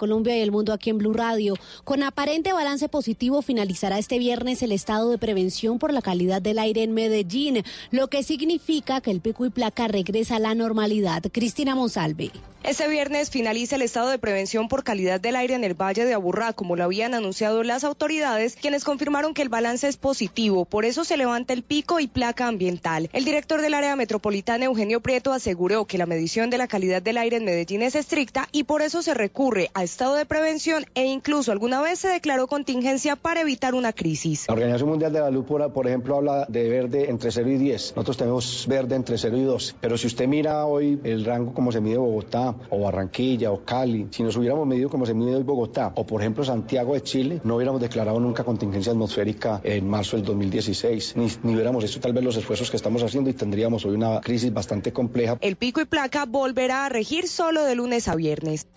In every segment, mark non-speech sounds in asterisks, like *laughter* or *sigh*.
Colombia y el mundo aquí en Blue Radio. Con aparente balance positivo finalizará este viernes el estado de prevención por la calidad del aire en Medellín, lo que significa que el pico y placa regresa a la normalidad. Cristina Monsalve. Este viernes finaliza el estado de prevención por calidad del aire en el Valle de Aburrá, como lo habían anunciado las autoridades, quienes confirmaron que el balance es positivo. Por eso se levanta el pico y placa ambiental. El director del área metropolitana, Eugenio Prieto, aseguró que la medición de la calidad del aire en Medellín es estricta y por eso se recurre a estado de prevención e incluso alguna vez se declaró contingencia para evitar una crisis. La Organización Mundial de la Salud, por ejemplo, habla de verde entre 0 y 10. Nosotros tenemos verde entre 0 y 12. Pero si usted mira hoy el rango como se mide Bogotá, o Barranquilla o Cali, si nos hubiéramos medido como se mide hoy Bogotá o por ejemplo Santiago de Chile, no hubiéramos declarado nunca contingencia atmosférica en marzo del 2016, ni, ni hubiéramos hecho tal vez los esfuerzos que estamos haciendo y tendríamos hoy una crisis bastante compleja. El pico y placa volverá a regir solo de lunes a viernes.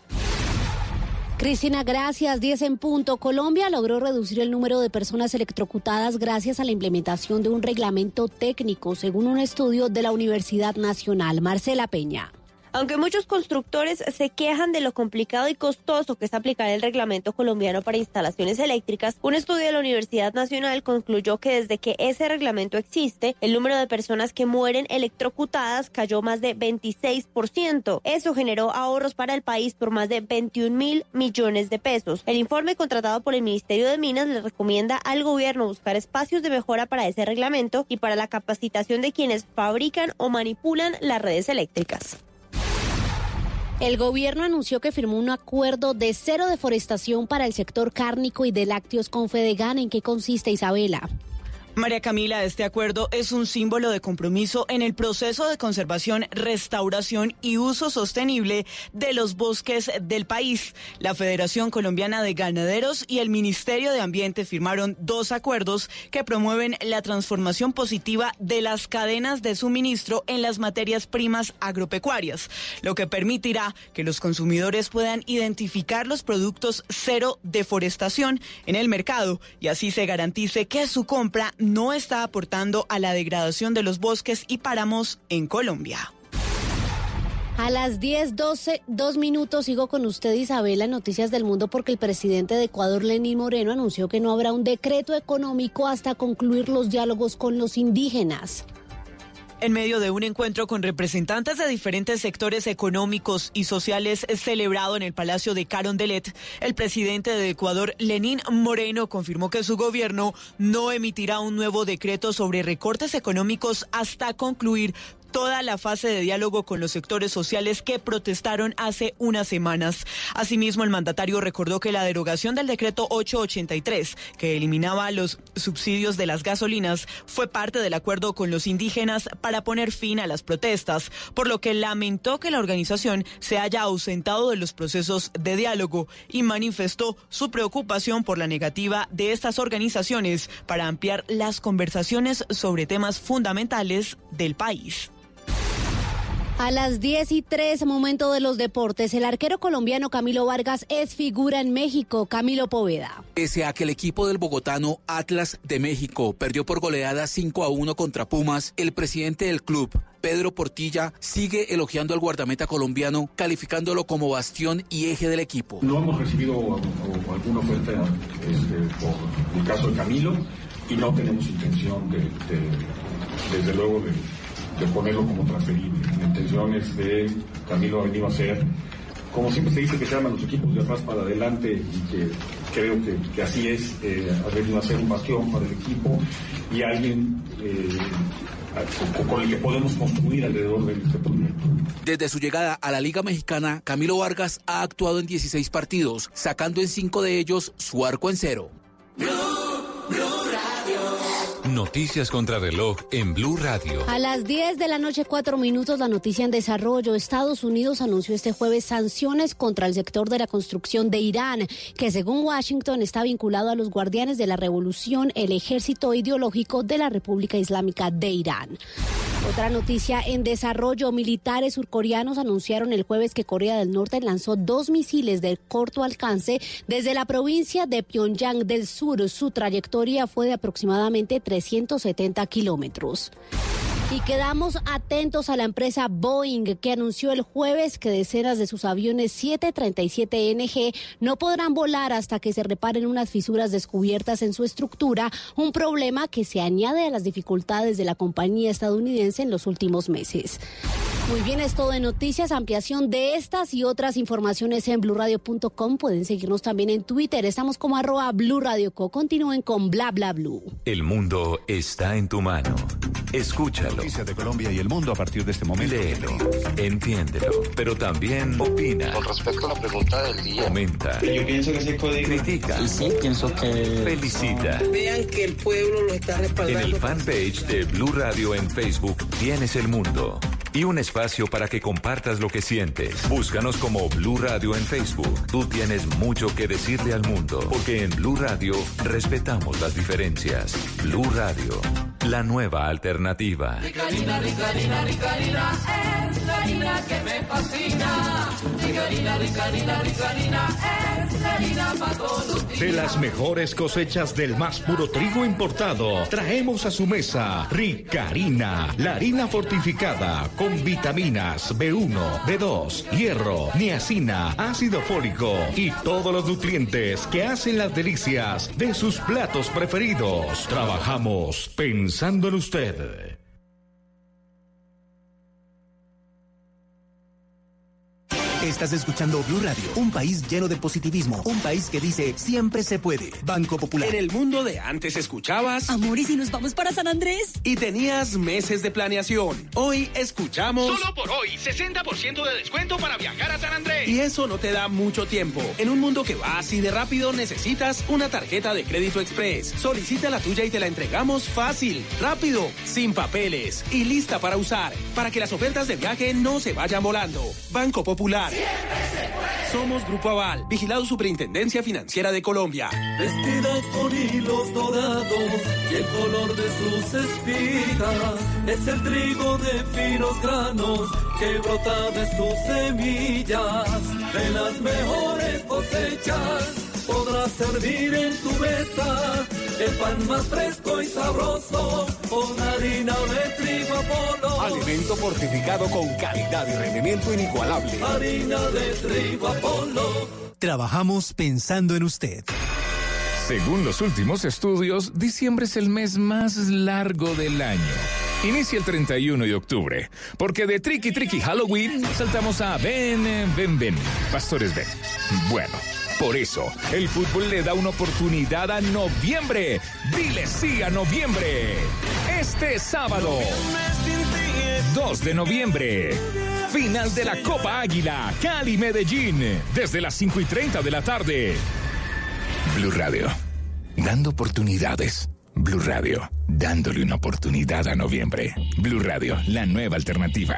Cristina, gracias. 10 en punto. Colombia logró reducir el número de personas electrocutadas gracias a la implementación de un reglamento técnico, según un estudio de la Universidad Nacional. Marcela Peña. Aunque muchos constructores se quejan de lo complicado y costoso que es aplicar el reglamento colombiano para instalaciones eléctricas, un estudio de la Universidad Nacional concluyó que desde que ese reglamento existe, el número de personas que mueren electrocutadas cayó más de 26%. Eso generó ahorros para el país por más de 21 mil millones de pesos. El informe contratado por el Ministerio de Minas le recomienda al gobierno buscar espacios de mejora para ese reglamento y para la capacitación de quienes fabrican o manipulan las redes eléctricas. El gobierno anunció que firmó un acuerdo de cero deforestación para el sector cárnico y de lácteos con Fedegan. ¿En qué consiste, Isabela? María Camila, este acuerdo es un símbolo de compromiso en el proceso de conservación, restauración y uso sostenible de los bosques del país. La Federación Colombiana de Ganaderos y el Ministerio de Ambiente firmaron dos acuerdos que promueven la transformación positiva de las cadenas de suministro en las materias primas agropecuarias, lo que permitirá que los consumidores puedan identificar los productos cero deforestación en el mercado y así se garantice que su compra no está aportando a la degradación de los bosques y páramos en Colombia. A las 10, 12, dos minutos sigo con usted, Isabela, Noticias del Mundo, porque el presidente de Ecuador, Lenín Moreno, anunció que no habrá un decreto económico hasta concluir los diálogos con los indígenas. En medio de un encuentro con representantes de diferentes sectores económicos y sociales celebrado en el Palacio de Carondelet, el presidente de Ecuador, Lenín Moreno, confirmó que su gobierno no emitirá un nuevo decreto sobre recortes económicos hasta concluir toda la fase de diálogo con los sectores sociales que protestaron hace unas semanas. Asimismo, el mandatario recordó que la derogación del decreto 883, que eliminaba los subsidios de las gasolinas, fue parte del acuerdo con los indígenas para poner fin a las protestas, por lo que lamentó que la organización se haya ausentado de los procesos de diálogo y manifestó su preocupación por la negativa de estas organizaciones para ampliar las conversaciones sobre temas fundamentales del país. A las 10 y 3, momento de los deportes, el arquero colombiano Camilo Vargas es figura en México. Camilo Poveda. Pese a que el equipo del bogotano Atlas de México perdió por goleada 5 a 1 contra Pumas, el presidente del club, Pedro Portilla, sigue elogiando al guardameta colombiano, calificándolo como bastión y eje del equipo. No hemos recibido alguna oferta este, por el caso de Camilo y no tenemos intención de, de desde luego, de de ponerlo como transferible. La intención es de Camilo ha venido a ser, como siempre se dice que se llaman los equipos de atrás para adelante y que creo que, así es, eh, ha venido a ser un bastión para el equipo y alguien eh, con el que podemos construir alrededor de este proyecto. Desde su llegada a la Liga Mexicana, Camilo Vargas ha actuado en 16 partidos, sacando en 5 de ellos su arco en cero. Noticias contra reloj en Blue Radio. A las 10 de la noche, cuatro minutos, la noticia en desarrollo. Estados Unidos anunció este jueves sanciones contra el sector de la construcción de Irán, que según Washington está vinculado a los guardianes de la revolución, el ejército ideológico de la República Islámica de Irán. Otra noticia en desarrollo. Militares surcoreanos anunciaron el jueves que Corea del Norte lanzó dos misiles de corto alcance desde la provincia de Pyongyang del Sur. Su trayectoria fue de aproximadamente 370 kilómetros. Y quedamos atentos a la empresa Boeing que anunció el jueves que decenas de sus aviones 737NG no podrán volar hasta que se reparen unas fisuras descubiertas en su estructura, un problema que se añade a las dificultades de la compañía estadounidense en los últimos meses. Muy bien, es todo de noticias, ampliación de estas y otras informaciones en blurradio.com. Pueden seguirnos también en Twitter, estamos como arroba blurradioco. Continúen con bla bla blue. El mundo está en tu mano. Escúchalo. Noticias de Colombia y el mundo a partir de este momento. Léelo, entiéndelo, pero también opina, Con respecto a la pregunta del día. comenta, Yo pienso que critica, Y sí, pienso que... felicita. Vean que el pueblo lo está En respaldando. el fanpage de Blue Radio en Facebook tienes el mundo y un espacio para que compartas lo que sientes. Búscanos como Blue Radio en Facebook. Tú tienes mucho que decirle al mundo, porque en Blue Radio respetamos las diferencias. Blue Radio, la nueva alternativa. De las mejores cosechas del más puro trigo importado, traemos a su mesa Ricarina, la harina fortificada con vitaminas B1, B2, hierro, niacina, ácido fólico y todos los nutrientes que hacen las delicias de sus platos preferidos. Trabajamos pensando en usted. Estás escuchando Blue Radio, un país lleno de positivismo, un país que dice siempre se puede. Banco Popular. En el mundo de antes escuchabas Amor, ¿y si nos vamos para San Andrés? y tenías meses de planeación. Hoy escuchamos Solo por hoy, 60% de descuento para viajar a San Andrés. y eso no te da mucho tiempo. En un mundo que va así de rápido necesitas una tarjeta de crédito express. Solicita la tuya y te la entregamos fácil, rápido, sin papeles y lista para usar, para que las ofertas de viaje no se vayan volando. Banco Popular. Somos Grupo Aval, vigilado Superintendencia Financiera de Colombia. Vestida con hilos dorados y el color de sus espigas es el trigo de finos granos que brota de sus semillas. De las mejores cosechas podrás servir en tu mesa el pan más fresco y sabroso con harina de trigo Apolo. Alimento fortificado con calidad y rendimiento inigualable. Harina de trigo Apolo. Trabajamos pensando en usted. Según los últimos estudios, diciembre es el mes más largo del año. Inicia el 31 de octubre, porque de Tricky Tricky Halloween saltamos a Ven, ven, ven, Pastores ven. Bueno, por eso, el fútbol le da una oportunidad a noviembre. Dile sí a noviembre. Este sábado, 2 de noviembre. Final de la Copa Águila, Cali Medellín, desde las 5 y 30 de la tarde. Blue Radio, dando oportunidades. Blue Radio, dándole una oportunidad a noviembre. Blue Radio, la nueva alternativa.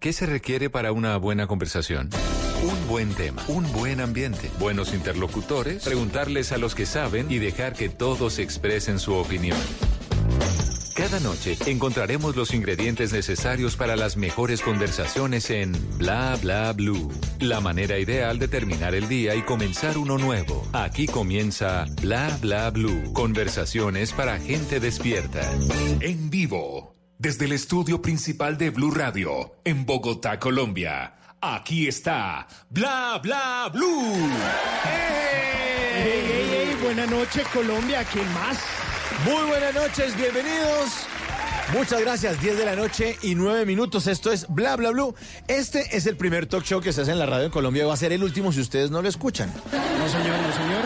¿Qué se requiere para una buena conversación? Un buen tema, un buen ambiente, buenos interlocutores, preguntarles a los que saben y dejar que todos expresen su opinión. Cada noche encontraremos los ingredientes necesarios para las mejores conversaciones en Bla Bla Blue. La manera ideal de terminar el día y comenzar uno nuevo. Aquí comienza Bla Bla Blue. Conversaciones para gente despierta. En vivo, desde el estudio principal de Blue Radio, en Bogotá, Colombia. Aquí está Bla Bla Blue. Ey, ey, ey, buena noche Colombia, ¿quién más? Muy buenas noches, bienvenidos. Muchas gracias, 10 de la noche y 9 minutos. Esto es Bla Bla Blue. Este es el primer talk show que se hace en la radio en Colombia y va a ser el último si ustedes no lo escuchan. No, señor, no, señor.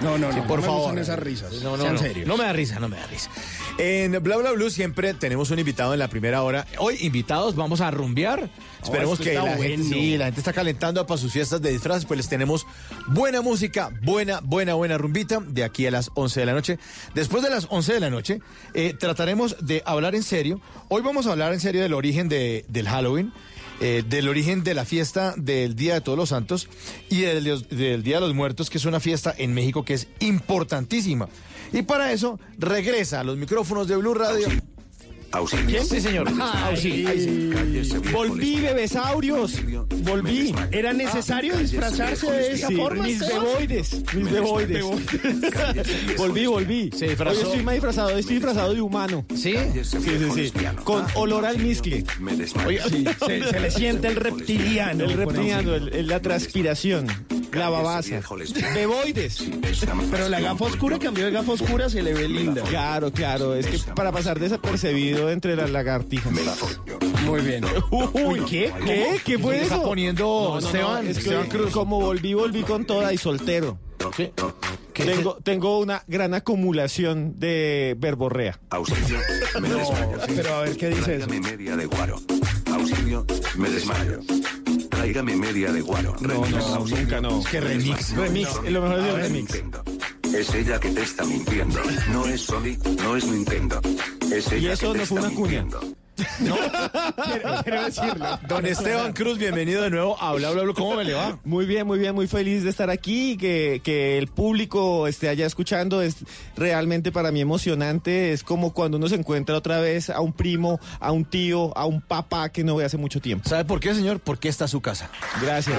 No, no, Sí, no. por no me favor. gustan esas risas. No, no, Sean no. serios. No me da risa, no me da risa. En Bla Bla Blue siempre tenemos un invitado en la primera hora. Hoy, invitados, vamos a rumbear. Esperemos esto que la gente, bueno. sí, la gente está calentando para sus fiestas de disfraces, pues les tenemos buena música, buena, buena, buena rumbita de aquí a las 11 de la noche. Después de las 11 de la noche, eh, trataremos de hablar en serio. Hoy vamos a hablar en serio del origen de- del Halloween. eh, del origen de la fiesta del Día de Todos los Santos y del, del Día de los Muertos, que es una fiesta en México que es importantísima. Y para eso regresa a los micrófonos de Blue Radio. ¿Quién? Sí, señor. Volví, bebesaurios. Volví. ¿Era necesario disfrazarse de esa forma? mis beboides. Mis beboides. volví, volví. Se disfrazó. Hoy estoy más disfrazado, hoy estoy disfrazado de humano. ¿Sí? Sí, sí, sí. Con olor al miscle. *laughs* Se, le siente el reptiliano. El reptiliano, la transpiración, la babasa. Beboides. Pero la gafa oscura cambió de gafa oscura, se le ve linda. Claro, claro. Es que para pasar desapercibido entre las lagartijas. Muy bien. Uy, ¿qué? ¿Qué? ¿Qué fue ¿Qué eso? poniendo Esteban? es que Esteban Cruz. como volví, volví con toda y soltero. Tengo, tengo una gran acumulación de verborrea. Auxilio, me desmayo. pero a ver, ¿qué dice eso? Tráigame media de guaro. Auxilio, me desmayo. Tráigame media de guaro. No, no, nunca no. Es que remix. Remix, lo mejor es No remix. Nintendo. Es ella que te está mintiendo. No es Sony, no es Nintendo. Es ella Y eso no fue una cuña. mintiendo. *laughs* Quiero, quiero decirlo. Don Esteban Cruz, bienvenido de nuevo a Bla Bla Bla. ¿Cómo me le va? Muy bien, muy bien, muy feliz de estar aquí, que, que el público esté allá escuchando, es realmente para mí emocionante, es como cuando uno se encuentra otra vez a un primo, a un tío, a un papá que no ve hace mucho tiempo. ¿Sabe por qué, señor? Porque está su casa. Gracias.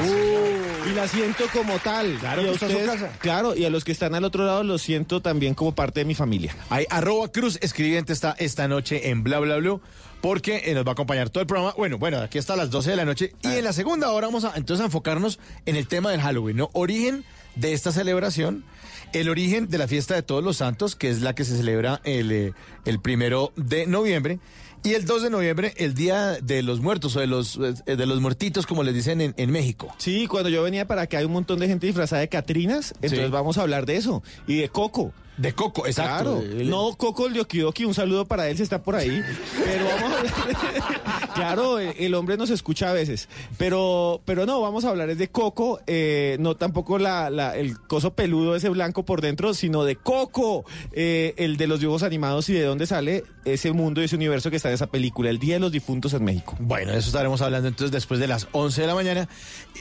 Y la siento como tal. Claro Y a está su casa. Claro, y a los que están al otro lado los siento también como parte de mi familia. Hay arroba Cruz escribiente está esta noche en Bla Bla Bla porque eh, nos va a acompañar todo el programa. Bueno, bueno, aquí está a las 12 de la noche y en la segunda hora vamos a entonces a enfocarnos en el tema del Halloween, ¿no? Origen de esta celebración, el origen de la fiesta de todos los santos, que es la que se celebra el, eh, el primero de noviembre. Y el 2 de noviembre, el Día de los Muertos o de los, eh, de los muertitos, como les dicen en, en México. Sí, cuando yo venía para acá hay un montón de gente disfrazada de Catrinas, entonces Sí. vamos a hablar de eso. Y de Coco. De Coco, exacto. Claro, no Coco el de Okidoki, un saludo para él si está por ahí. Pero vamos a hablar. *laughs* claro, el, hombre nos escucha a veces. Pero, pero no, vamos a hablar es de Coco, eh, no tampoco la, la- el coso peludo ese blanco por dentro, sino de Coco, eh, el de los dibujos animados y de dónde sale ese mundo y ese universo que está en esa película, El Día de los Difuntos en México. Bueno, eso estaremos hablando entonces después de las 11 de la mañana,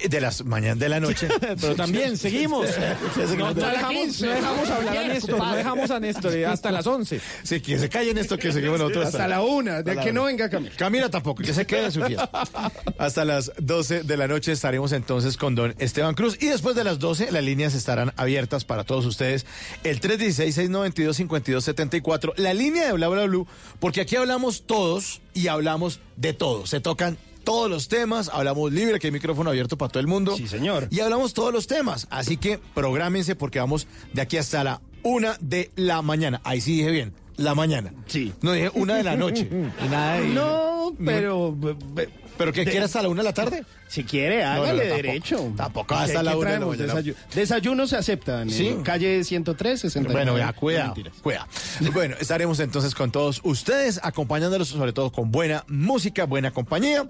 eh, de las mañanas de la noche. *laughs* Pero también *laughs* seguimos. No, no dejamos, no dejamos hablar a Néstor, no dejamos a Néstor eh, hasta las 11. Sí, que se callen esto que seguimos nosotros Hasta la una, de que no venga Camila. Camila tampoco, que se quede en su fiesta. *laughs* Hasta las 12 de la noche estaremos entonces con don Esteban Cruz y después de las 12 las líneas estarán abiertas para todos ustedes. El 316-692-5274, la línea de Bla Bla Blue, porque aquí hablamos todos y hablamos de todo. Se tocan todos los temas, hablamos libre, que hay micrófono abierto para todo el mundo. Sí, señor. Y hablamos todos los temas, así que prográmense porque vamos de aquí hasta la una de la mañana. Ahí sí dije bien, la mañana. Sí. No dije una de la noche. *laughs* nada de... No, pero... ¿Pero que de- quiere hasta la una de la tarde? Si quiere, no, hágale tampoco. derecho. Tampoco ¿Qué- hasta qué la una de la mañana. Desayu- Desayuno se aceptan. Sí. en Calle 103, 69. Bueno, ya, No, mentiras. cuidado. Bueno, estaremos entonces con todos ustedes, acompañándolos sobre todo con buena música, buena compañía.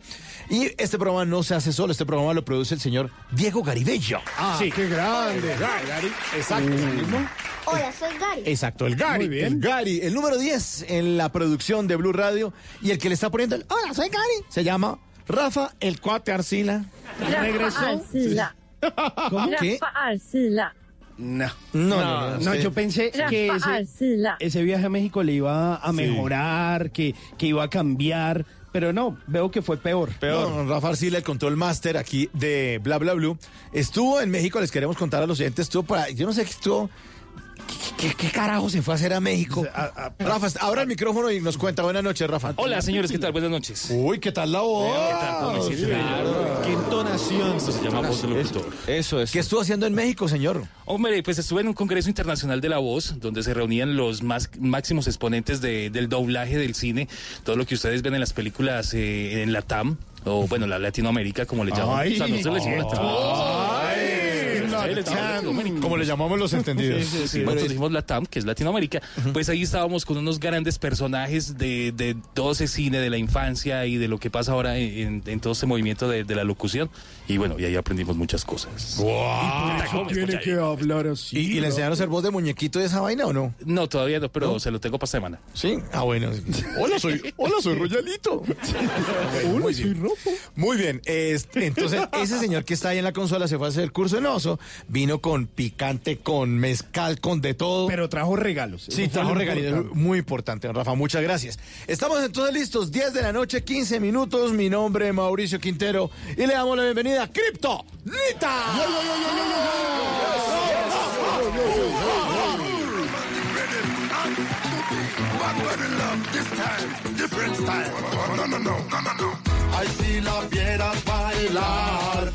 Y este programa no se hace solo, este programa lo produce el señor Diego Garibello. Ah, sí. qué grande. Gary, exacto, ese mismo. Hola, soy Gary. Exacto, el Gary. Muy bien. El Gary, el número 10 en la producción de Blue Radio. Y el que le está poniendo el Hola, soy Gary. Se llama Rafa el Cuate Arcila. Regresó. ¿Cómo que? No. No, no, no, no, no, yo pensé que ese, ese viaje a México le iba a mejorar, que, que iba a cambiar, pero no, veo que fue peor. No, Rafa Arcila, el control master aquí de Bla Bla Blue, estuvo en México, les queremos contar a los oyentes, estuvo para, yo no sé qué estuvo, ¿qué, carajo se fue a hacer a México? Rafa, abra el micrófono y nos cuenta, buenas noches, Rafa. Hola, señores, ¿qué tal? Buenas noches. Uy, ¿qué tal la voz? ¿Qué tal? Qué entonación. Esto se llama voz de locutor. Eso es. ¿Qué estuvo haciendo en México, señor? Hombre, pues estuve en un Congreso Internacional de la Voz, donde se reunían los más máximos exponentes de- del doblaje del cine, todo lo que ustedes ven en las películas eh, en la TAM, o bueno, la Latinoamérica, como le llaman. Ay. o sea, no se les llama TAM. La TAM. Como le llamamos los entendidos. Sí, sí, sí. Nosotros dijimos la TAM, que es Latinoamérica. Pues ahí estábamos con unos grandes personajes de, de todo ese cine de la infancia y de lo que pasa ahora en, en todo ese movimiento de, de la locución. Y bueno, y ahí aprendimos muchas cosas. Eso tiene que hablar así. ¿Y, y le enseñaron a hacer voz de muñequito de esa vaina o no? No, todavía no, pero se lo tengo para semana. Sí. Ah, bueno. Hola, soy, hola, soy Royalito. *laughs* Muy bien. Muy bien. Este, entonces, ese señor que está ahí en la consola se fue a hacer el curso en oso, vino con picante, con mezcal, con de todo. Pero trajo regalos. Sí, trajo importante. Muy importante, Rafa. Muchas gracias. Estamos entonces listos. 10 de la noche, 15 minutos. Mi nombre es Mauricio Quintero y le damos la bienvenida a Crypto Nita. Ay, si la vieras bailar,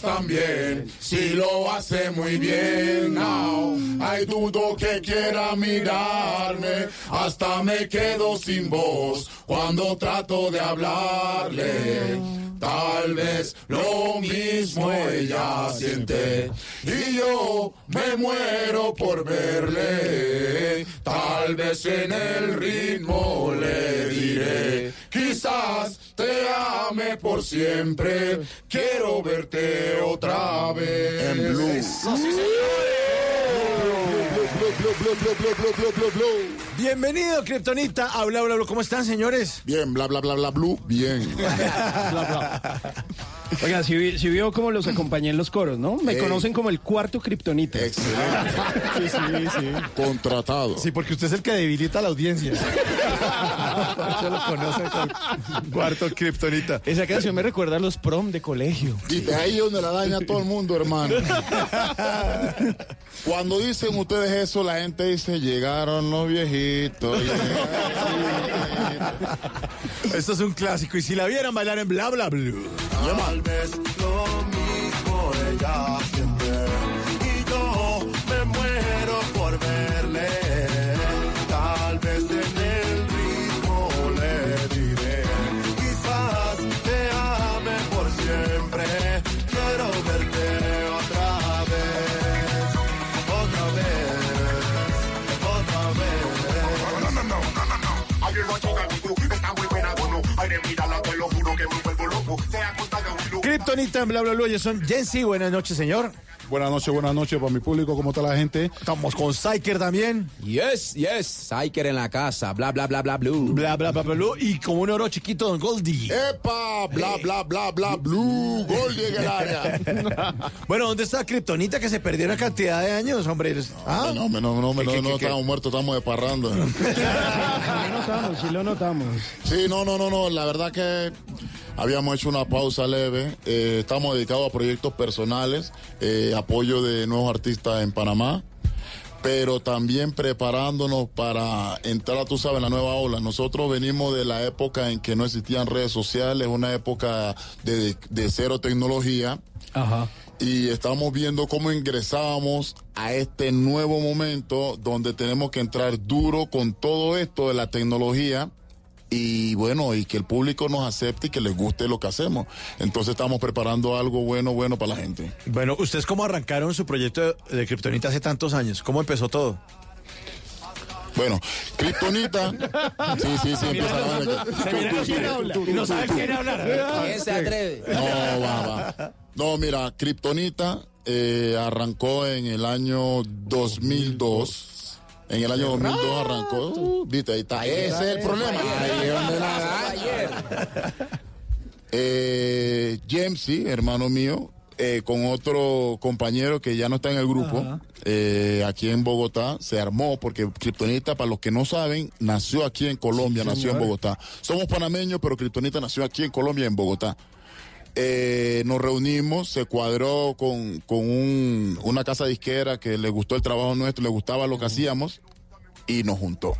también. Si lo hace muy bien, now. Ay, dudo que quiera mirarme. Hasta me quedo sin voz cuando trato de hablarle. Tal vez lo mismo ella siente. Y yo me muero por verle. Tal vez en el ritmo le diré. Quizás te ame por siempre. Quiero verte otra vez. En blue. Bienvenido, Kryptonita. Habla, habla, habla. ¿Cómo están, señores? Bien, bla, bla, bla, bla, blue. Bien. *laughs* Oiga, si, si vio cómo los acompañé en los coros, ¿no? Me Ey. conocen como el cuarto kriptonita. Excelente. *laughs* Sí, sí, sí. Contratado. Sí, porque usted es el que debilita a la audiencia. *laughs* Se lo conoce con cuarto Kryptonita. Esa canción me recuerda a los prom de colegio. Y de ahí donde la daña todo el mundo, hermano. Cuando dicen ustedes eso, la gente dice, llegaron los viejitos. Esto es un clásico. Y si la vieran bailar en bla bla blue. Tal vez lo mismo ella siente. Y yo me muero por verle. Está muy buena, bueno. Ay, de mírala, Kryptonita en bla bla blue. Ellos son Jensi. Buenas noches, señor. Buenas noches, buenas noches para mi público. ¿Cómo está la gente? Estamos con Psyker también. Yes, yes. Psyker en la casa. Bla, bla, bla, bla, blue. Bla bla bla bla blue. Y como un oro chiquito, Don Goldie. ¡Epa! Bla, bla, bla, bla, blue. Gol en el área. *laughs* Bueno, ¿dónde está Kryptonita que se perdió una cantidad de años, hombre? ¿Ah? No, no, no, no, no, ¿Qué, qué, no, qué, qué? estamos muertos, estamos de parranda. *laughs* Sí lo notamos, sí lo notamos. Sí, no, no, no, no. La verdad que habíamos hecho una pausa leve. Eh, estamos dedicados a proyectos personales, eh, apoyo de nuevos artistas en Panamá. Pero también preparándonos para entrar, tú sabes, en la nueva ola. Nosotros venimos de la época en que no existían redes sociales, una época de, de cero tecnología. Ajá. y estamos viendo cómo ingresábamos a este nuevo momento donde tenemos que entrar duro con todo esto de la tecnología y bueno, y que el público nos acepte y que les guste lo que hacemos. Entonces estamos preparando algo bueno, bueno para la gente. Bueno, ¿ustedes cómo arrancaron su proyecto de, de Kryptonita hace tantos años? ¿Cómo empezó todo? Bueno, Kryptonita. Sí, sí, sí, tú, y no tú, sabe tú. quién hablar. ¿Quién se atreve? No, va, va. No, mira, Kryptonita eh, arrancó en el año 2002. En el año 2002 arrancó. Viste, ahí está. Ese es el problema. Ahí es donde la da. Eh, Jamesy, hermano mío, eh, con otro compañero que ya no está en el grupo, eh, aquí en Bogotá, se armó porque Kryptonita, para los que no saben, nació aquí en Colombia, Sí, nació en. Bogotá. Somos panameños, pero Kryptonita nació aquí en Colombia, en Bogotá. Eh, nos reunimos, se cuadró con, con un- una casa disquera que le gustó el trabajo nuestro, le gustaba lo que hacíamos y nos juntó.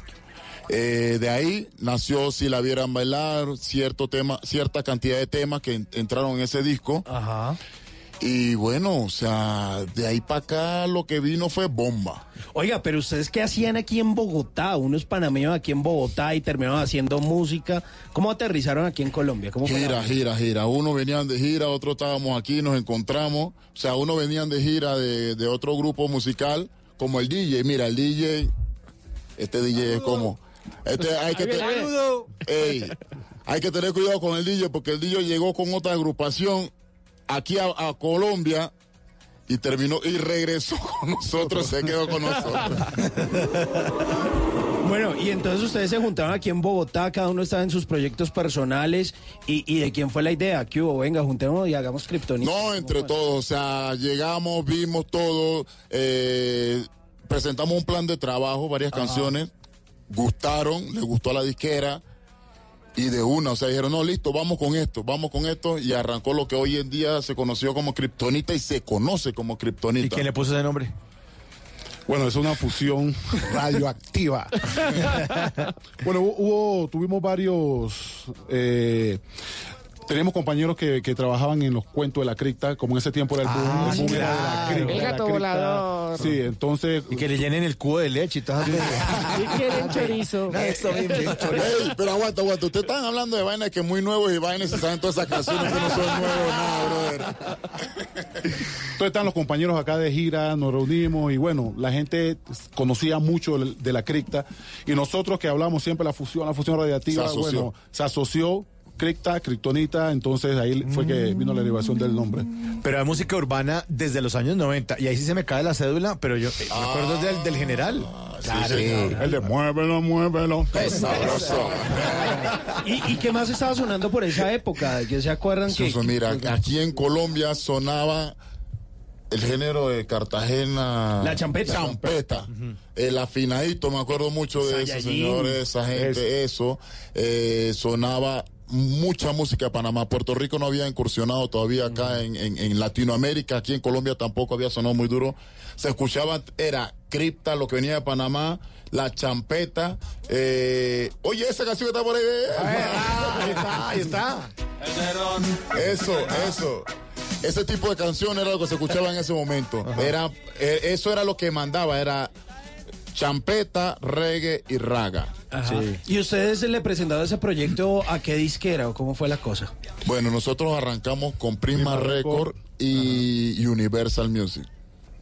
Eh, de ahí nació Si la vieran bailar, cierto tema, cierta cantidad de temas que en- entraron en ese disco. Ajá. Y bueno, o sea, de ahí para acá lo que vino fue bomba. Oiga, pero ustedes qué hacían aquí en Bogotá, unos panameños aquí en Bogotá y terminaron haciendo música. ¿Cómo aterrizaron aquí en Colombia? ¿Cómo Gira, gira, gira. Uno venían de gira, otro estábamos aquí, nos encontramos. O sea, uno venían de gira de, de otro grupo musical, como el DJ. Mira, el DJ, este DJ es como... Este hay que tener... Ey, hay que tener cuidado con el DJ porque el DJ llegó con otra agrupación aquí a, a Colombia y terminó y regresó *laughs* con nosotros, se quedó con nosotros. *laughs* Bueno, y entonces ustedes se juntaron aquí en Bogotá, cada uno estaba en sus proyectos personales. ¿Y, y de quién fue la idea? ¿Qué hubo? Venga, juntémonos y hagamos Kryptonita. No, entre todos, o sea, llegamos, vimos todo, eh, presentamos un plan de trabajo, varias canciones, gustaron, les gustó a la disquera y de una, o sea, dijeron, no, listo, vamos con esto, vamos con esto y arrancó lo que hoy en día se conoció como Kryptonita y se conoce como Kryptonita. ¿Y quién le puso ese nombre? Bueno, es una fusión *laughs* radioactiva. *laughs* bueno, hu- hubo, tuvimos varios. Eh, teníamos compañeros que, que trabajaban en los cuentos de la cripta, como en ese tiempo era el boom, Ah, el boom era de la cripta, El gato volador. Sí, entonces. Y que le llenen el cubo de leche y todo eso. *laughs* ¿Y quieren chorizo? *laughs* Esto bien, bien chorizo. Ey, pero aguanta, aguanta. Ustedes están hablando de vainas que muy nuevos y vainas se saben todas esas canciones que no son nuevos, nada, brother. Entonces están los compañeros acá de gira, nos reunimos y bueno, la gente conocía mucho de la cripta y nosotros que hablamos siempre de la fusión, la fusión Se asoció. bueno, se asoció cripta, criptonita, entonces ahí fue que vino la derivación del nombre. Pero hay música urbana desde los años 90. Y ahí sí se me cae la cédula, pero yo eh, me acuerdo del, del general. Claro. El de muévelo, muévelo. Es sabroso. ¿Y, y qué más estaba sonando por esa época? ¿De qué se acuerdan que, Eso, mira, aquí en Colombia sonaba el género de Cartagena. La champeta. Champeta. El afinadito, me acuerdo mucho de eso, Saiyajin. señores, esa gente, eso. Eh, sonaba mucha música de Panamá. Puerto Rico no había incursionado todavía acá en, en- en Latinoamérica. Aquí en Colombia tampoco había sonado muy duro. Se escuchaba, era cripta, lo que venía de Panamá. La champeta. eh, oye, esa canción que está por ahí. Ahí está, ahí está. *laughs* Eso, eso. Ese tipo de canción era lo que se escuchaba en ese momento. Era, eh, eso era lo que mandaba, era champeta, reggae y raga. Ajá. ¿Y ustedes le presentaron ese proyecto a qué disquera o cómo fue la cosa? Bueno, nosotros arrancamos con Record Record. y Universal Music.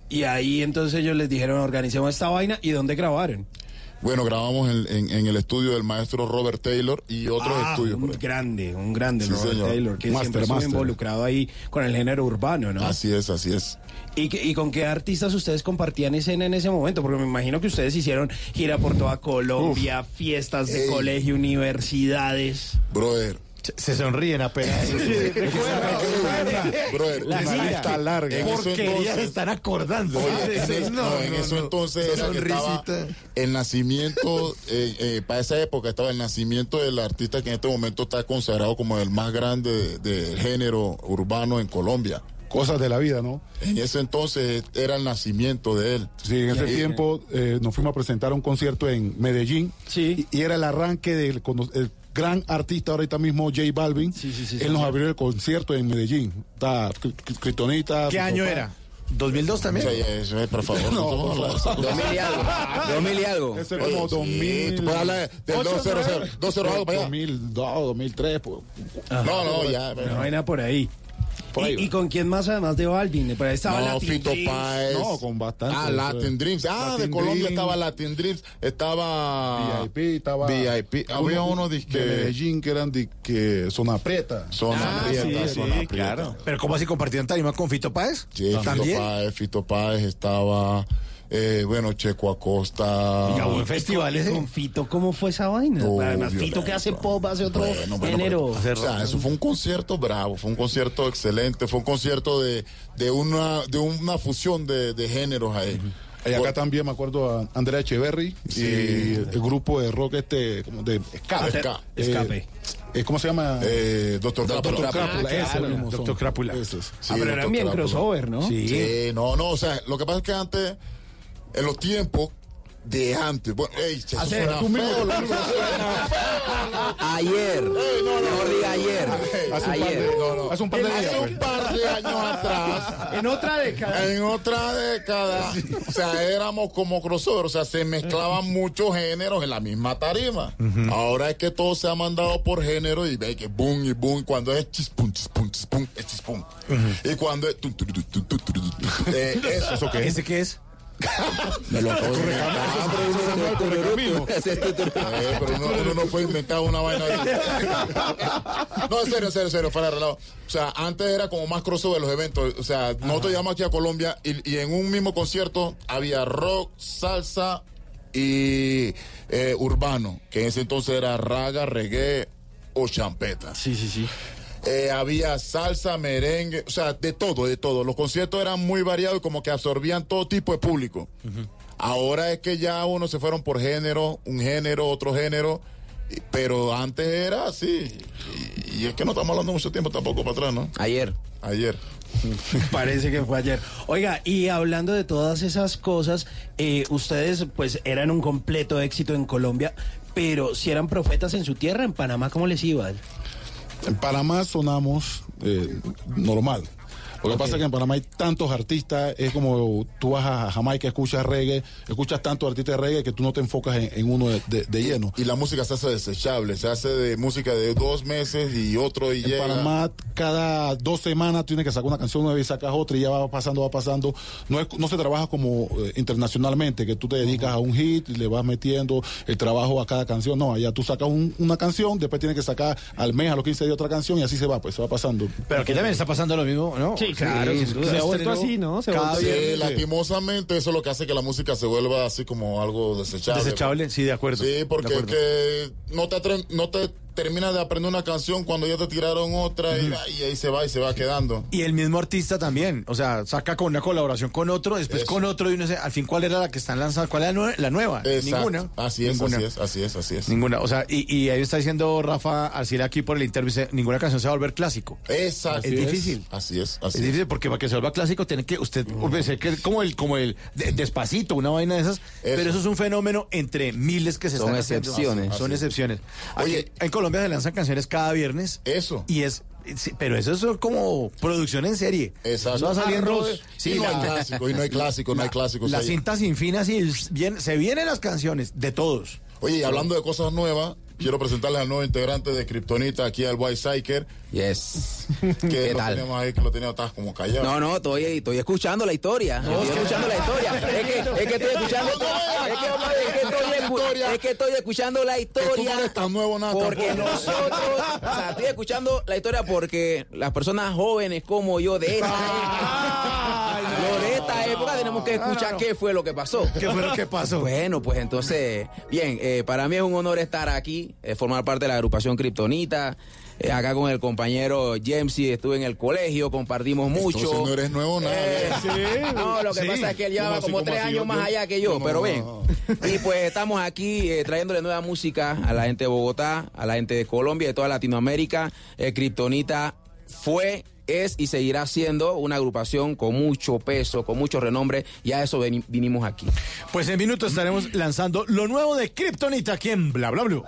Y ahí entonces ellos les dijeron, organicemos esta vaina. ¿Y dónde grabaron? Bueno, grabamos en, en- en el estudio del maestro Robert Taylor y otros Ah, estudios. un ahí. grande, un grande Sí, Robert señor. Taylor, que Master, siempre master. involucrado ahí con el género urbano, ¿no? Así es, así es. ¿Y, ¿Y con qué artistas ustedes compartían escena en ese momento? Porque me imagino que ustedes hicieron gira por toda Colombia, fiestas de Ey. colegio, universidades. Brother, Se- Se sonríen apenas. *laughs* *laughs* brother, La lista larga. En Porquerías entonces- están acordando. Oye, en, es- no, en eso entonces era que estaba sonrisita. el nacimiento, eh, eh, para esa época estaba el nacimiento del artista que en este momento está considerado como el más grande de- del género urbano en Colombia. Cosas de la vida, ¿no? En ese entonces era el nacimiento de él. Sí, en ese tiempo eh, nos fuimos a presentar un concierto en Medellín. Sí. Y, y era el arranque del el gran artista ahorita mismo, J Balvin. Sí, sí, sí, Él sí, nos sí. abrió el concierto en Medellín. Está Cri- Cri- Kryptonita. ¿Qué año Páez. era? ¿2002 también? Sí, eso es, por favor. No, no, no, no, no. 2000 y algo. 2000 y algo. Ese es como sí, 2000. tú puedes hablar del Ocho, 200, nueve. 200 algo para allá. 2002, 2003. Pues. No, no, ya. Una vaina por ahí. Por ahí ¿Y, va. y con quién más además de Balvin? Por ahí estaba No, Latin Fito Dreams. Páez. No, con bastante. Ah, Latin Dreams. Ah, de Colombia estaba Latin Dreams. Estaba. VIP, estaba. VIP. Había uno de que. Medellín que eran de que zona preta. Zona Ah, Prieta, sí, Zona sí, Prieta. claro. Pero ¿cómo así compartieron tarima con Fito Páez? Sí, Fito ¿También? Páez, Fito Páez estaba. Eh, bueno, Checo Acosta. Oiga, buen festival ese. Con Fito, ¿cómo fue esa vaina? Además, Fito violento. que hace pop, hace otro Bueno, bueno, género. O sea, eso fue un concierto bravo, fue un concierto excelente, fue un concierto de, de una de una fusión de, de géneros ahí. Y acá también me acuerdo a Andrea Echeverry Sí. y el grupo de rock este, como de escape. Esca- Escape. Eh, ¿Cómo se llama? Eh, Doctor Doctor Crápula. Crápula, Ah, ese claro. Doctor Crápula. Esos. ah, Sí, pero Doctor eran bien crossover, ¿no? Sí, no, no, o sea, lo que pasa es que antes, en los tiempos, de antes. Bueno, ey, eso suena feo, tú loco, mismo. suena feo. Ayer. Ey, no, no, Mejor diga ayer. Hace un par Ayer. de, hace un par de días. Hace pues. un par de años atrás. En otra década. En otra década, o sea, éramos como crossover, o sea, se mezclaban muchos géneros en la misma tarima. Ahora es que todo se ha mandado por género y ve que boom y boom, cuando es chispum, chispum, chispum, es chispum. Y cuando es... eh, eso, ¿eso qué ¿Ese qué es? Me lo acabo de es tu turno. Eh, pero uno, no puede inventar una vaina. No, en serio, en serio, en serio, fuera de relajo. O sea, antes era como más crossover los eventos. O sea, nosotros llegamos aquí a Colombia y, y en un mismo concierto había rock, salsa y eh, urbano, que en ese entonces era raga, reggae o champeta. Sí, sí, sí. Eh, había salsa, merengue, o sea, de todo, de todo. Los conciertos eran muy variados y como que absorbían todo tipo de público. Ahora es que ya uno se fueron por género, un género, otro género, pero antes era así. Y, y es que no estamos hablando mucho tiempo tampoco para atrás, ¿no? Ayer. Ayer. *laughs* Parece que fue ayer. Oiga, y hablando de todas esas cosas, eh, ustedes pues eran un completo éxito en Colombia, pero si eran profetas en su tierra, en Panamá, ¿cómo les iba? En Panamá sonamos eh, normal. Lo que pasa es que en Panamá hay tantos artistas, es como tú vas a Jamaica, escuchas reggae, escuchas tantos artistas de reggae que tú no te enfocas en, en uno de, de- de lleno. Y la música se hace desechable, se hace de música de dos meses y otro y En llega. Panamá cada dos semanas tienes que sacar una canción nueva y sacas otra y ya va pasando, va pasando. No, es, no se trabaja como eh, internacionalmente, que tú te dedicas a un hit y le vas metiendo el trabajo a cada canción. No, allá tú sacas un- una canción, después tienes que sacar al mes, a los 15 días otra canción y así se va, pues se va pasando. Pero aquí también está pasando lo mismo, ¿no? Sí, claro, sin duda. Se ha vuelto así, ¿no? Se Cada Sí, lastimosamente eso es lo que hace que la música se vuelva así como algo desechable. Desechable, sí, de acuerdo. Sí, porque es que no te, atre- no te terminas de aprender una canción cuando ya te tiraron otra y, y ahí se va y se va quedando. Y el mismo artista también, o sea, saca con una colaboración con otro, después Eso. con otro y no sé, al fin cuál era la que están lanzando, cuál era la nue- la nueva, Exacto. ninguna. Así es, ninguna. así es, así es, así es. Ninguna, o sea, y, y ahí está diciendo Rafa Arcila aquí por el interview, dice, ninguna canción se va a volver clásico. Exacto. Es difícil. Así es, así Es es. difícil porque para que se vuelva clásico tiene que usted pues, ser que como el como el de- despacito, una vaina de esas, pero eso es un fenómeno entre miles que se Son están haciendo. excepciones. Son Así excepciones. Aquí, Oye. en Colombia se lanzan canciones cada viernes. Eso. Y es sí, pero eso es como producción en serie. Exacto. Eso va saliendo. Arroz. Sí, Y no hay clásico, y no hay *laughs* clásico, no hay clásicos. La ahí. cinta sin fin así, bien, se vienen las canciones de todos. Oye, y hablando de cosas nuevas, quiero presentarles al nuevo integrante de Kryptonita aquí al White Psycher, Yes. *laughs* que ¿Qué lo tal? tenemos ahí, que lo tenía como callado. No, no, estoy, estoy escuchando la historia. Estoy escuchando la historia. Es que, es que estoy *laughs* escuchando. Es que, es que estoy, escu- es que estoy escuchando la Que tú no historia. eres tan nuevo nada Porque tampoco. nosotros, o sea, estoy escuchando la historia porque las personas jóvenes como yo de esta época, lo de esta época tenemos que escuchar qué fue lo que pasó. ¿Qué fue lo que pasó? Bueno, pues entonces, bien, eh, para mí es un honor estar aquí, eh, formar parte de la agrupación Kryptonita. Eh, acá con el compañero Jamesy estuve en el colegio, compartimos mucho. Entonces no eres nuevo nada. Eh, Sí. No, lo que Sí. pasa es que él lleva ¿Cómo así, como tres así? años Yo- más allá que yo, No. pero bien. *laughs* Y pues estamos aquí eh, trayéndole nueva música a la gente de Bogotá, a la gente de Colombia, de toda Latinoamérica. Eh, Kryptonita fue, es y seguirá siendo una agrupación con mucho peso, con mucho renombre, y a eso veni- vinimos aquí. Pues en minutos estaremos lanzando lo nuevo de Kryptonita aquí en Bla Bla Blue.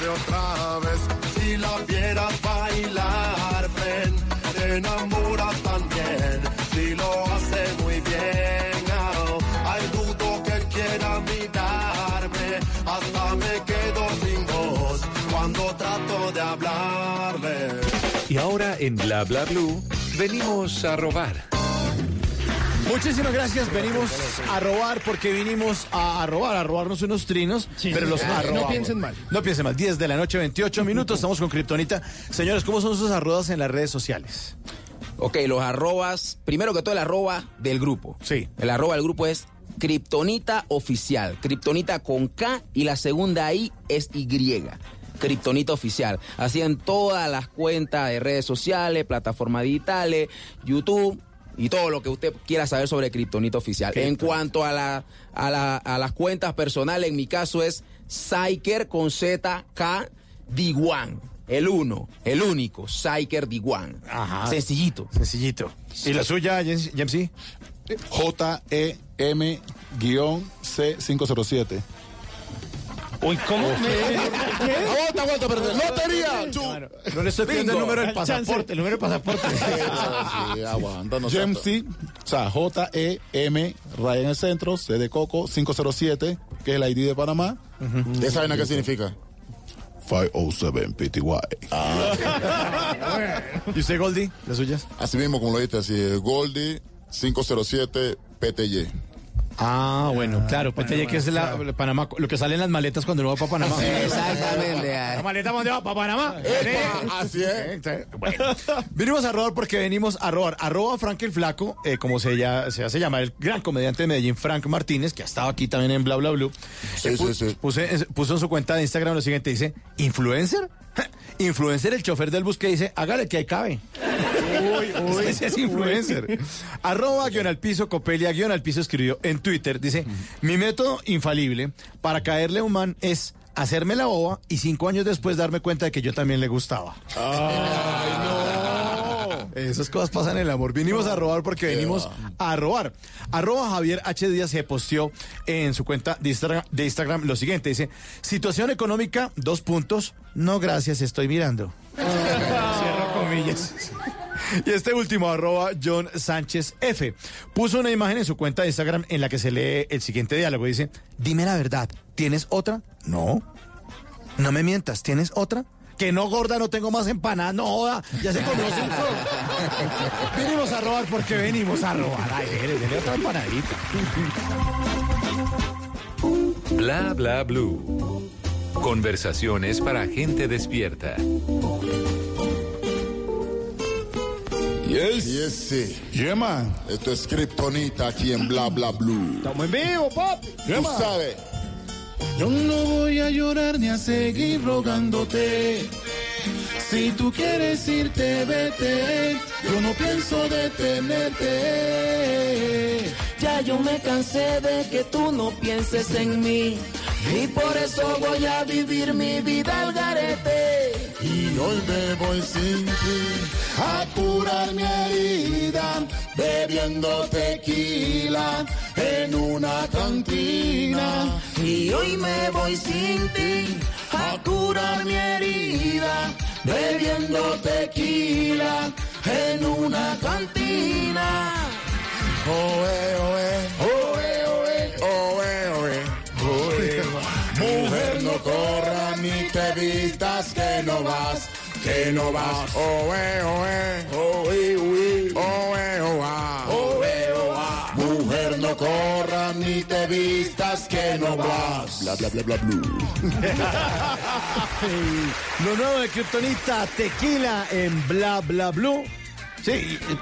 Otra vez. Si la vieras bailar, ven, te enamoras también. Si lo hace muy bien, oh, hay dudo que quiera mirarme. Hasta me quedo sin voz cuando trato de hablarle. Y ahora en Bla Bla Blue venimos a robar. Muchísimas gracias. Venimos a robar porque vinimos a, a robar, a robarnos unos trinos. pero los Ah, no piensen mal. No piensen mal. 10 de la noche, 28 *laughs* minutos. Estamos con Kryptonita. Señores, ¿cómo son sus arrodas en las redes sociales? Ok, los arrobas, primero que todo el arroba del grupo. Sí. El arroba del grupo es Kryptonita Oficial. Kryptonita con K y la segunda I es Y. Kryptonita Oficial. Así en todas las cuentas de redes sociales, plataformas digitales, YouTube y todo lo que usted quiera saber sobre Kryptonita Oficial. En cuanto a, la, a, la- a las cuentas personales, en mi caso es Psyker con Z K D1. el uno, el único, Psyker D1. Ajá. Sencillito. Sencillito. ¿Y la suya, Jamesy? J-E-M-C507. Uy, ¿cómo? Aguanta, aguanta, perdón. Lotería. No le estoy pidiendo el número del pasaporte, el número del pasaporte. *laughs* Sí, aguanta, no James sea- C, o sea, J-E-M, raya en el centro, C de Coco, 507, que es el ID de Panamá. ¿Esa vaina qué significa? 507 PTY. *laughs* ¿Y usted, Goldie? ¿Las suyas? Así mismo, como lo dijiste, así, Goldie 507 PTY. Ah, bueno, claro, PTY, que es la, Panamá, lo que sale en las maletas cuando uno va para Panamá. *laughs* Exactamente. ¿La maleta dónde va? ¿Para Panamá? Epa, así es. Bueno, *laughs* venimos a robar porque venimos a robar. Arroba Frank el Flaco, eh, como se, ya, se hace llamar el gran comediante de Medellín, Frank Martínez, que ha estado aquí también en Bla Bla Blue. Sí, Eh, pu- sí, sí. puse- puso en su cuenta de Instagram lo siguiente, dice, ¿influencer? *laughs* Influencer, el chofer del bus que dice, hágale que ahí cabe. Uy, *laughs* uy. Ese es influencer. Arroba guion al piso, Copelia guion al piso escribió en Twitter, dice, mi método infalible para caerle a un man es hacerme la boba y cinco años después darme cuenta de que yo también le gustaba. *laughs* Esas cosas pasan en el amor. Vinimos a robar porque venimos a robar. Arroba Javier H. Díaz se posteó en su cuenta de Instagram, de Instagram lo siguiente. Dice, situación económica, dos puntos. No, gracias, estoy mirando. *laughs* Cierro comillas. *laughs* Y este último, arroba John Sánchez F, puso una imagen en su cuenta de Instagram en la que se lee el siguiente diálogo. Dice, dime la verdad, ¿tienes otra? No. No me mientas, ¿tienes otra? Que no, gorda, no tengo más empanadas, no joda, ya se comió cinco. *laughs* venimos a robar porque venimos a robar. Ay, dele otra empanadita. Bla bla blue. Conversaciones para gente despierta. Yes. Yes, sí. Yeah, man. Esto es Kryptonita aquí en Bla Bla Blue. Estamos en vivo, papi. Tú sabes. Yo no voy a llorar ni a seguir rogándote. Si tú quieres irte, vete. Yo no pienso detenerte. Ya yo me cansé de que tú no pienses en mí. Y por eso voy a vivir mi vida al garete. Y hoy me voy sin ti a curar mi herida, bebiendo tequila en una cantina. Y hoy me voy sin ti a curar mi herida, bebiendo tequila en una cantina. Oe, oe, oe, oe, oe, oe, oe. Mujer, no corras ni te vistas que no vas, que no vas. Oe, oe, oe, oe, oe. Oe, corras ni te vistas que no vas. Bla, bla, bla, bla, blue. *laughs* Lo nuevo de Kryptonita, tequila en Bla Bla Blue. Sí,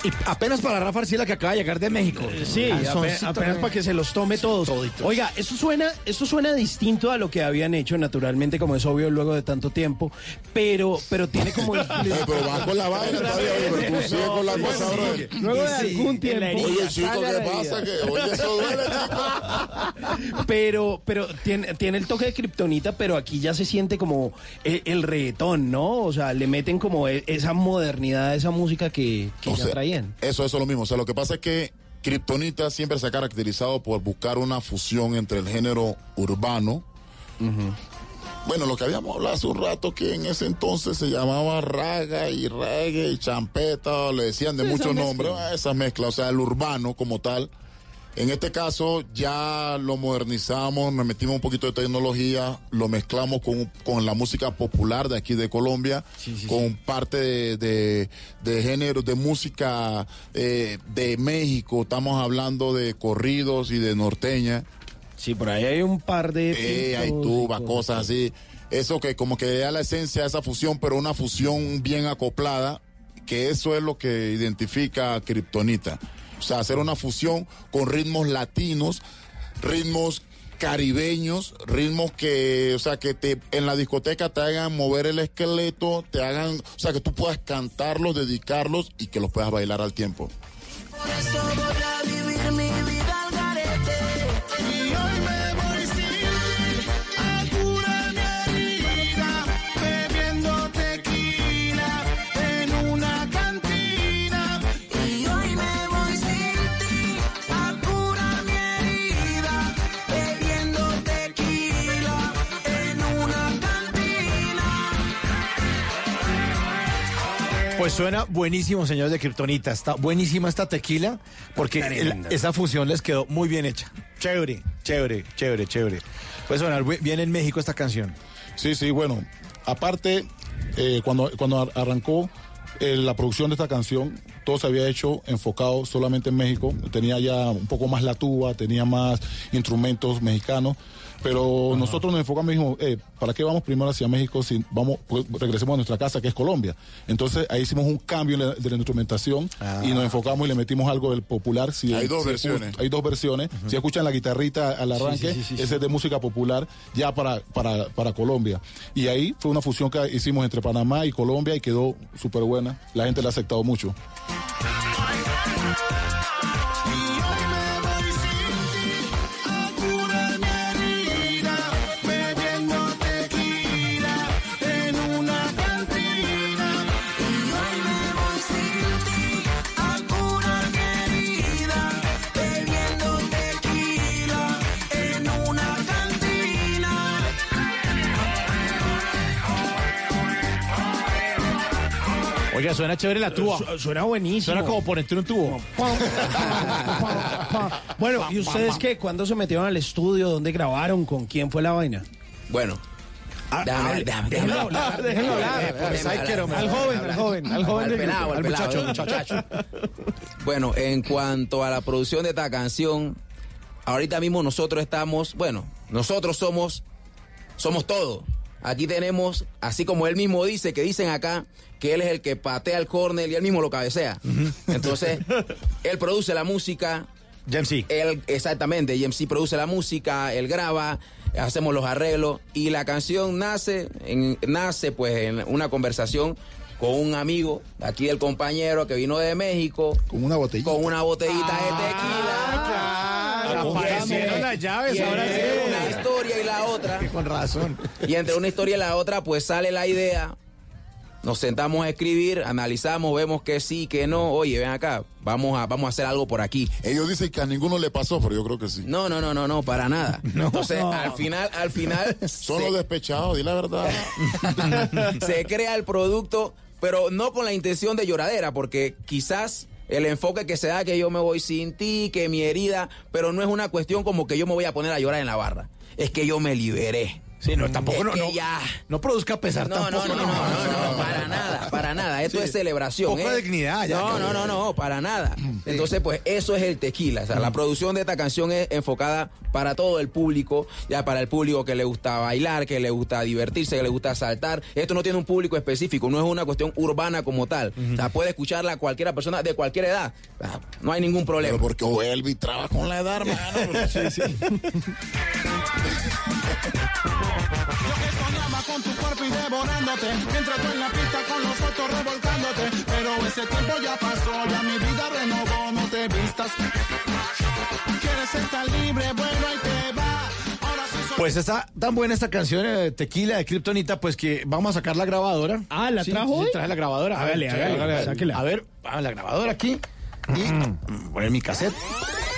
y, y apenas para Rafa Arcila que acaba de llegar de México. Sí, apenas, apenas para que se los tome todos. Oiga, eso suena, eso suena distinto a lo que habían hecho naturalmente, como es obvio luego de tanto tiempo, pero, pero tiene como el- *laughs* Eh, pero vas con la vaina todavía, pero tú sigues con la cosa, bro. Luego de Sí, algún tiempo. herida. Oye, chico, Saca ¿qué la pasa? herida. Que, oye, eso duele, chico. *laughs* Pero, pero tiene, tiene el toque de kriptonita, pero aquí ya se siente como el, el reggaetón, ¿no? O sea, le meten como e- esa modernidad a esa música que, que O ya sea, traían. Eso, eso es lo mismo. O sea, lo que pasa es que Kryptonita siempre se ha caracterizado por buscar una fusión entre el género urbano. Bueno, lo que habíamos hablado hace un rato que en ese entonces se llamaba raga y reggae y champeta, le decían de Sí, muchos nombres, ah, esa mezcla, o sea, el urbano como tal. En este caso ya lo modernizamos, nos metimos un poquito de tecnología, lo mezclamos con, con la música popular de aquí de Colombia, con parte de, de, de género, de música eh, de México, estamos hablando de corridos y de norteña. Sí, por ahí hay un par de... Eh, hay tubas, cosas así. Eso que como que da la esencia de esa fusión, pero una fusión bien acoplada, que eso es lo que identifica a Kryptonita. O sea, hacer una fusión con ritmos latinos, ritmos caribeños, ritmos que, o sea, que te en la discoteca te hagan mover el esqueleto, te hagan, o sea, que tú puedas cantarlos, dedicarlos y que los puedas bailar al tiempo. Por eso Pues suena buenísimo, señores de Kryptonita. Está buenísima esta tequila porque el- esa fusión les quedó muy bien hecha. Chévere, chévere, chévere, chévere. Puede sonar bien en México esta canción. Sí, sí, bueno, aparte, eh, cuando, cuando ar- arrancó eh, la producción de esta canción, todo se había hecho enfocado solamente en México, tenía ya un poco más la tuba, tenía más instrumentos mexicanos, pero nosotros nos enfocamos y dijimos, eh, ¿para qué vamos primero hacia México si vamos, pues, regresemos a nuestra casa que es Colombia? Entonces ahí hicimos un cambio en la- de la instrumentación y nos enfocamos y le metimos algo del popular. Si, Hay dos si versiones. hay dos versiones. Si escuchan la guitarrita al arranque, sí, sí, sí, ese es de música popular ya para, para, para Colombia. Y ahí fue una fusión que hicimos entre Panamá y Colombia y quedó súper buena. La gente la ha aceptado mucho. Oiga, suena chévere la tuba. suena buenísimo. Suena como ponerte un tubo. Bueno, ¿y ustedes qué? ¿Cuándo se metieron al estudio? ¿Dónde grabaron? ¿Con quién fue la vaina? Bueno. Ah, déjame- hable, déjame- hablar, déjenlo hablar. déjame Pues, hablar, quiero- déjame al hablar, joven, al joven, al hablar. joven Al pelado, grupo, al al pelado, muchacho, muchacho. Bueno, en cuanto a la producción de esta canción, ahorita mismo nosotros estamos, bueno, nosotros somos, somos todo. Aquí tenemos, así como él mismo dice, que dicen acá que él es el que patea el córner y él mismo lo cabecea. Entonces, *laughs* él produce la música. JMC. Él, exactamente, JMC produce la música, él graba, hacemos los arreglos y la canción nace, en, nace pues en una conversación con un amigo aquí del compañero que vino de México. Con una botellita. Con una botellita de tequila. Aparecieron las llaves, Y ahora entre sí. una historia y la otra. *laughs* Con razón. Y entre una historia y la otra, pues sale la idea. Nos sentamos a escribir, analizamos, vemos que sí, que no. Oye, ven acá, vamos a, vamos a hacer algo por aquí. Ellos dicen que a ninguno le pasó, pero yo creo que sí. No, no, no, no, no, para nada. *laughs* Entonces, al final, al final. Son los despechados, di la verdad. *laughs* se crea el producto, pero no con la intención de lloradera, porque quizás el enfoque que se da que yo me voy sin ti, que mi herida, pero no es una cuestión como que yo me voy a poner a llorar en la barra. Es que yo me liberé. Sí, no, tampoco no, no, ya. no produzca pesar No, no, tampoco. no, no, no, no, para nada, para nada. Esto Sí. es celebración. Poco ¿eh? dignidad ya, No, no, no, no, para nada. Entonces, pues eso es el tequila. O sea, la producción de esta canción es enfocada para todo el público, ya para el público que le gusta bailar, que le gusta divertirse, que le gusta saltar. Esto no tiene un público específico, no es una cuestión urbana como tal. O sea, puede escucharla cualquiera persona de cualquier edad. No hay ningún problema. Pero porque vuelve y traba con la edad, hermano. *laughs* Sí, sí. *laughs* Soñaba con tu cuerpo y devorándote Mientras tú en la pista con los otros revolcándote Pero ese tiempo ya pasó, ya mi vida renovó No te vistas Quieres estar libre, bueno ahí te va Ahora sí soy Pues está tan buena esta canción eh, Tequila de Kryptonita, pues que vamos a sacar la grabadora. Ah, ¿la Sí, trajo sí, traje la grabadora. Hágale, A ver, hágale, sáquela. A ver, a la grabadora aquí. Y mm, poner mi cassette.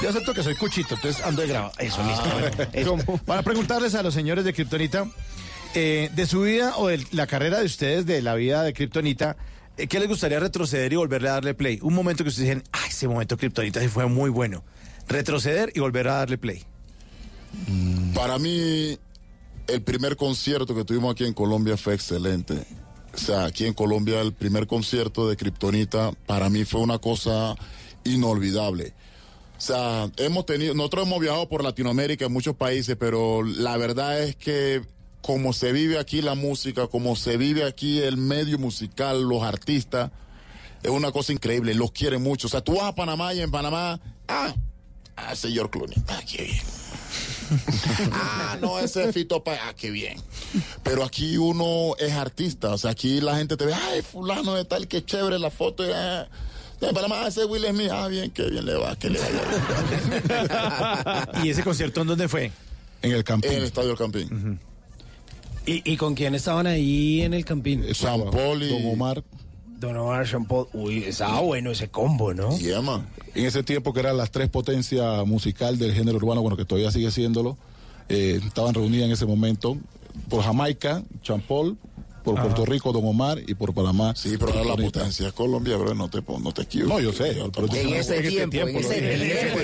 Yo acepto que soy cuchito, entonces ando de grabado. Eso, listo. bueno, eso. Para preguntarles a los señores de Kryptonita, eh, de su vida o de la carrera de ustedes, de la vida de Kryptonita, eh, ¿qué les gustaría retroceder y volverle a darle play? Un momento que ustedes dicen, ah, ese momento Kryptonita sí fue muy bueno. Retroceder y volver a darle play. Para mí, el primer concierto que tuvimos aquí en Colombia fue excelente. O sea, aquí en Colombia el primer concierto de Kryptonita para mí fue una cosa inolvidable. O sea, hemos tenido, nosotros hemos viajado por Latinoamérica en muchos países, pero la verdad es que como se vive aquí la música, como se vive aquí el medio musical, los artistas, es una cosa increíble, los quieren mucho. O sea, tú vas a Panamá y en Panamá, ah, ah, señor Clooney, ah, qué bien. *laughs* ah, no, ese es Fito Pa- ah, qué bien. Pero aquí uno es artista, o sea, aquí la gente te ve, ay, fulano de tal, qué chévere la foto. ah. En Panamá, ese Will Smith, ah, bien, qué bien le va, que le vaya. *laughs* ¿Y ese concierto en dónde fue? En el Campín. En el Estadio del Campín. ¿Y, y con quién estaban ahí en el campín? Jean Paul y... Don Omar. Don Omar, Jean Paul. Uy, estaba bueno ese combo, ¿no? Yeah, man. En ese tiempo que eran las tres potencias musical del género urbano, bueno, que todavía sigue siéndolo, eh, estaban reunidas en ese momento por Jamaica, Champol, por Ajá. Puerto Rico, Don Omar, y por Panamá. Sí, pero ahora la potencia es Colombia, bro, no te, no te equivoques. No, yo sé. pero En ese tiempo, en ese tiempo,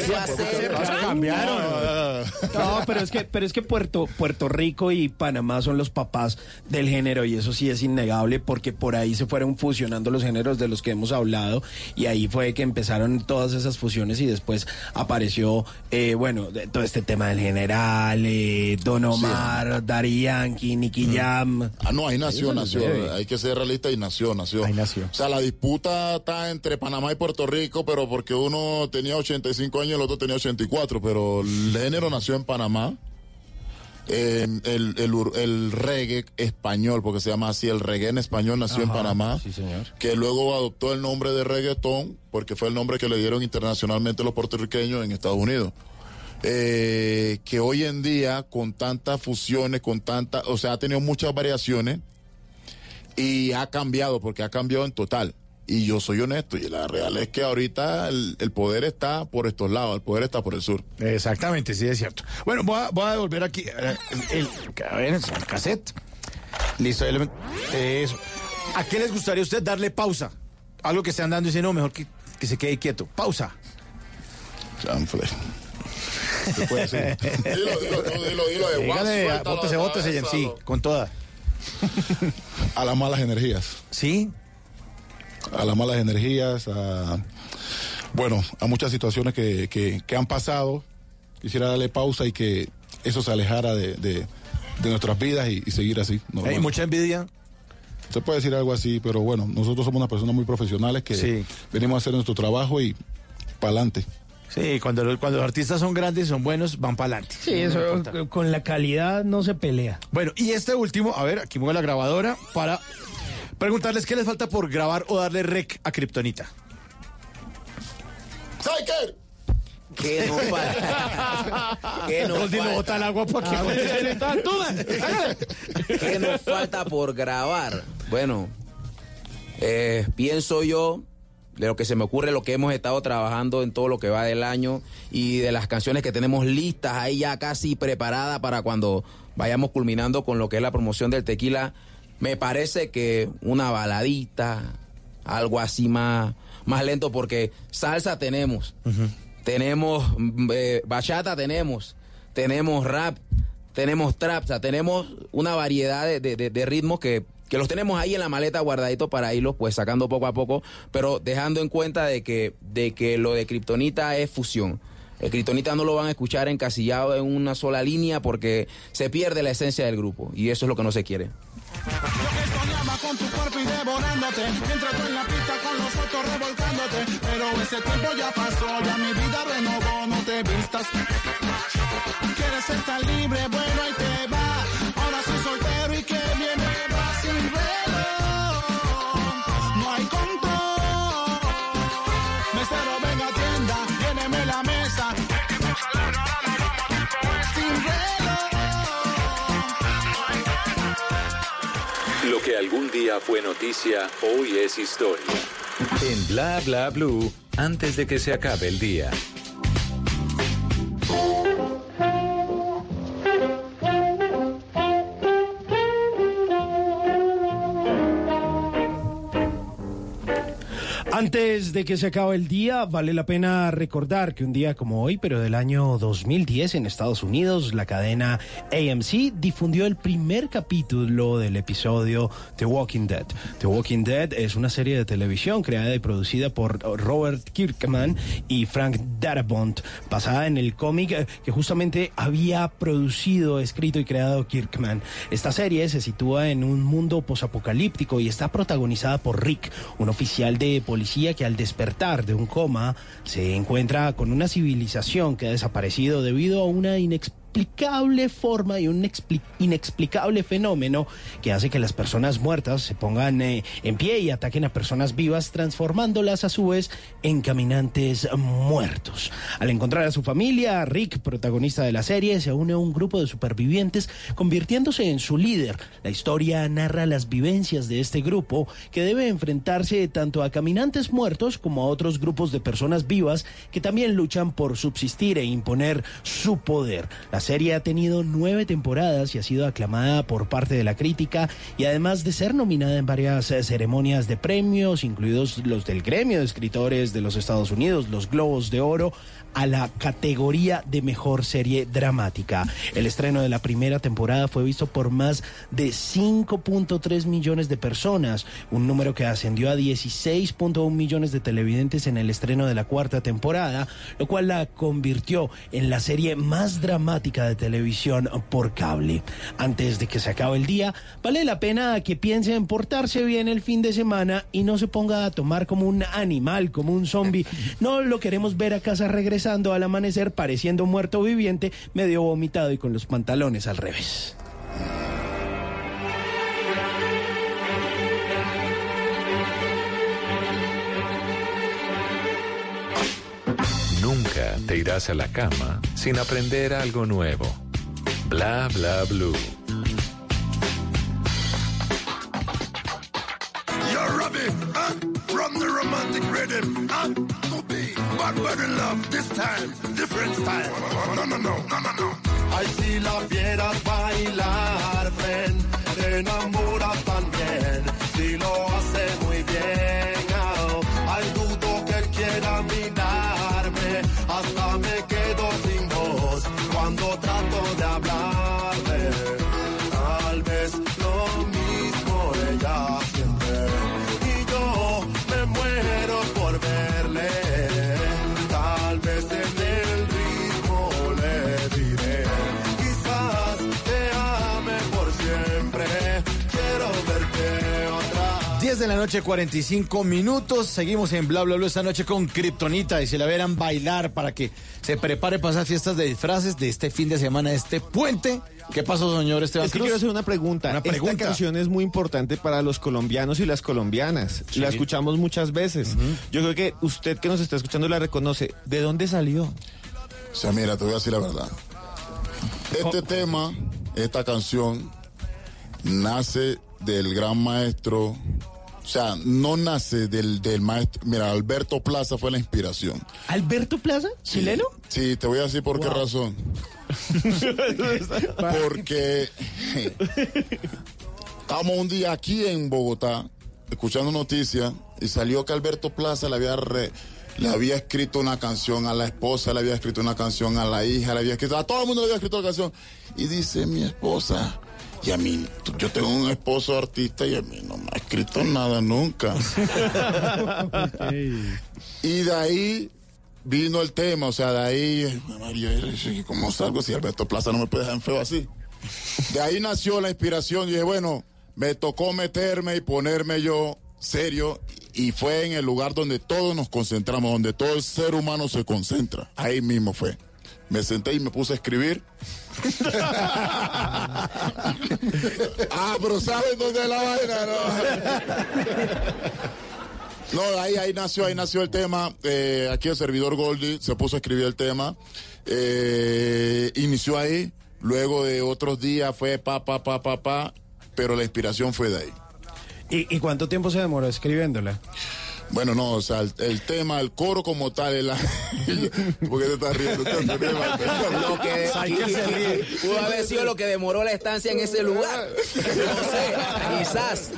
cambiaron. No, pero es que, pero es que Puerto, Puerto Rico y Panamá son los papás del género y eso sí es innegable porque por ahí se fueron fusionando los géneros de los que hemos hablado y ahí fue que empezaron todas esas fusiones y después apareció, eh, bueno, de- todo este tema del general, eh, Don Omar, Daddy Yankee, Nicky Jam. Ah, no, ahí nació, Nació. Hay que ser realista y nació, nació. Ahí nació. O sea, la disputa está entre Panamá y Puerto Rico, pero porque uno tenía 85 años y el otro tenía 84, pero el género nació en Panamá. Eh, el, el, ur- el reggae español, porque se llama así, el reggae en español nació en Panamá, sí, señor. que luego adoptó el nombre de reggaetón, porque fue el nombre que le dieron internacionalmente los puertorriqueños en Estados Unidos. Eh, que hoy en día, con tantas fusiones, con tantas, o sea, ha tenido muchas variaciones y ha cambiado, porque ha cambiado en total. Y yo soy honesto, y la real es que ahorita el, el poder está por estos lados, el poder está por el sur. Exactamente, sí, es cierto. Bueno, voy a, voy a devolver aquí eh, el, a ver, el cassette. Listo, el- eso. ¿A qué les gustaría a usted darle pausa? Algo que están dando y dice, no, mejor que, que se quede quieto. Pausa. Chanfle. *laughs* *laughs* Dilo, dilo, dilo, dilo sí, con toda. A las malas energías. ¿Sí? A las malas energías, a, bueno, a muchas situaciones que, que, que han pasado. Quisiera darle pausa y que eso se alejara de, de- de nuestras vidas y, y seguir así. normal. Hay mucha envidia. Se puede decir algo así, pero bueno, nosotros somos unas personas muy profesionales que Sí. venimos a hacer nuestro trabajo y para adelante. Sí, cuando, los- cuando los artistas son grandes y son buenos, van para adelante. Sí, eso con la calidad no se pelea. Bueno, y este último, a ver, aquí mueve la grabadora para preguntarles qué les falta por grabar o darle rec a Kryptonita. ¿Sabes qué? *laughs* ¿Qué nos falta? ¿Qué nos Rodri, no falta? bota el agua para que Ah. *laughs* ¿Qué nos falta por grabar? Bueno, eh, pienso yo, de lo que se me ocurre, lo que hemos estado trabajando en todo lo que va del año y de las canciones que tenemos listas ahí ya casi preparadas para cuando vayamos culminando con lo que es la promoción del tequila, me parece que una baladita, algo así más, más lento, porque salsa tenemos, tenemos mm, eh, bachata tenemos, tenemos rap, tenemos trap, o sea, tenemos una variedad de, de- de- de ritmos que, que los tenemos ahí en la maleta guardaditos para irlos pues sacando poco a poco, pero dejando en cuenta de que, de que lo de Kryptonita es fusión. El Kryptonita no lo van a escuchar encasillado en una sola línea porque se pierde la esencia del grupo y eso es lo que no se quiere. Quieres estar libre, bueno ahí te va Lo que algún día fue noticia, hoy es historia. En Bla Bla Blue, antes de que se acabe el día. Antes de que se acabe el día, vale la pena recordar que un día como hoy, pero del año 2010 en Estados Unidos, la cadena AMC difundió el primer capítulo del episodio The Walking Dead. The Walking Dead es una serie de televisión creada y producida por Robert Kirkman y Frank Darabont, basada en el cómic eh, que justamente había producido, escrito y creado Kirkman. Esta serie se sitúa en un mundo posapocalíptico y está protagonizada por Rick, un oficial de policía que al despertar de un coma se encuentra con una civilización que ha desaparecido debido a una inexplicable forma y un expli- inexplicable fenómeno que hace que las personas muertas se pongan eh, en pie y ataquen a personas vivas, transformándolas a su vez en caminantes muertos. Al encontrar a su familia, Rick, protagonista de la serie, se une a un grupo de supervivientes, convirtiéndose en su líder. La historia narra las vivencias de este grupo que debe enfrentarse tanto a caminantes muertos como a otros grupos de personas vivas que también luchan por subsistir e imponer su poder. La La serie ha tenido nueve temporadas y ha sido aclamada por parte de la crítica y además de ser nominada en varias eh, ceremonias de premios, incluidos los del gremio de escritores de los Estados Unidos, los Globos de Oro, a la categoría de mejor serie dramática. El estreno de la primera temporada fue visto por más de 5.3 millones de personas, un número que ascendió a 16.1 millones de televidentes en el estreno de la cuarta temporada, lo cual la convirtió en la serie más dramática de televisión por cable. Antes de que se acabe el día, vale la pena que piense en portarse bien el fin de semana y no se ponga a tomar como un animal, como un zombie. *laughs* No lo queremos ver a casa regresando al amanecer pareciendo muerto viviente, medio vomitado y con los pantalones al revés. Te irás a la cama sin aprender algo nuevo. Bla bla blue. You're Robbie, huh? From the noche, 45 minutos. Seguimos en Bla Bla Bla esta noche con Kryptonita y si la verán bailar para que se prepare para esas fiestas de disfraces de este fin de semana, este puente. ¿Qué pasó, señor Esteban Es que Cruz? quiero hacer una pregunta. Una pregunta. Esta canción es muy importante para los colombianos y las colombianas. Sí. La escuchamos muchas veces. Yo creo que usted que nos está escuchando la reconoce. ¿De dónde salió? O sea, mira, te voy a decir la verdad. Este tema, esta canción, nace del gran maestro. O sea, no nace del, del maestro. Mira, Alberto Plaza fue la inspiración. ¿Alberto Plaza? ¿Chileno? Sí, te voy a decir por qué razón. *laughs* Porque estábamos un día aquí en Bogotá escuchando noticias y salió que Alberto Plaza le había re- le había escrito una canción a la esposa, le había escrito una canción a la hija, le había escrito a todo el mundo le había escrito una canción y dice mi esposa y a mí, yo tengo un esposo artista y a mí no me ha escrito nada nunca. Y de ahí vino el tema, o sea, de ahí, María, ¿cómo salgo si Alberto Plaza no me puede dejar en feo así? De ahí nació la inspiración y dije, bueno, me tocó meterme y ponerme yo serio y fue en el lugar donde todos nos concentramos, donde todo el ser humano se concentra. Ahí mismo fue. Me senté y me puse a escribir. *laughs* ah, pero ¿saben dónde es la vaina? No, no ahí, ahí nació, ahí nació el tema. Eh, aquí el servidor Goldie se puso a escribir el tema. Eh, inició ahí. Luego de otros días fue pa, pa, pa, pa, pa. Pero la inspiración fue de ahí. ¿Y, y cuánto tiempo se demoró escribiéndola? Bueno, no, o sea, el, el tema, el coro como tal, es la... *laughs* ¿por qué te estás riendo? Te estás riendo. Lo que pudo haber sido lo que demoró la estancia en ese lugar. No sé, quizás.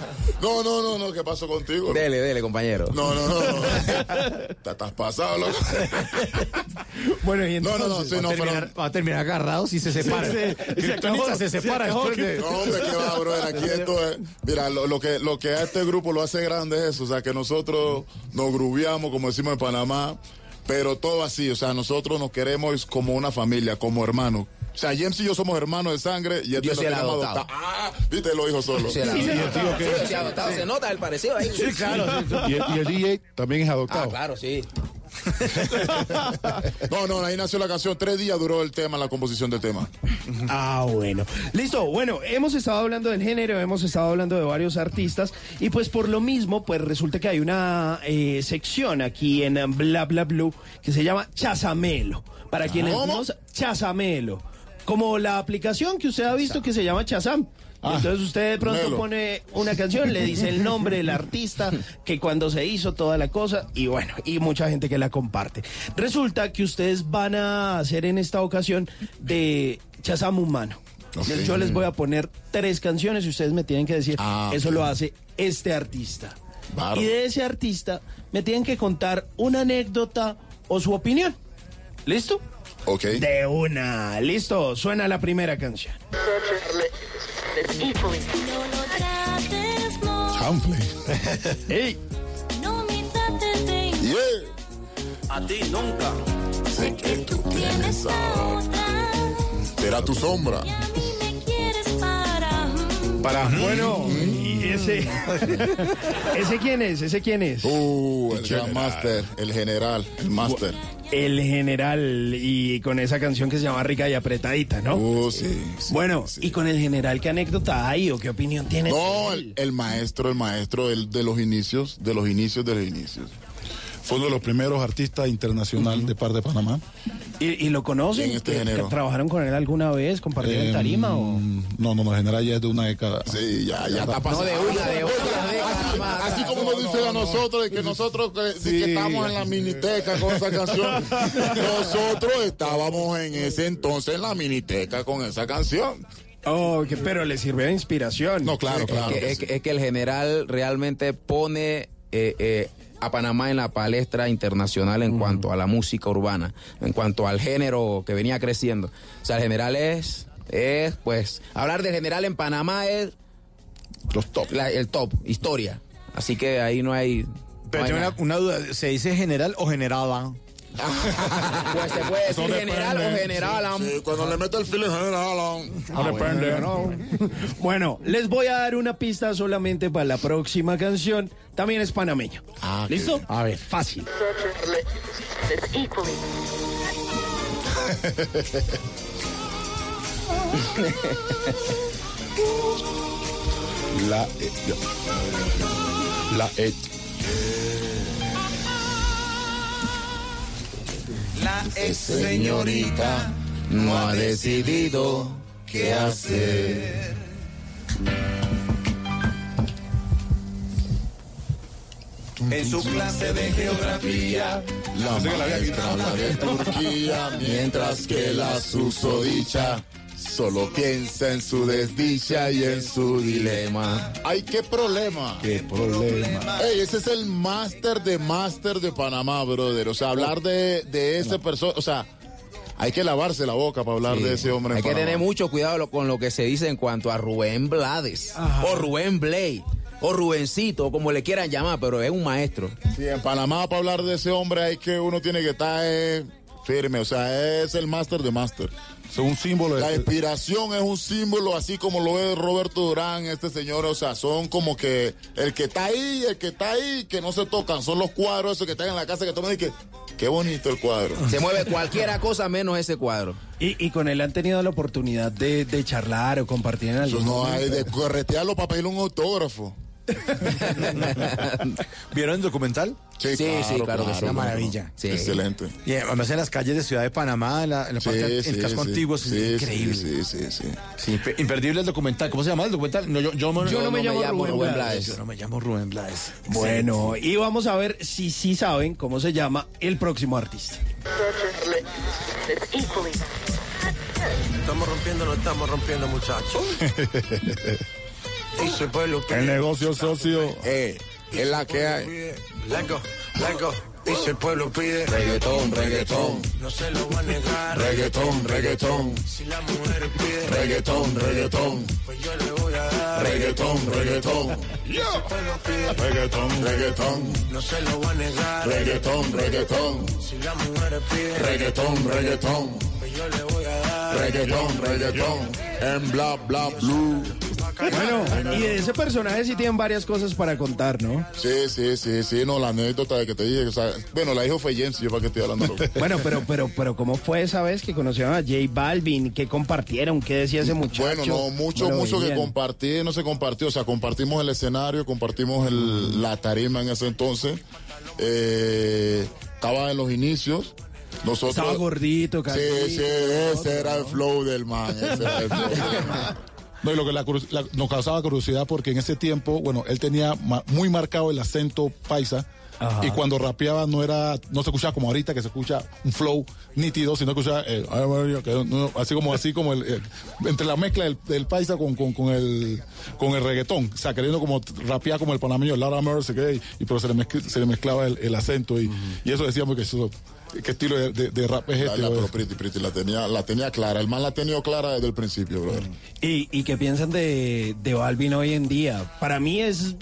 No, no, no, no, ¿qué pasó contigo? Dele, dele, compañero. No, no, no. Te estás pasado, loco. Bueno, y No, no, no, sí, va, no, a terminar, pero... va a terminar agarrados y se separan. Sí, sí, se acabó, se se separa acabó, después de- No, hombre, qué va, brother. Aquí esto es. Mira, lo, lo que, lo que a este grupo lo hace grande es eso. O sea, que nosotros nos grubiamos, como decimos en Panamá, pero todo así. O sea, nosotros nos queremos como una familia, como hermanos. O sea, James y yo somos hermanos de sangre y este Yo lo tenemos adoptado. adoptado. Ah, viste, lo dijo solo. Sí, adoptado. Sí, sí, adoptado. Se nota el parecido ahí. Sí, claro. Y, el- y el DJ también es adoptado. Ah, claro, sí. *laughs* No, no, ahí nació la canción. Tres días duró el tema, la composición del tema. Ah, bueno. Listo, bueno, hemos estado hablando del género, hemos estado hablando de varios artistas y pues por lo mismo, pues resulta que hay una eh, sección aquí en Bla Bla Blue que se llama Chazamelo. Para quienes no Chazamelo. Como la aplicación que usted ha visto que se llama Chazam. Y Entonces usted de pronto Melo. pone una canción, le dice el nombre del artista, *laughs* que cuando se hizo toda la cosa, y bueno, y mucha gente que la comparte. Resulta que ustedes van a hacer en esta ocasión de Chazam Humano. Yo les voy a poner tres canciones y ustedes me tienen que decir, Ah, eso lo hace este artista. Y de ese artista me tienen que contar una anécdota o su opinión. ¿Listo? Ok. De una. Listo, suena la primera canción. Chanfle. ¡Ey! Yeah. A ti nunca. Sé que tú tienes a otra. Será tu sombra. Para, bueno, y ese. *laughs* ¿Ese quién es? ¿Ese quién es? Uh, el. Gran Master, el general, el Master. El general, y con esa canción que se llama Rica y Apretadita, ¿no? Uh, sí. sí, bueno, sí. y con el general, ¿qué anécdota hay o qué opinión tiene? No, el, el maestro, el maestro del- de los inicios, de los inicios, de los inicios. Fue uno de los primeros artistas internacional de par de Panamá. ¿Y, y lo conocen? En este ¿Que- género. que ¿Trabajaron con él alguna vez? ¿Compartieron Eh, tarima o...? No, no, no, general ya es de una década. Sí, ya, ya está No, pasando. de una, de una Así, década. así como nos dicen a nosotros, de que nosotros que, de que estamos en la miniteca con esa canción. Nosotros estábamos en ese entonces en la miniteca con esa canción. Oh, que- pero le sirve de inspiración. No, claro, claro. Es que, es que- es que el general realmente pone eh, eh, a Panamá en la palestra internacional en cuanto a la música urbana, en cuanto al género que venía creciendo. O sea, el general es, es pues, hablar del general en Panamá es Los top. la- el top, historia. Así que ahí no hay... no Pero hay tengo una, una duda, ¿se dice general o general? Pues se puede decir general o general. Sí, cuando le mete el filo general. No depende. *laughs* Bueno, les voy a dar una pista solamente para la próxima canción. También es panameño. Ah, ¿Listo? A ver, fácil. *laughs* La et. La et. La ex señorita no ha decidido qué hacer. En su clase de geografía. La maestra habla de Turquía, mientras que la susodicha solo piensa en su desdicha y en su dilema. ¡Ay, qué problema! Qué problema. Ey, ese es el máster de máster de Panamá, brother. O sea, hablar de, de ese persona, o sea, hay que lavarse la boca para hablar Sí. de ese hombre. en Hay que tener mucho cuidado con lo que se dice en cuanto a Rubén Blades, o Rubén Blade, o Rubencito, como le quieran llamar, pero es un maestro. Sí, en Panamá para hablar de ese hombre hay que uno tiene que estar eh, firme, o sea, es el máster de máster. Es un símbolo La de... inspiración es un símbolo, así como lo es Roberto Durán, este señor, o sea, son como que el que está ahí, el que está ahí, que no se tocan, son los cuadros esos que están en la casa que toman y que, qué bonito el cuadro. Se mueve cualquiera cosa menos ese cuadro. Y, y con él han tenido la oportunidad de, de charlar o compartir en algún no hay de corretearlo para pedirle un autógrafo. *laughs* ¿Vieron el documental? Sí, sí, claro que sí. Una maravilla. Sí. Excelente. Y además en las calles de Ciudad de Panamá, en la, en la parte del sí, casco sí. antiguo, es increíble. Sí, sí, sí. sí. Sí, pe- imperdible el documental. ¿Cómo se llama el documental? No, yo, yo, no- Yo no me llamo Rubén Blades. Yo no me llamo Rubén Blades. Bueno, y vamos a ver si sí saben cómo se llama el próximo artista. Estamos rompiendo, no estamos rompiendo, muchachos. *laughs* El negocio socio. Eh, es la que hay. Let go. Y si el pueblo pide Reggaetón, reggaetón. no se lo va a negar. Reggaetón, reggaetón. Si la mujer pide Reggaetón, reggaetón. pues yo le voy a dar. Reggaetón, reggaetón. Y si el pueblo pide Reggaetón, reggaetón. no se lo va a negar. Reggaetón, reggaetón. Si la mujer pide Reggaetón, reggaetón. pues yo le voy a dar. Reggaetón, reggaetón. En bla, bla, blue. Bueno, y de ese personaje sí tienen varias cosas para contar, ¿no? Sí, sí, sí, sí. No, la anécdota de que te dije. O sea, bueno, la dijo fue James, yo para qué estoy hablando. Bueno, pero, pero, pero, ¿cómo fue esa vez que conocieron a J Balvin? ¿Qué compartieron? ¿Qué decía ese muchacho? Bueno, no, mucho, ¿Cómo lo mucho que compartí, no se compartió. O sea, compartimos el escenario, compartimos el- la tarima en ese entonces. Eh, estaba en los inicios. Nosotros, Estaba gordito, Sí, casi. sí, ese era el flow del man. ese era el flow del man. *laughs* No, y lo que la nos causaba curiosidad porque en ese tiempo, bueno, él tenía ma- muy marcado el acento paisa. Ajá. Y cuando rapeaba no era, no se escuchaba como ahorita que se escucha un flow nítido, sino que escuchaba eh, así como así como el, eh, entre la mezcla del, del paisa con, con, con el con el reggaetón, o sea, queriendo como rapear como el panameño, Lara Mercer, y, pero se le, mezcl- se le mezclaba el, el acento y, y eso decíamos que eso, qué estilo de, de- de rap es La, este. la, Pretty, Pretty la tenía, la tenía clara. El man la ha tenido clara desde el principio, brother. ¿Y, y qué piensan de, de Balvin hoy en día? Para mí es...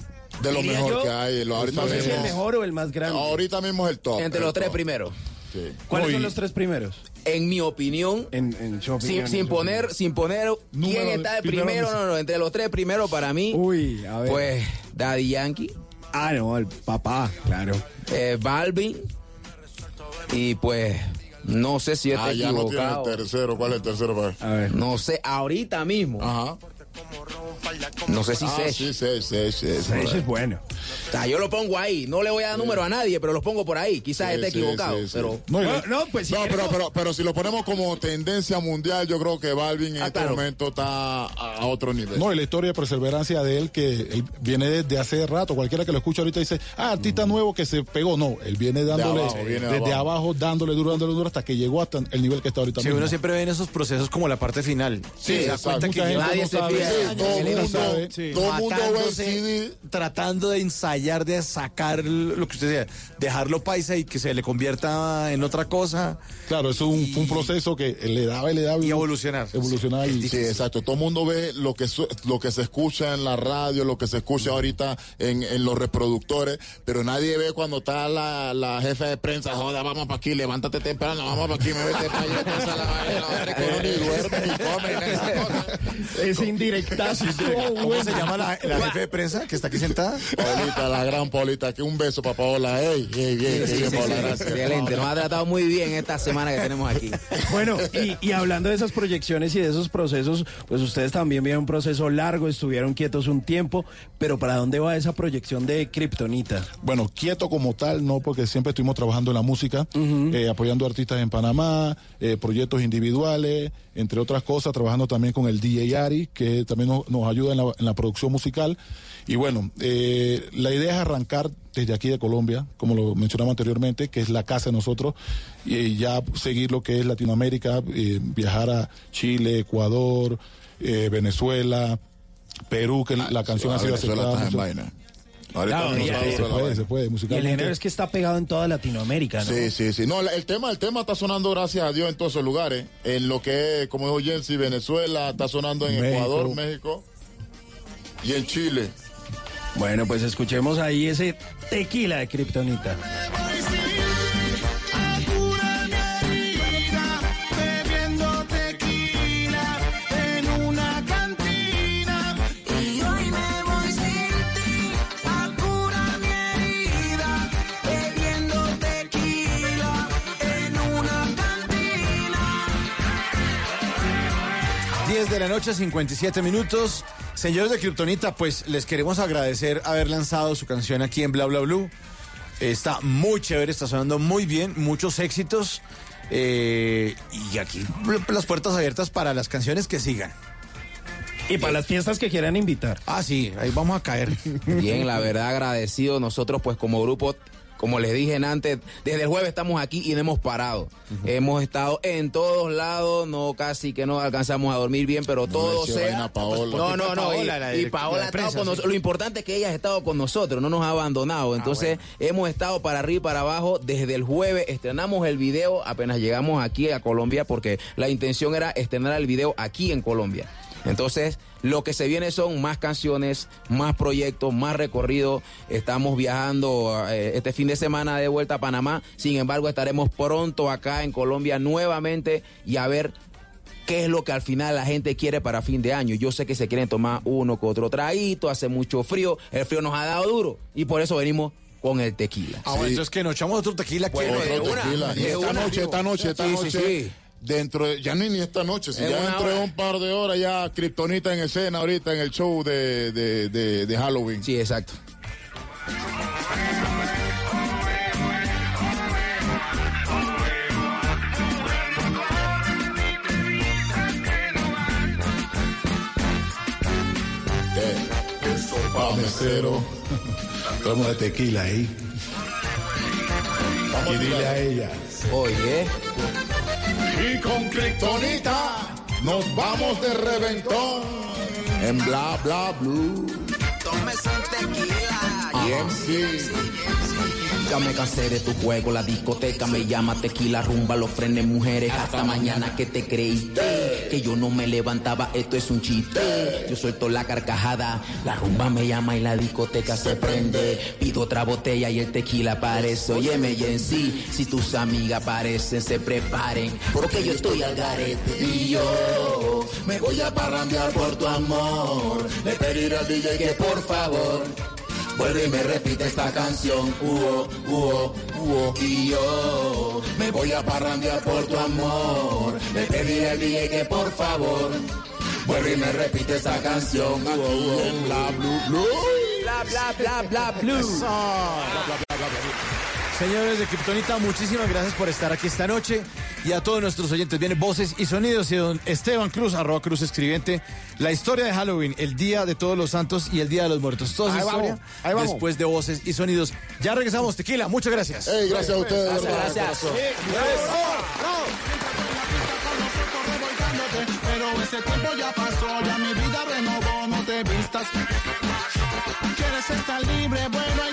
De lo mejor yo, que hay. Lo, ahorita no sé si mismo- el mejor o el más grande. Ahorita mismo es el top. Entre el los tres primeros. Sí. ¿Cuáles son los tres primeros? En mi opinión, En, en sin, sin en poner, sin poner quién está de primero, primero, no, no, entre los tres primeros para mí, Uy, a ver. pues Daddy Yankee, Ah, no, el papá, claro. eh, Balvin y pues no sé si yo Ah, ya no tiene el tercero. ¿Cuál es el tercero? para A ver. no sé, ahorita mismo. Ajá. No sé si Ah, Sech. sí, es bueno. O sea, yo lo pongo ahí. No le voy a dar número a nadie, pero los pongo por ahí. Quizás Sí, esté equivocado, sí, sí. pero No, pues si No, pero, pero, pero si lo ponemos como tendencia mundial, yo creo que Balvin en Ah, este claro. momento está a otro nivel. No, y la historia de perseverancia de él, que él viene desde hace rato. Cualquiera que lo escucha ahorita dice, ah, artista nuevo que se pegó. No, él viene dándole, abajo, viene de desde abajo. abajo. dándole duro, dándole duro, hasta que llegó hasta el nivel que está ahorita Sí, mismo. uno siempre ve en esos procesos como la parte final. Sí, se da cuenta que nadie se fija. Todo el mundo, años, sí. todo el mundo tratando de ensayar, de sacar lo que usted decía, dejarlo paisa y que se le convierta en otra cosa. Claro, eso es un, fue un proceso que le daba y le daba. Y evolucionar. Evolucionar y, Sí, exacto. Todo el mundo ve lo que su- lo que se escucha en la radio, lo que se escucha ahorita en, en los reproductores, pero nadie ve cuando está la, la jefa de prensa, joda, vamos para aquí, levántate temprano, vamos para aquí, me vete para allá, pasa la vaina, *laughs* ni duerme come, esa cosa. Ese indirectazo. ¿Cómo se llama la, la jefe de prensa que está aquí sentada? Paulita, la gran Paulita, que un beso para Paola, ey, ey, ey, Sí, ey, sí, Paola, sí. gracias. Excelente, nos ha tratado muy bien esta semana que tenemos aquí. Bueno, y, y hablando de esas proyecciones y de esos procesos, pues ustedes también vieron un proceso largo, estuvieron quietos un tiempo, pero ¿para dónde va esa proyección de Kryptonita? Bueno, quieto como tal, no, porque siempre estuvimos trabajando en la música, eh, apoyando artistas en Panamá, eh, proyectos individuales, entre otras cosas, trabajando también con el DJ Ari, que también nos, nos ayuda en la, en la producción musical. Y bueno, eh, la idea es arrancar desde aquí de Colombia, como lo mencionamos anteriormente, que es la casa de nosotros, y ya seguir lo que es Latinoamérica, eh, viajar a Chile, Ecuador, eh, Venezuela, Perú, que la canción ha sido Ah, aceptada. Ahorita Claro, mismo ya, está se Se dura la puede, vaina. se puede, Y el género es que está pegado en toda Latinoamérica, ¿no? Sí, sí, sí. No, la- el tema, el tema está sonando, gracias a Dios, en todos esos lugares. En lo que es, como dijo Jensi, Venezuela, está sonando en México. Ecuador, México y en Chile. Bueno, pues escuchemos ahí ese tequila de Kryptonita. 10 de la noche, 57 minutos. Señores de Kryptonita, pues les queremos agradecer haber lanzado su canción aquí en Bla Bla Blue. Está muy chévere, está sonando muy bien, muchos éxitos. eh, y aquí las puertas abiertas para las canciones que sigan. Y para las fiestas que quieran invitar. Ah, sí, ahí vamos a caer. Bien, la verdad agradecido. Nosotros pues como grupo, como les dije antes, desde el jueves estamos aquí y no hemos parado. Hemos estado en todos lados, no casi que no alcanzamos a dormir bien, pero todo sea... vaina a Paola. No, no, no. Paola, y- la y, directora Paola ha estado con sí. nosotros. Lo importante es que ella ha estado con nosotros, no nos ha abandonado. Entonces hemos estado para arriba y para abajo desde el jueves. Estrenamos el video apenas llegamos aquí a Colombia porque la intención era estrenar el video aquí en Colombia. Entonces, lo que se viene son más canciones, más proyectos, más recorrido. Estamos viajando eh, este fin de semana de vuelta a Panamá. Sin embargo, estaremos pronto acá en Colombia nuevamente y a ver qué es lo que al final la gente quiere para fin de año. Yo sé que se quieren tomar uno con otro traguito, hace mucho frío. El frío nos ha dado duro y por eso venimos con el tequila. Ah, bueno, entonces que nos echamos otro tequila. Bueno, de Otro una, tequila. esta una. noche, esta noche, esta Sí, sí, noche. sí. Dentro de, ya ni, ni esta noche, si ya dentro de un par de horas ya Kryptonita en escena ahorita en el show de, de, de, de Halloween. Sí, exacto. mesero. Traemos de tequila ahí. y dile a ella. Oye. Y con Kryptonita nos vamos de reventón en bla bla blue. Tómese un tequila. Bien, sí. Me cansé de tu juego, la discoteca me llama tequila, rumba, los frenes, mujeres. Hasta mañana que te creíste que yo no me levantaba, esto es un chiste. Yo suelto la carcajada, la rumba me llama y la discoteca se prende. Pido otra botella y el tequila aparece. Óyeme, y en sí, si tus amigas aparecen, se preparen, porque yo estoy al garete. Y yo me voy a parrandear por tu amor. Le pediré al DJ que por favor Vuelve y me repite esta canción, uo, uo, uo. Y yo me voy a parrandear por tu amor. Le pediré al DJ que por favor vuelve y me repite esta canción. Aquí en Bla Blue Blue. Bla bla bla bla blue. Señores de Kryptonita, muchísimas gracias por estar aquí esta noche. Y a todos nuestros oyentes, vienen voces y sonidos. Y don Esteban Cruz, arroba Cruz Escribiente, la historia de Halloween, el Día de Todos los Santos y el Día de los Muertos. Toda esa vamos, historia ahí vamos. después de voces y sonidos. Ya regresamos, Tequila. Muchas gracias. Ey, gracias a ustedes. de verdad, Gracias. corazón. Pero ese tiempo ya pasó, ya mi vida renovó, no te vistas. Quieres estar libre, bueno, ahí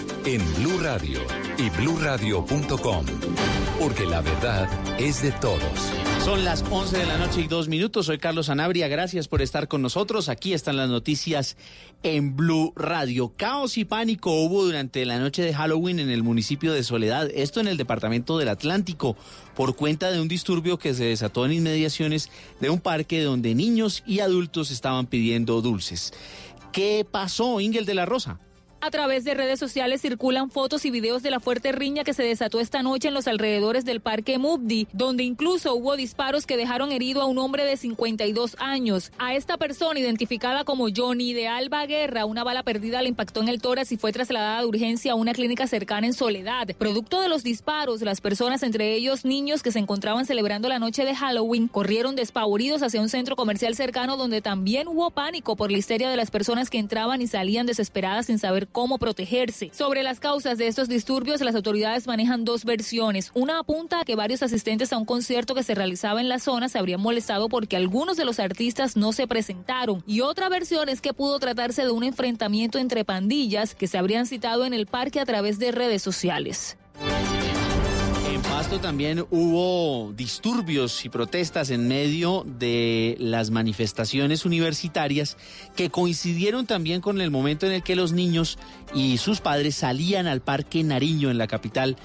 en Blue Radio y bluradio.com, porque la verdad es de todos. Son las 11 de la noche y dos minutos. Soy Carlos Anabria. Gracias por estar con nosotros. Aquí están las noticias en Blue Radio. Caos y pánico hubo durante la noche de Halloween en el municipio de Soledad. Esto en el departamento del Atlántico, por cuenta de un disturbio que se desató en inmediaciones de un parque donde niños y adultos estaban pidiendo dulces. ¿Qué pasó, Ingel de la Rosa? A través de redes sociales circulan fotos y videos de la fuerte riña que se desató esta noche en los alrededores del Parque Mubdi, donde incluso hubo disparos que dejaron herido a un hombre de 52 años. A esta persona, identificada como Johnny de Alba Guerra, una bala perdida le impactó en el tórax y fue trasladada de urgencia a una clínica cercana en Soledad. Producto de los disparos, las personas, entre ellos niños que se encontraban celebrando la noche de Halloween, corrieron despavoridos hacia un centro comercial cercano donde también hubo pánico por la histeria de las personas que entraban y salían desesperadas sin saber cómo protegerse. Sobre las causas de estos disturbios, las autoridades manejan dos versiones. Una apunta a que varios asistentes a un concierto que se realizaba en la zona se habrían molestado porque algunos de los artistas no se presentaron. Y otra versión es que pudo tratarse de un enfrentamiento entre pandillas que se habrían citado en el parque a través de redes sociales. También hubo disturbios y protestas en medio de las manifestaciones universitarias que coincidieron también con el momento en el que los niños y sus padres salían al Parque Nariño en la capital,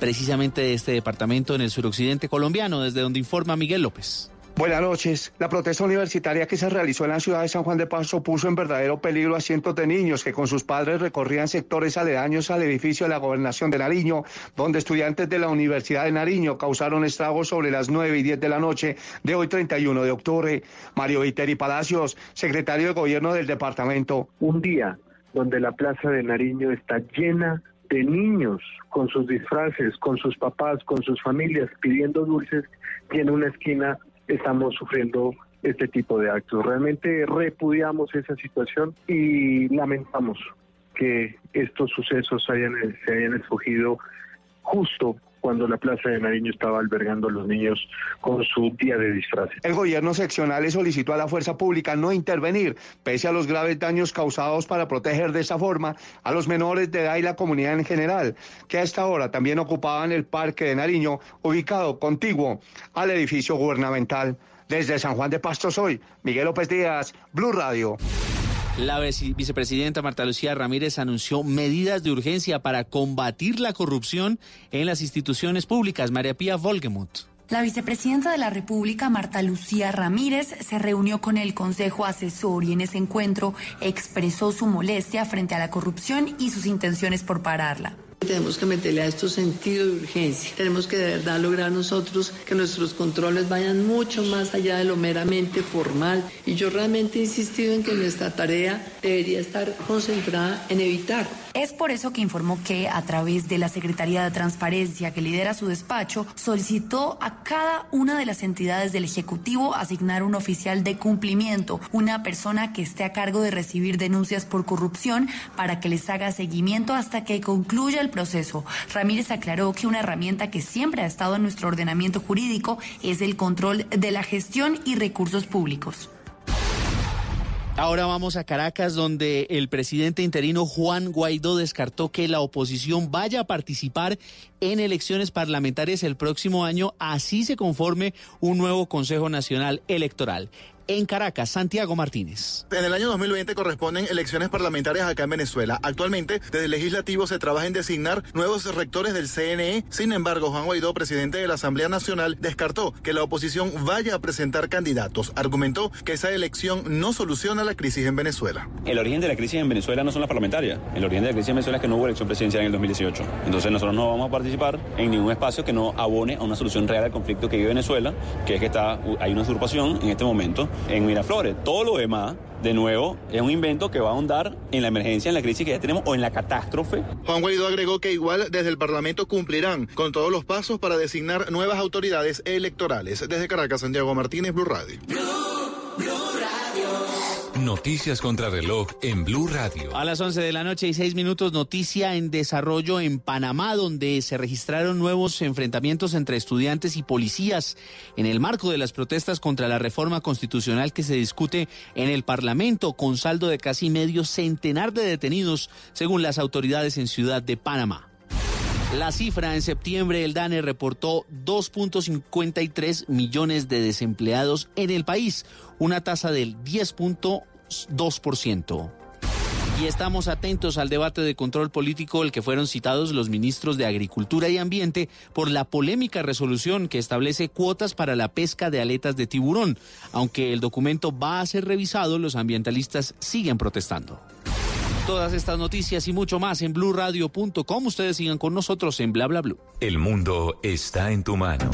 precisamente de este departamento en el suroccidente colombiano, desde donde informa Miguel López. Buenas noches. La protesta universitaria que se realizó en la ciudad de San Juan de Pasto puso en verdadero peligro a cientos de niños que con sus padres recorrían sectores aledaños al edificio de la gobernación de Nariño, donde estudiantes de la Universidad de Nariño causaron estragos sobre las 9 y 10 de la noche de hoy 31 de octubre. Mario Viteri Palacios, secretario de gobierno del departamento. Un día donde la plaza de Nariño está llena de niños con sus disfraces, con sus papás, con sus familias pidiendo dulces en una esquina estamos sufriendo este tipo de actos. Realmente repudiamos esa situación y lamentamos que estos sucesos se hayan escogido justo cuando la Plaza de Nariño estaba albergando a los niños con su día de disfraces. El gobierno seccional le solicitó a la fuerza pública no intervenir, pese a los graves daños causados para proteger de esa forma a los menores de edad y la comunidad en general, que a esta hora también ocupaban el Parque de Nariño, ubicado contiguo al edificio gubernamental. Desde San Juan de Pasto soy Miguel López Díaz, Blue Radio. La vicepresidenta Marta Lucía Ramírez anunció medidas de urgencia para combatir la corrupción en las instituciones públicas. María Pía Volgemuth. La vicepresidenta de la República, Marta Lucía Ramírez, se reunió con el Consejo Asesor y en ese encuentro expresó su molestia frente a la corrupción y sus intenciones por pararla. Tenemos que meterle a esto sentido de urgencia. Tenemos que de verdad lograr nosotros que nuestros controles vayan mucho más allá de lo meramente formal. Y yo realmente he insistido en que nuestra tarea debería estar concentrada en evitar es por eso que informó que a través de la Secretaría de Transparencia que lidera su despacho, solicitó a cada una de las entidades del Ejecutivo asignar un oficial de cumplimiento, una persona que esté a cargo de recibir denuncias por corrupción para que les haga seguimiento hasta que concluya el proceso. Ramírez aclaró que una herramienta que siempre ha estado en nuestro ordenamiento jurídico es el control de la gestión y recursos públicos. Ahora vamos a Caracas, donde el presidente interino Juan Guaidó descartó que la oposición vaya a participar en elecciones parlamentarias el próximo año, así se conforme un nuevo Consejo Nacional Electoral en Caracas, Santiago Martínez. En el año 2020 corresponden elecciones parlamentarias acá en Venezuela. Actualmente, desde el legislativo se trabaja en designar nuevos rectores del CNE. Sin embargo, Juan Guaidó, presidente de la Asamblea Nacional, descartó que la oposición vaya a presentar candidatos. Argumentó que esa elección no soluciona la crisis en Venezuela. El origen de la crisis en Venezuela no son las parlamentarias. El origen de la crisis en Venezuela es que no hubo elección presidencial en el 2018. Entonces nosotros no vamos a participar en ningún espacio que no abone a una solución real al conflicto que vive Venezuela, que es que está, hay una usurpación en este momento en Miraflores. Todo lo demás, de nuevo, es un invento que va a ahondar en la emergencia, en la crisis que ya tenemos o en la catástrofe. Juan Guaidó agregó que igual desde el Parlamento cumplirán con todos los pasos para designar nuevas autoridades electorales. Desde Caracas, Santiago Martínez, Blue Radio. Noticias contra reloj en Blue Radio. A las 11 de la noche y 6 minutos, noticia en desarrollo en Panamá, donde se registraron nuevos enfrentamientos entre estudiantes y policías en el marco de las protestas contra la reforma constitucional que se discute en el Parlamento, con saldo de casi medio centenar de detenidos, según las autoridades en Ciudad de Panamá. La cifra en septiembre, el DANE reportó 2.53 millones de desempleados en el país, una tasa del 10.2%. Y estamos atentos al debate de control político el que fueron citados los ministros de Agricultura y Ambiente por la polémica resolución que establece cuotas para la pesca de aletas de tiburón. Aunque el documento va a ser revisado, los ambientalistas siguen protestando. Todas estas noticias y mucho más en blurradio.com. Ustedes sigan con nosotros en bla bla blue. El mundo está en tu mano.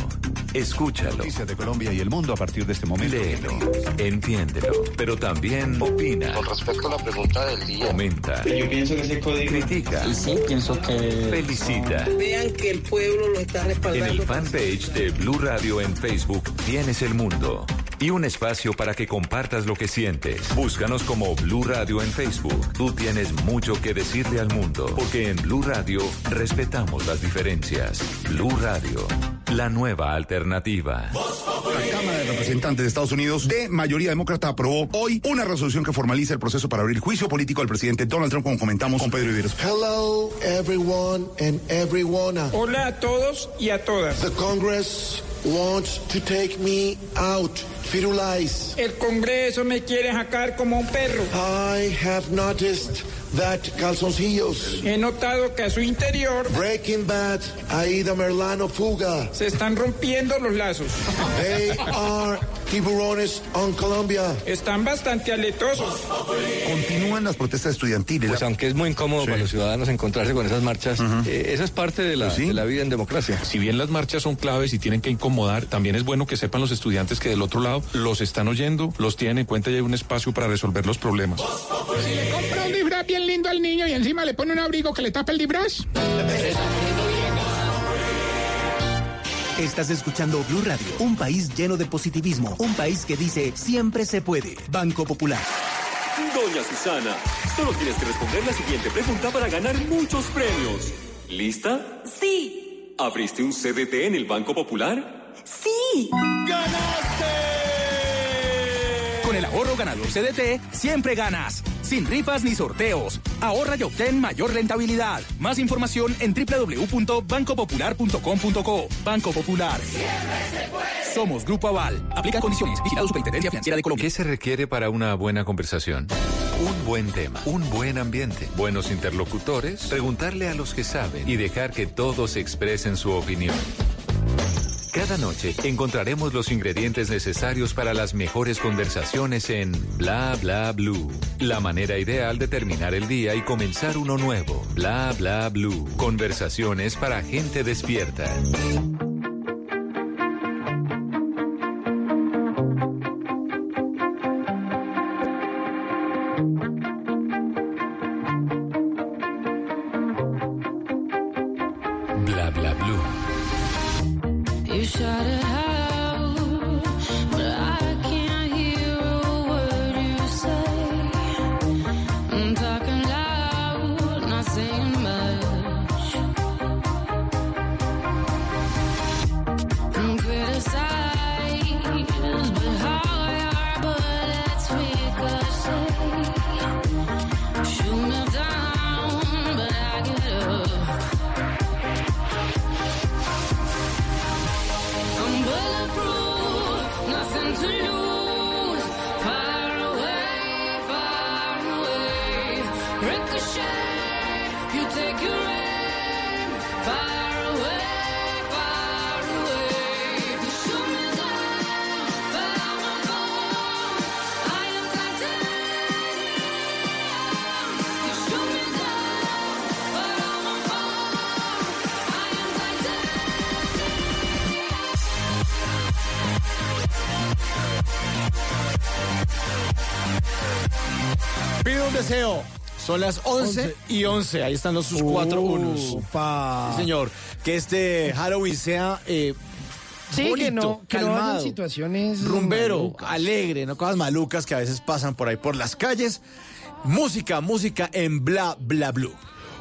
Escúchalo. Noticias de Colombia y el mundo a partir de este momento. Léelo, entiéndelo, pero también opina. Con respecto a la pregunta del día. Comenta. Yo pienso que ese código. Critica. Y sí, pienso que. Felicita. Vean que el pueblo lo está respaldando. En el fanpage de Blue Radio en Facebook tienes el mundo y un espacio para que compartas lo que sientes. Búscanos como Blue Radio en Facebook. Tú tienes mucho que decirle al mundo, porque en Blue Radio respetamos las diferencias. Blue Radio, la nueva alternativa. La Cámara de Representantes de Estados Unidos, de mayoría demócrata, aprobó hoy una resolución que formaliza el proceso para abrir juicio político al presidente Donald Trump, como comentamos con Pedro Viveros. Hello, everyone and everyone. Hola a todos y a todas. The Congress wants to take me out. Firulais. El Congreso me quiere sacar como un perro. I have noticed that calzoncillos. He notado que a su interior Breaking Bad, Aida Merlano Fuga. se están rompiendo los lazos. They are tiburones on Colombia. Están bastante aletosos. Continúan las protestas estudiantiles. Pues aunque es muy incómodo para los ciudadanos encontrarse con esas marchas, eh, esa es parte de la, de la vida en democracia. Si bien las marchas son claves y tienen que incomodar, también es bueno que sepan los estudiantes que del otro lado los están oyendo, los tienen en cuenta y hay un espacio para resolver los problemas. Si le compra un disfraz bien lindo al niño y encima le pone un abrigo que le tapa el disfraz. Estás escuchando Blue Radio, un país lleno de positivismo, un país que dice siempre se puede. Banco Popular. Doña Susana, solo tienes que responder la siguiente pregunta para ganar muchos premios. ¿Lista? Sí, ¿Abriste un CDT en el Banco Popular? Sí. Con el ahorro ganador CDT, siempre ganas. Sin rifas ni sorteos. Ahorra y obtén mayor rentabilidad. Más información en www.bancopopular.com.co. Banco Popular. Somos Grupo Aval. Aplica condiciones. Vigilado Superintendencia Financiera de Colombia. ¿Qué se requiere para una buena conversación? Un buen tema, un buen ambiente, buenos interlocutores, preguntarle a los que saben y dejar que todos expresen su opinión. Cada noche encontraremos los ingredientes necesarios para las mejores conversaciones en Bla Bla Blue. La manera ideal de terminar el día y comenzar uno nuevo. Bla Bla Blue. Conversaciones para gente despierta. Deseo. Son las 11, y 11. Ahí están los sus cuatro unos. Upa. Sí, señor. Que este Halloween sea eh, Sí, que bonito, que no hayan calmado, situaciones rumbero, malucas. alegre, no cosas malucas que a veces pasan por ahí por las calles. Música, música en bla bla blue.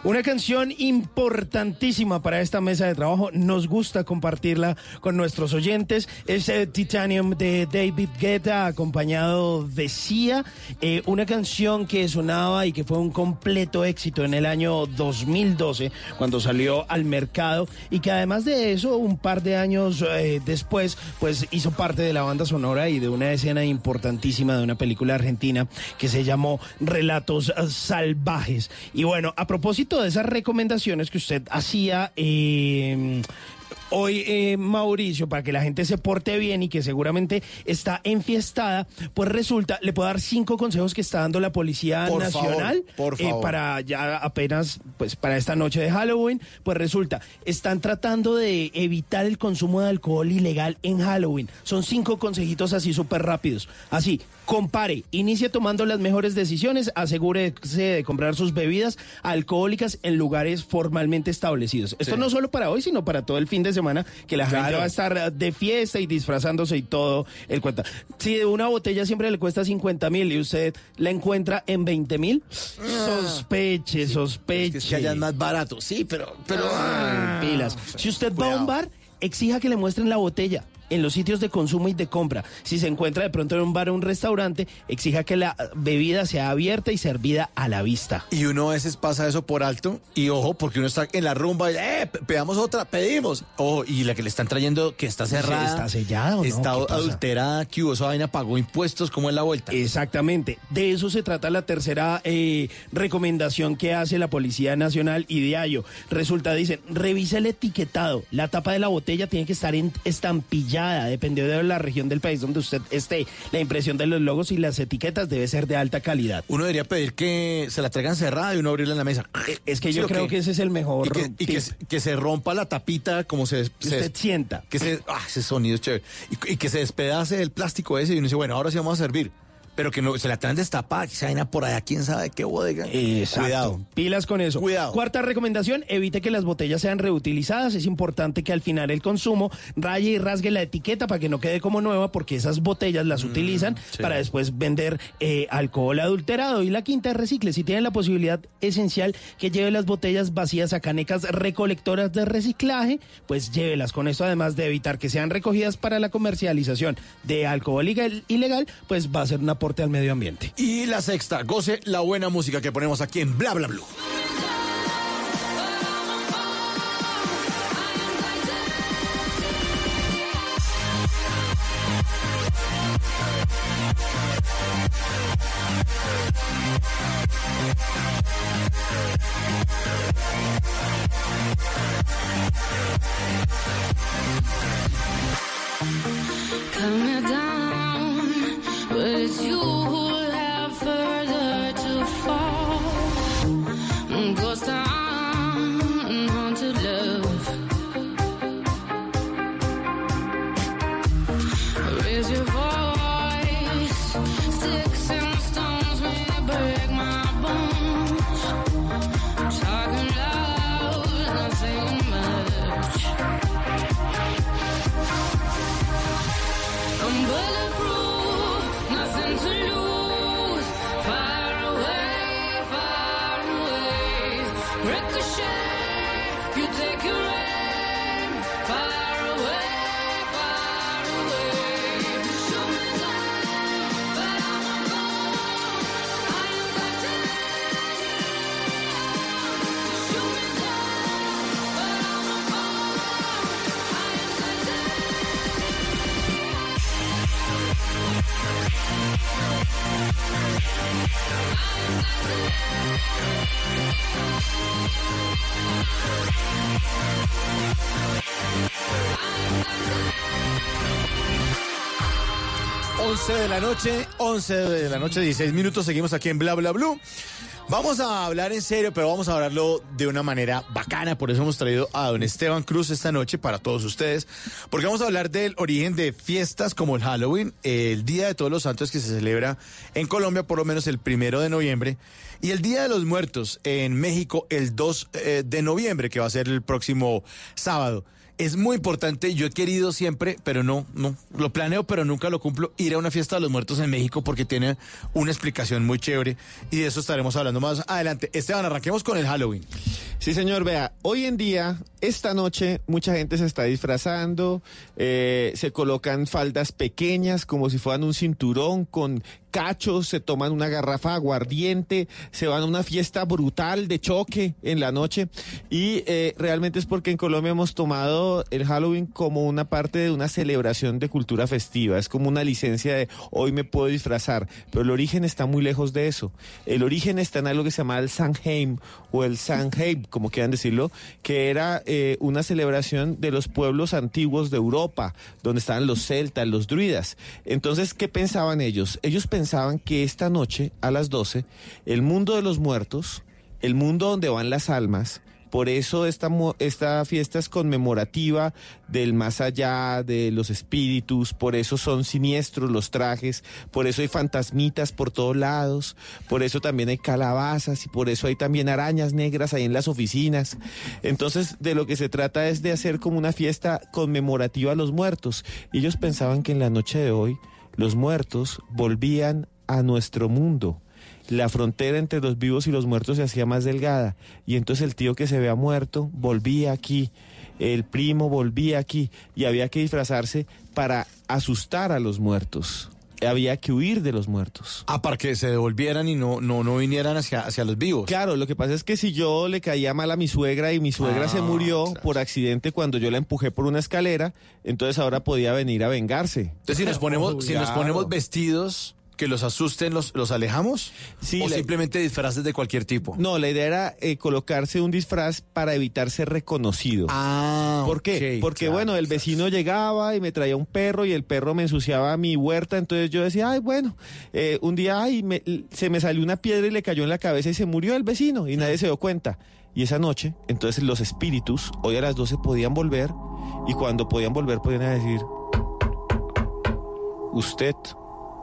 Una canción importantísima para esta mesa de trabajo. Nos gusta compartirla con nuestros oyentes. Es eh, Titanium de David Guetta, acompañado de Sia. Eh, una canción que sonaba y que fue un completo éxito en el año 2012, cuando salió al mercado. Y que además de eso, un par de años eh, después, pues hizo parte de la banda sonora y de una escena importantísima de una película argentina que se llamó Relatos Salvajes. Y bueno, a propósito de esas recomendaciones que usted hacía, eh, Hoy, eh, Mauricio, para que la gente se porte bien y que seguramente está enfiestada, pues resulta, le puedo dar cinco consejos que está dando la Policía Por Nacional favor, por eh, favor. para ya apenas, pues para esta noche de Halloween. Pues resulta, están tratando de evitar el consumo de alcohol ilegal en Halloween. Son cinco consejitos así súper rápidos. Así, compare, inicie tomando las mejores decisiones, asegúrese de comprar sus bebidas alcohólicas en lugares formalmente establecidos. Esto Sí. no solo para hoy, sino para todo el fin de semana, que la gente va a estar de fiesta y disfrazándose y todo el cuenta. Si de una botella siempre le cuesta 50 mil y usted la encuentra en 20 mil, sospeche, sospeche. Es que allá es más barato, sí, pero, pero Ah, pilas. Si usted va a un bar, exija que le muestren la botella. En los sitios de consumo y de compra. Si se encuentra de pronto en un bar o un restaurante, exija que la bebida sea abierta y servida a la vista. Y uno a veces pasa eso por alto y ojo, porque uno está en la rumba y, eh, pe- pedamos otra, pedimos. Ojo, y la que le están trayendo que está cerrada. ¿Está sellada o no? Está adulterada, que hubo esa vaina, pagó impuestos, ¿cómo es la vuelta? Exactamente. De eso se trata la tercera eh, recomendación que hace la Policía Nacional y Diario. Resulta, dicen, revisa el etiquetado. La tapa de la botella tiene que estar en- estampillada, dependiendo de la región del país donde usted esté. La impresión de los logos y las etiquetas debe ser de alta calidad. Uno debería pedir que se la traigan cerrada y uno abrirla en la mesa. Es que ¿Sí yo creo que ese es el mejor Y que, y que tip. se- que se rompa la tapita como se... se- usted sienta. Que se, ah, ese sonido es chévere. Y, y que se despedace el plástico ese y uno dice, bueno, ahora sí vamos a servir. Pero que no se la traen destapada, que se vaina por allá, quién sabe qué bodega. Exacto. Cuidado. Pilas con eso. Cuidado. Cuarta recomendación, evite que las botellas sean reutilizadas. Es importante que al final el consumo raye y rasgue la etiqueta para que no quede como nueva, porque esas botellas las utilizan Mm, sí. para después vender eh, alcohol adulterado. Y la quinta es recicle. Si tienen la posibilidad esencial que lleve las botellas vacías a canecas recolectoras de reciclaje, pues llévelas. Con esto, además de evitar que sean recogidas para la comercialización de alcohol ilegal, pues va a ser un aporte al medio ambiente. Y la sexta, goce la buena música que ponemos aquí en Bla Bla Blue. Cut me down, 11 de la noche, 11 de la noche, 16 minutos. Seguimos aquí en Bla Bla Blue. Vamos a hablar en serio, pero vamos a hablarlo de una manera bacana, por eso hemos traído a don Esteban Cruz esta noche para todos ustedes, porque vamos a hablar del origen de fiestas como el Halloween, el Día de Todos los Santos que se celebra en Colombia por lo menos el primero de noviembre, y el Día de los Muertos en México el 2 eh, de noviembre, que va a ser el próximo sábado. Es muy importante, yo he querido siempre, pero no, no, lo planeo, pero nunca lo cumplo, ir a una fiesta de los muertos en México porque tiene una explicación muy chévere y de eso estaremos hablando más adelante. Esteban, arranquemos con el Halloween. Sí, señor, vea, hoy en día, esta noche, mucha gente se está disfrazando, eh, se colocan faldas pequeñas como si fueran un cinturón con cachos, se toman una garrafa aguardiente, se van a una fiesta brutal de choque en la noche y eh, realmente es porque en Colombia hemos tomado el Halloween como una parte de una celebración de cultura festiva, es como una licencia de hoy me puedo disfrazar, pero el origen está muy lejos de eso. El origen está en algo que se llama el Samhain o el Samhain, como quieran decirlo, que era eh, una celebración de los pueblos antiguos de Europa, donde estaban los celtas, los druidas. Entonces, ¿qué pensaban ellos? Ellos pensaban que esta noche, a las 12, el mundo de los muertos, el mundo donde van las almas, por eso esta, esta fiesta es conmemorativa del más allá, de los espíritus, por eso son siniestros los trajes, por eso hay fantasmitas por todos lados, por eso también hay calabazas y por eso hay también arañas negras ahí en las oficinas. Entonces, de lo que se trata es de hacer como una fiesta conmemorativa a los muertos. Ellos pensaban que en la noche de hoy los muertos volvían a nuestro mundo la frontera entre los vivos y los muertos se hacía más delgada y entonces el tío que se había muerto volvía aquí el primo volvía aquí y había que disfrazarse para asustar a los muertos. Había que huir de los muertos. Ah, para que se devolvieran y no, no, no vinieran hacia, hacia los vivos. Claro, lo que pasa es que si yo le caía mal a mi suegra y mi suegra Ah, se murió por accidente cuando yo la empujé por una escalera, entonces ahora podía venir a vengarse. Entonces, si nos ponemos, si nos ponemos vestidos que los asusten, ¿los, los alejamos? Sí, ¿O la- simplemente disfraces de cualquier tipo? No, la idea era eh, colocarse un disfraz para evitar ser reconocido. Ah, ¿Por qué? Porque claro, bueno, el vecino llegaba y me traía un perro y el perro me ensuciaba mi huerta, entonces yo decía, ay, bueno, eh, un día ay, me- se me salió una piedra y le cayó en la cabeza y se murió el vecino y nadie se dio cuenta. Y esa noche, entonces los espíritus, hoy a las 12 podían volver y cuando podían volver podían decir, usted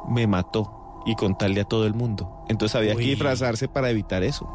me mató y contarle a todo el mundo. Entonces había Uy. que disfrazarse para evitar eso.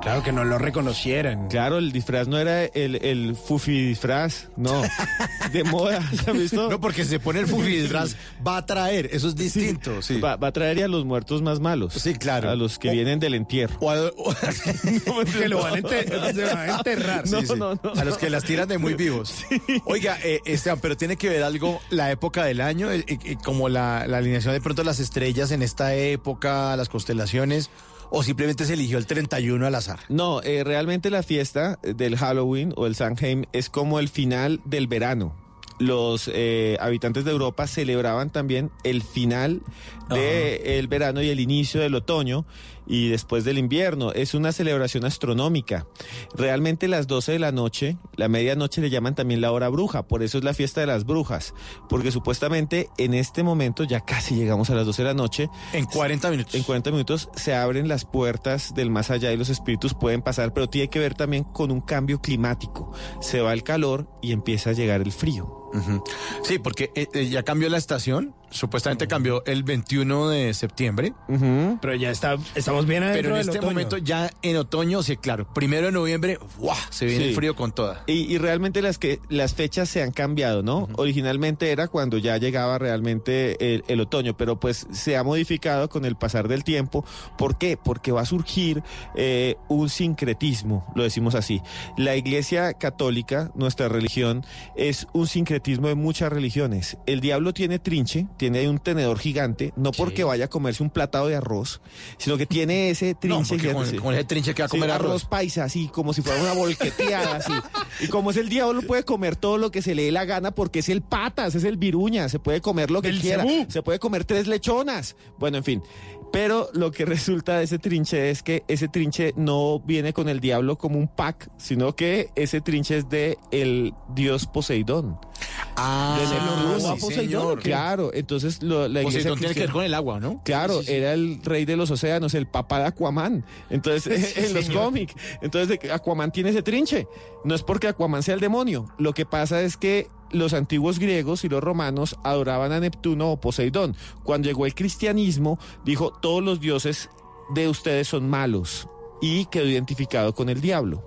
Claro, que no lo reconocieran. Claro, el disfraz no era el, el fufi disfraz, no. *laughs* De moda, ¿se ha visto? No, porque si se pone el fufi disfraz, va a traer, eso es distinto. Sí. Va, va a traer a los muertos más malos. Sí, claro. A los que vienen del entierro. O a- o- *laughs* *laughs* que lo van a enter- se van a enterrar. Sí, No, sí. no, no. A los que las tiran de muy vivos. Oiga, eh, Esteban, pero tiene que ver algo la época del año, eh, eh, como la, la alineación de pronto de las estrellas en esta época, las constelaciones, o simplemente se eligió el 31 al azar. No, eh, realmente la fiesta del Halloween o el Samhain es como el final del verano. Los eh, habitantes de Europa celebraban también el final del verano y el inicio del otoño y después del invierno. Es una celebración astronómica. Realmente las 12 de la noche, la medianoche le llaman también la hora bruja, por eso es la fiesta de las brujas, porque supuestamente en este momento ya casi llegamos a las 12 de la noche. En 40 minutos. En 40 minutos se abren las puertas del más allá y los espíritus pueden pasar, pero tiene que ver también con un cambio climático. Se va el calor y empieza a llegar el frío. Sí, porque eh, eh, ya cambió la estación, supuestamente cambió el 21 de septiembre. Pero ya está, estamos bien Pero en este momento ya en otoño, sí, claro, primero de noviembre, ¡guau! se viene Sí. el frío con toda. Y, y realmente las que las fechas se han cambiado, ¿no? Originalmente era cuando ya llegaba realmente el, el otoño, pero pues se ha modificado con el pasar del tiempo. ¿Por qué? Porque va a surgir eh, un sincretismo, lo decimos así. La Iglesia Católica, nuestra religión, es un sincretismo de muchas religiones. El diablo tiene trinche, tiene ahí un tenedor gigante, no porque vaya a comerse un platado de arroz, sino que tiene ese *laughs* trinche gigante. con- con ese trinche que va a Sí, comer arroz. paisa, así, como si fuera una volqueteada, así. Y como es el diablo, puede comer todo lo que se le dé la gana porque es el patas, es el viruña, se puede comer lo que quiera. Se puede comer tres lechonas. Bueno, en fin. Pero lo que *laughs* resulta de ese trinche es que ese trinche no viene con el diablo como un pack, sino que ese trinche es de el dios Poseidón. Ah, de ¿se lo Neptuno. robó a Poseidón o qué? Claro, entonces lo- la iglesia Poseidón tiene que ver con el agua, ¿no? Claro, era el rey de los océanos, el papá de Aquaman. Entonces, Sí, *laughs* en los cómics. Entonces, Aquaman tiene ese trinche. No es porque Aquaman sea el demonio. Lo que pasa es que los antiguos griegos y los romanos adoraban a Neptuno o Poseidón. Cuando llegó el cristianismo, dijo, todos los dioses de ustedes son malos. Y quedó identificado con el diablo.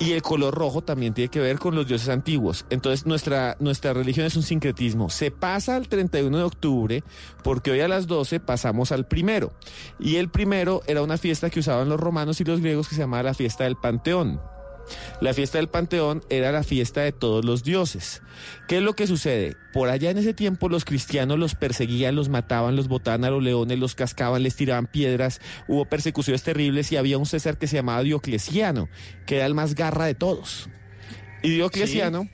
Y el color rojo también tiene que ver con los dioses antiguos. Entonces nuestra, nuestra religión es un sincretismo. Se pasa al 31 de octubre porque hoy a las 12 pasamos al primero. Y el primero era una fiesta que usaban los romanos y los griegos que se llamaba la fiesta del Panteón. La fiesta del Panteón era la fiesta de todos los dioses. ¿Qué es lo que sucede? Por allá en ese tiempo los cristianos los perseguían, los mataban, los botaban a los leones, los cascaban, les tiraban piedras, hubo persecuciones terribles y había un César que se llamaba Diocleciano, que era el más garra de todos. Y Diocleciano...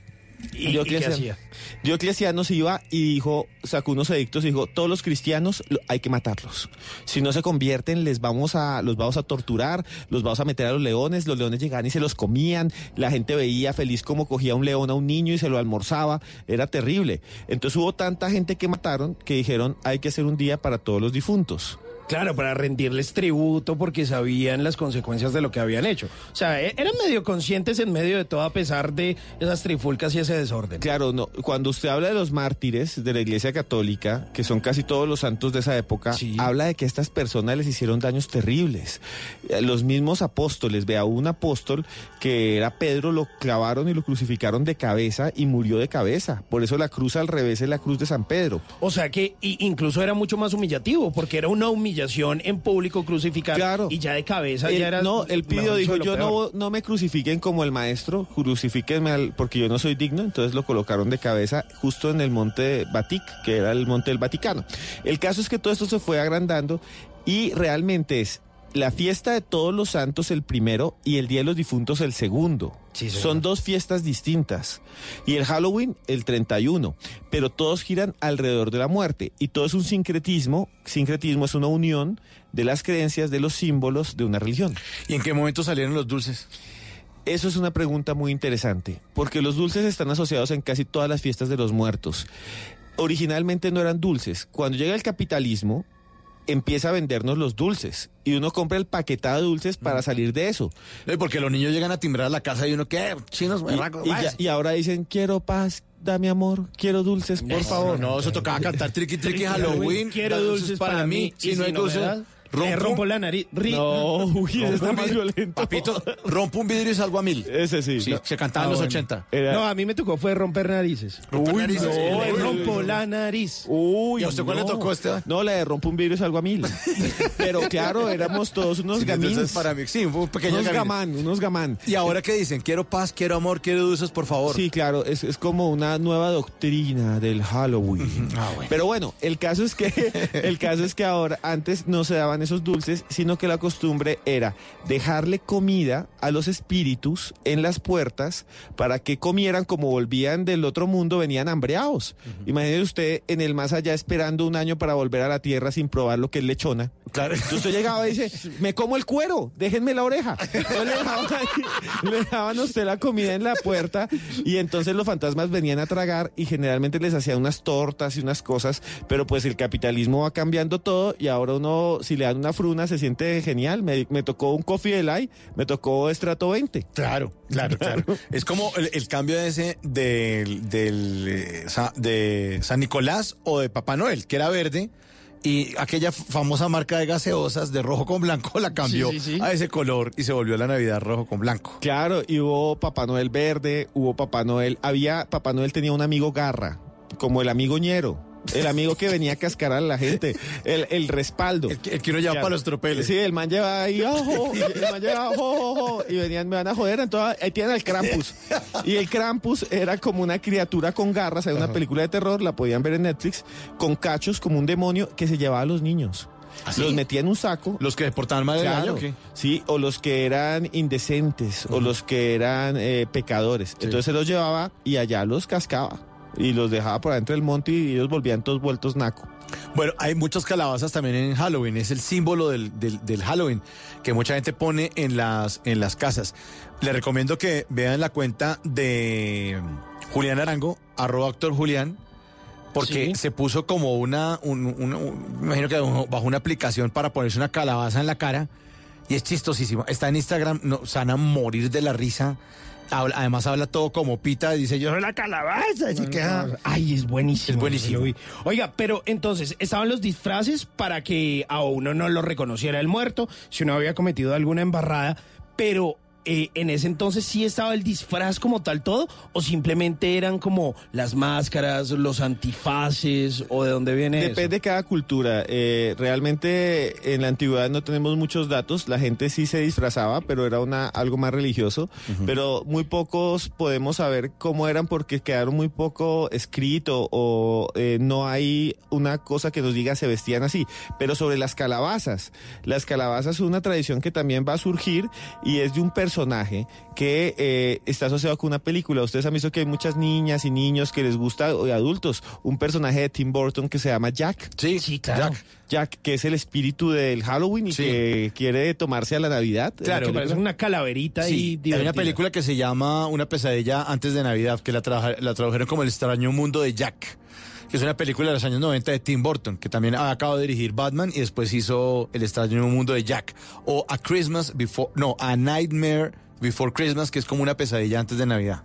¿Y- y qué hacía? Diocleciano se iba y dijo, sacó unos edictos y dijo, todos los cristianos lo- hay que matarlos. Si no se convierten, les vamos a, los vamos a torturar, los vamos a meter a los leones, los leones llegaban y se los comían, la gente veía feliz como cogía un león a un niño y se lo almorzaba, era terrible. Entonces hubo tanta gente que mataron que dijeron, hay que hacer un día para todos los difuntos. Claro, para rendirles tributo porque sabían las consecuencias de lo que habían hecho. O sea, e- eran medio conscientes en medio de todo a pesar de esas trifulcas y ese desorden. Claro, no. Cuando usted habla de los mártires de la Iglesia Católica, que son casi todos los santos de esa época, habla de que estas personas les hicieron daños terribles. Eh, Los mismos apóstoles, vea, un apóstol que era Pedro, lo clavaron y lo crucificaron de cabeza y murió de cabeza. Por eso la cruz al revés es la cruz de San Pedro. O sea que incluso era mucho más humillativo, porque era una humillación humillación en público, crucificar Claro. y ya de cabeza ya era... no, él pidió, dijo, yo lo peor". no, no me crucifiquen como el maestro, crucifíquenme al- porque yo no soy digno, entonces lo colocaron de cabeza justo en el monte Batic, que era el monte del Vaticano. El caso es que todo esto se fue agrandando y realmente es la fiesta de todos los santos el primero y el Día de los Difuntos el segundo. Son dos fiestas distintas. Y el Halloween el 31, pero todos giran alrededor de la muerte y todo es un sincretismo. Sincretismo es una unión de las creencias, de los símbolos de una religión. ¿Y en qué momento salieron los dulces? Eso es una pregunta muy interesante, porque los dulces están asociados en casi todas las fiestas de los muertos. Originalmente no eran dulces. Cuando llega el capitalismo, empieza a vendernos los dulces y uno compra el paquetado de dulces para salir de eso. Eh, Porque los niños llegan a timbrar a la casa y uno, ¿qué? Chinos, Y, berracos, y ya- váyase. y ahora dicen, quiero paz, dame amor, quiero dulces, por favor. No, eso tocaba cantar triqui triqui *laughs* Halloween. Quiero dulces para mí. Si y no hay dulces, rompo, la nariz. Ri- No, *laughs* uy, está un más vidrio. violento. Papito, rompo un vidrio y salgo a mil. Ese sí. Sí, no. se cantaba Ah, en los bueno. 80. Era- No, a mí me tocó fue romper narices. Romper Uy, narices. no, rompo la nariz. Uy, ¿Y a usted cuál le tocó, Esteban? No, la de rompo un vidrio y salgo a mil. *laughs* Pero claro, éramos todos unos Sí, para mí, sí, fue un pequeño unos gamán, unos gamán. ¿Y ahora qué dicen? Quiero paz, quiero amor, quiero dulces, por favor. Sí, claro, es, es como una nueva doctrina del Halloween. Ah, bueno. Pero bueno, el caso es que *laughs* el caso es que ahora antes no se daban esos dulces, sino que la costumbre era dejarle comida a los espíritus en las puertas para que comieran como volvían del otro mundo, venían hambreados. Imagínese usted en el más allá esperando un año para volver a la tierra sin probar lo que es lechona. Claro. Entonces usted llegaba y dice, me como el cuero, déjenme la oreja. Entonces le dejaban, ahí- le dejaban a usted la comida en la puerta y entonces los fantasmas venían a tragar y generalmente les hacían unas tortas y unas cosas, pero pues el capitalismo va cambiando todo y ahora uno, si le dan una fruna, se siente genial. Me, me tocó un coffee delay, me tocó estrato 20. Claro, claro, claro. *laughs* Es como el, el cambio ese del, del, eh, de San Nicolás o de Papá Noel, que era verde. Y aquella famosa marca de gaseosas de rojo con blanco la cambió Sí, sí, sí. a ese color y se volvió la Navidad rojo con blanco. Claro, y hubo Papá Noel verde, hubo Papá Noel, había, Papá Noel tenía un amigo garra, como el amigo ñero. El amigo que venía a cascar a la gente, el, el respaldo. El, que- el que uno lleva para los tropeles. Sí, el man lleva ahí, ojo, el man lleva, ojo, ojo, y venían, me van a joder, entonces ahí tienen al Krampus. Y el Krampus era como una criatura con garras, hay una película de terror, la podían ver en Netflix, con cachos como un demonio que se llevaba a los niños. Los metía en un saco. Los que portaban mal del Claro, año, ¿o qué? Sí, o los que eran indecentes, o los que eran eh, pecadores. Entonces se los llevaba y allá los cascaba. Y los dejaba por adentro del monte y ellos volvían todos vueltos naco. Bueno, hay muchas calabazas también en Halloween, es el símbolo del, del- del Halloween que mucha gente pone en las, en las casas. Le recomiendo que vean la cuenta de Julián Arango, arroba actor Julián, porque Sí. se puso como una, un- un- un- me imagino que bajo una aplicación para ponerse una calabaza en la cara y es chistosísimo. Está en Instagram, no, se van a morir de la risa. Habla- además habla todo como pita, dice yo soy la calabaza. así que, ah. Ay, es buenísimo. Es buenísimo. Oiga, pero entonces, estaban los disfraces para que a uno no lo reconociera el muerto, si uno había cometido alguna embarrada, pero eh, en ese entonces sí estaba el disfraz como tal todo, o simplemente eran como las máscaras, los antifaces, o de dónde viene Depende de cada cultura. Eh, realmente en la antigüedad no tenemos muchos datos. La gente sí se disfrazaba, pero era una algo más religioso. Pero muy pocos podemos saber cómo eran porque quedaron muy poco escrito o eh, no hay una cosa que nos diga se vestían así. Pero sobre las calabazas, las calabazas es una tradición que también va a surgir y es de un personaje que eh, está asociado con una película. Ustedes han visto que hay muchas niñas y niños que les gusta, o adultos, un personaje de Tim Burton que se llama Jack. Sí, Sí, claro. Jack. Jack, que es el espíritu del Halloween y Sí. Que quiere tomarse a la Navidad. Claro, que parece una calaverita Sí, y hay una película que se llama Una pesadilla antes de Navidad, que la, la tradujeron como El extraño mundo de Jack, que es una película de los años 90 de Tim Burton, que también acaba de dirigir Batman y después hizo El extraño mundo de Jack. O A Christmas Before, no, A Nightmare Before Christmas, que es como una pesadilla antes de Navidad.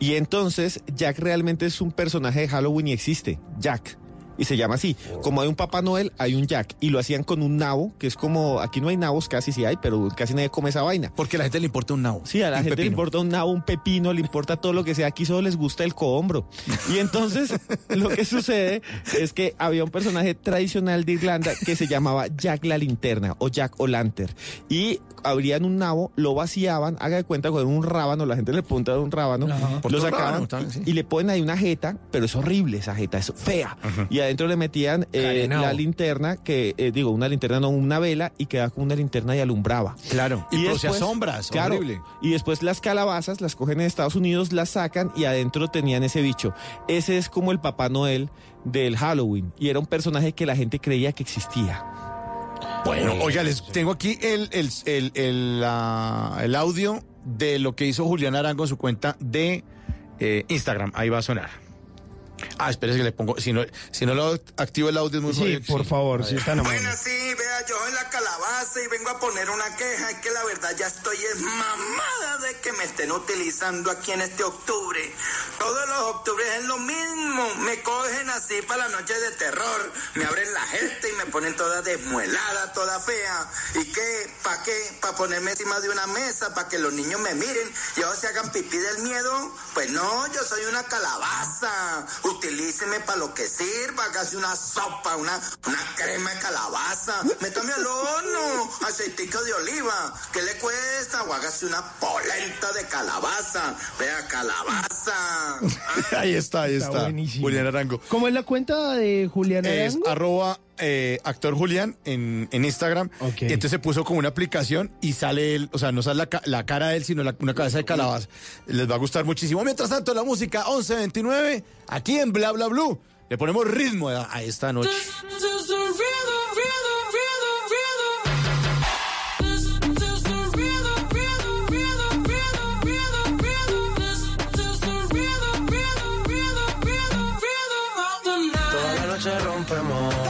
Y entonces Jack realmente es un personaje de Halloween y existe. Jack. Y se llama así. Como hay un Papá Noel, hay un Jack y lo hacían con un nabo, que es como, aquí no hay nabos, casi sí hay, pero casi nadie come esa vaina. Porque a la gente le importa un nabo. Sí, a la gente le importa un nabo, un pepino, le importa todo lo que sea. Aquí solo les gusta el cohombro. Y entonces *laughs* lo que sucede es que había un personaje tradicional de Irlanda que se llamaba Jack la linterna o Jack O'Lantern. Y abrían un nabo, lo vaciaban, haga de cuenta con un rábano, la gente le punta un rábano, Por lo sacaban rábano también, sí. y le ponen ahí una jeta, pero es horrible esa jeta, es fea. Y adentro le metían eh, la linterna, que eh, digo, una linterna, no, una vela, y quedaba con una linterna y alumbraba. Claro. Y producía sombras, claro, horrible. Y después las calabazas las cogen en Estados Unidos, las sacan y adentro tenían ese bicho. Ese es como el Papá Noel del Halloween. Y era un personaje que la gente creía que existía. Bueno, oiga, les tengo aquí el, el, el, el, la- el audio de lo que hizo Julián Arango en su cuenta de eh, Instagram. Ahí va a sonar. Ah, espérese que le pongo. Si no, si no lo activo el audio es muy Sí, jodido. por favor, si están amables. Bueno, sí, vea, yo soy la calabaza y vengo a poner una queja. Es que la verdad ya estoy es mamada de que me estén utilizando aquí en este octubre. Todos los octubres es lo mismo. Me cogen así para la noche de terror. Me abren la gente y me ponen toda desmuelada, toda fea. ¿Y qué? ¿Para qué? ¿Para ponerme encima de una mesa? ¿Para que los niños me miren y ellos se hagan pipí del miedo? Pues no, yo soy una calabaza. Utilíceme para lo que sirva. Hágase una sopa, una, una crema de calabaza. Métame al horno, aceitico de oliva. ¿Qué le cuesta? O hágase una polenta de calabaza. Vea, calabaza. *laughs* ahí está, ahí Está está. buenísimo. Julián Arango. ¿Cómo es la cuenta de Julián Es Arango? arroba eh, actor Julián en, en Instagram. Y entonces se puso como una aplicación y sale él, o sea, no sale la, la cara de él, sino la- una cabeza de calabaza. Les va a gustar muchísimo. Mientras tanto, la música 1129, aquí en Bla Bla Blue. Le ponemos ritmo a, a esta noche. Toda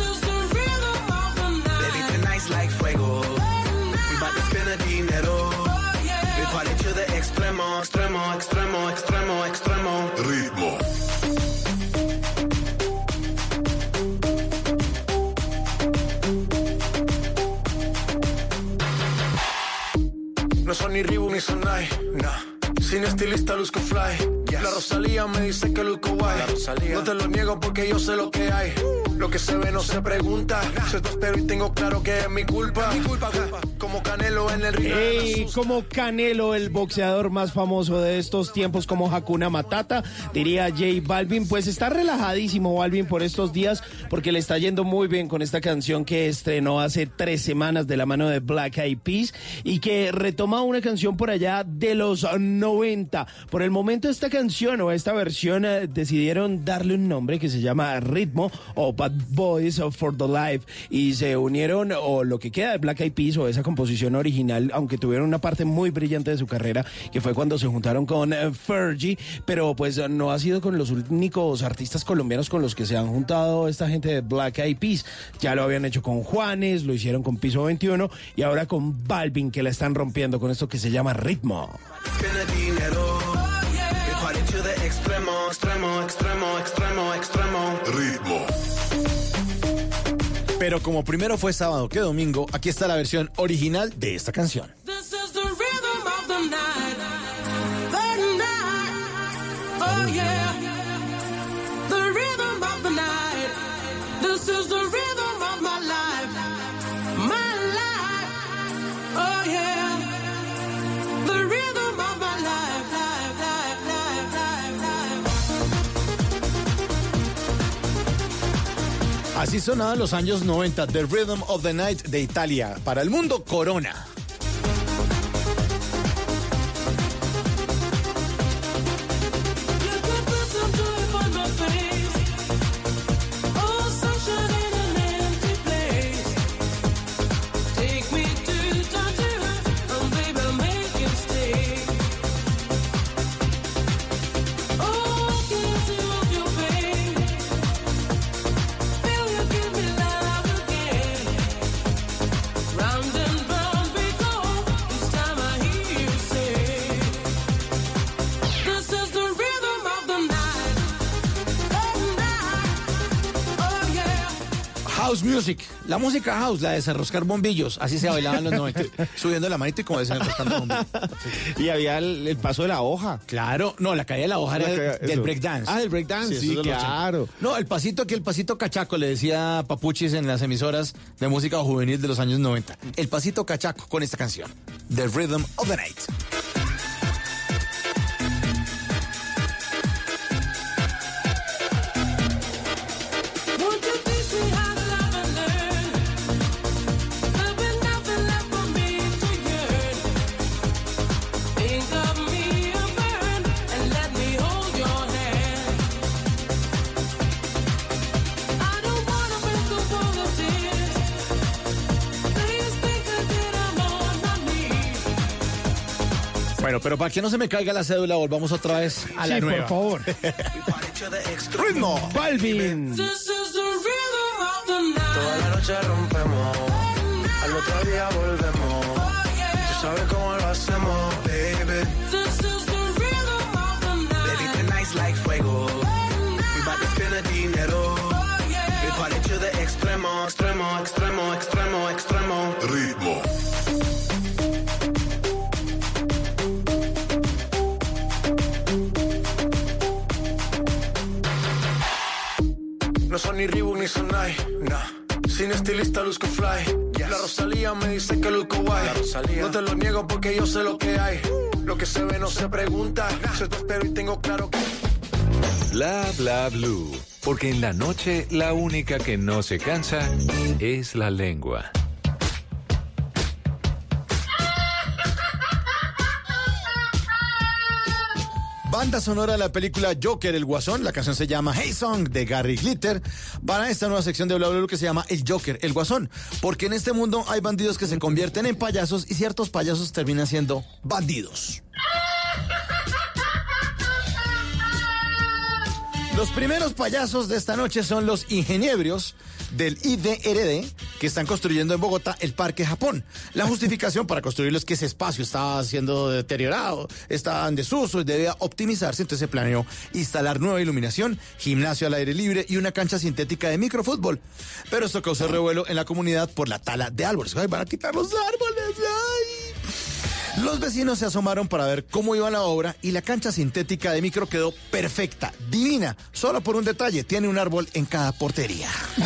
extremo, extremo, extremo, extremo. Ritmo. No son ni Reebok ni Sonai, nah. Sin estilista luzco fly. La Rosalía me dice que luzco guay. No te lo niego porque yo sé lo que hay. Lo que se ve no se pregunta. Se te espero y tengo claro que es mi culpa. Mi culpa, como Canelo en el ring. Ey, como Canelo, el boxeador más famoso de estos tiempos, como Hakuna Matata, diría J Balvin, pues está relajadísimo Balvin por estos días porque le está yendo muy bien con esta canción que estrenó hace tres semanas de la mano de Black Eyed Peas y que retoma una canción por allá de los 90. Por el momento esta canción o esta versión eh, decidieron darle un nombre que se llama Ritmo o Bad Boys for the Life y se unieron o lo que queda de Black Eyed Peas o esa composición original, aunque tuvieron una parte muy brillante de su carrera, que fue cuando se juntaron con eh, Fergie, pero pues no ha sido con los únicos artistas colombianos con los que se han juntado esta gente de Black Eyed Peas. Ya lo habían hecho con Juanes, lo hicieron con Piso 21 y ahora con Balvin que la están rompiendo con esto que se llama Ritmo. Party to the extremo, extremo, extremo, extremo, extremo. Ritmo. Pero como primero fue sábado que domingo, aquí está la versión original de esta canción. This is the rhythm of the night. The night. Oh yeah. The rhythm of the night. This is Así sonaban los años 90, The Rhythm of the Night de Italia. Para el mundo, Corona. Music. La música house, la de desenroscar bombillos. Así se bailaba en los *laughs* 90. subiendo la manita y como desenroscando bombillos. *laughs* Y había el, el paso de la hoja. Claro, no, la caída de la hoja La era del eso. breakdance. Ah, del breakdance, sí, los claro. 80. No, el pasito aquí, el pasito cachaco, le decía Papuchis en las emisoras de música juvenil de los años 90. El pasito cachaco con esta canción, The Rhythm of the Night. Bueno, pero para que no se me caiga la cédula, volvamos otra vez a la Sí, por nueva. favor. *laughs* ritmo. Balvin. Toda la noche rompemos, al otro día volvemos. Tú sabes cómo lo hacemos, baby. This is the rhythm of the night. Baby, tonight's like fuego. We bout to spend the dinero. We party to the extremo, extremo, extremo, extremo. Ni Reebok ni Sonai, nah. Sin estilista luzco fly. La Rosalía me dice que luzco guay. No te lo niego porque yo sé lo que hay. Lo que se ve no se pregunta. Soy tu espero y tengo claro que. Bla bla blue. Porque en la noche la única que no se cansa es la lengua. Banda sonora de la película Joker, el Guasón. La canción se llama Hey Song de Gary Glitter. Para esta nueva sección de Bla que se llama El Joker, el Guasón. Porque en este mundo hay bandidos que se convierten en payasos y ciertos payasos terminan siendo bandidos. Los primeros payasos de esta noche son los ingeniebrios del IDRD que están construyendo en Bogotá el Parque Japón. La justificación para construirlo es que ese espacio estaba siendo deteriorado, estaba en desuso y debía optimizarse. Entonces se planeó instalar nueva iluminación, gimnasio al aire libre y una cancha sintética de microfútbol. Pero esto causó revuelo en la comunidad por la tala de árboles. Ay, van a quitar los árboles. Ay. Los vecinos se asomaron para ver cómo iba la obra y la cancha sintética de micro quedó perfecta, divina, solo por un detalle, tiene un árbol en cada portería. *laughs*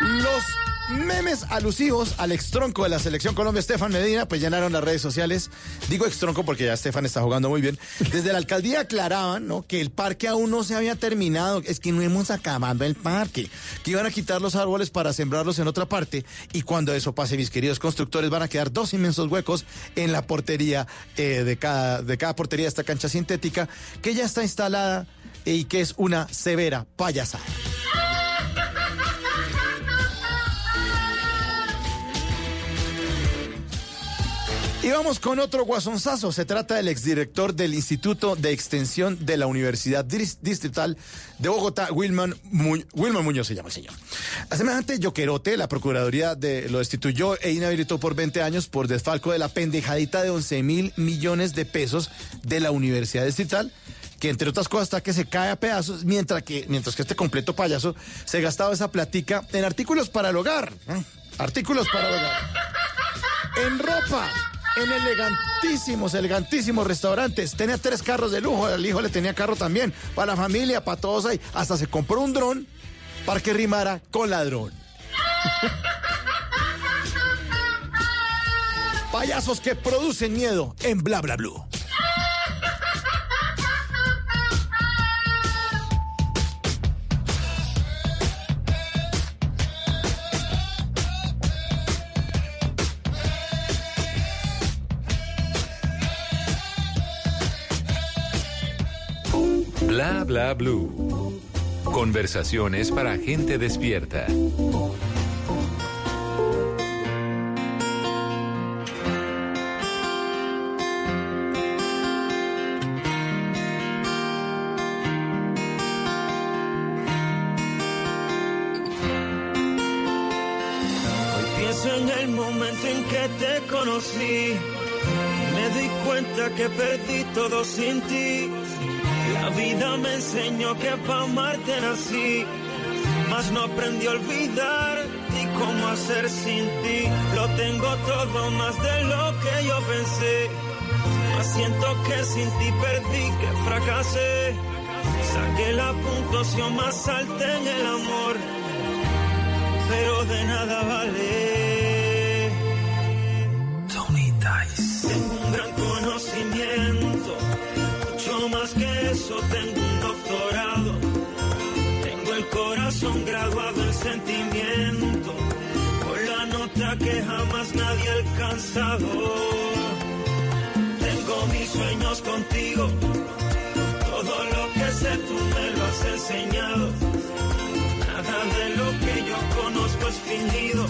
Los memes alusivos al extronco de la selección Colombia, Estefan Medina, pues llenaron las redes sociales. Digo extronco porque ya Estefan está jugando muy bien. Desde la alcaldía aclaraban ¿no? que el parque aún no se había terminado, es que no hemos acabado el parque, que iban a quitar los árboles para sembrarlos en otra parte y cuando eso pase, mis queridos constructores, van a quedar dos inmensos huecos en la portería eh, de, cada, de cada portería de esta cancha sintética que ya está instalada y que es una severa payasada. Y vamos con otro guasonzazo. Se trata del exdirector del Instituto de Extensión de la Universidad Dis- Distrital de Bogotá, Wilman, Mu- Wilman Muñoz se llama el señor. A semejante yoquerote, la Procuraduría lo destituyó e inhabilitó por 20 años por desfalco de la pendejadita de 11 mil millones de pesos de la Universidad Distrital que entre otras cosas está que se cae a pedazos, mientras que, mientras que este completo payaso se gastaba esa platica en artículos para el hogar. ¿eh? Artículos para el hogar. En ropa, en elegantísimos, elegantísimos restaurantes. Tenía tres carros de lujo, el hijo le tenía carro también, para la familia, para todos ahí. Hasta se compró un dron para que rimara con ladrón. *laughs* Payasos que producen miedo en Bla Bla Blue. Bla bla blue. Conversaciones para gente despierta. Hoy pienso en el momento en que te conocí. Me di cuenta que perdí todo sin ti. Enseñó que pa' amarte nací, mas no aprendí a olvidar y cómo hacer sin ti. Lo tengo todo más de lo que yo pensé, mas siento que sin ti perdí, que fracasé. Saqué la puntuación más alta en el amor, pero de nada vale. Más que eso, tengo un doctorado. Tengo el corazón graduado en sentimiento, con la nota que jamás nadie ha alcanzado. Tengo mis sueños contigo, todo lo que sé tú me lo has enseñado. Nada de lo que yo conozco es fingido.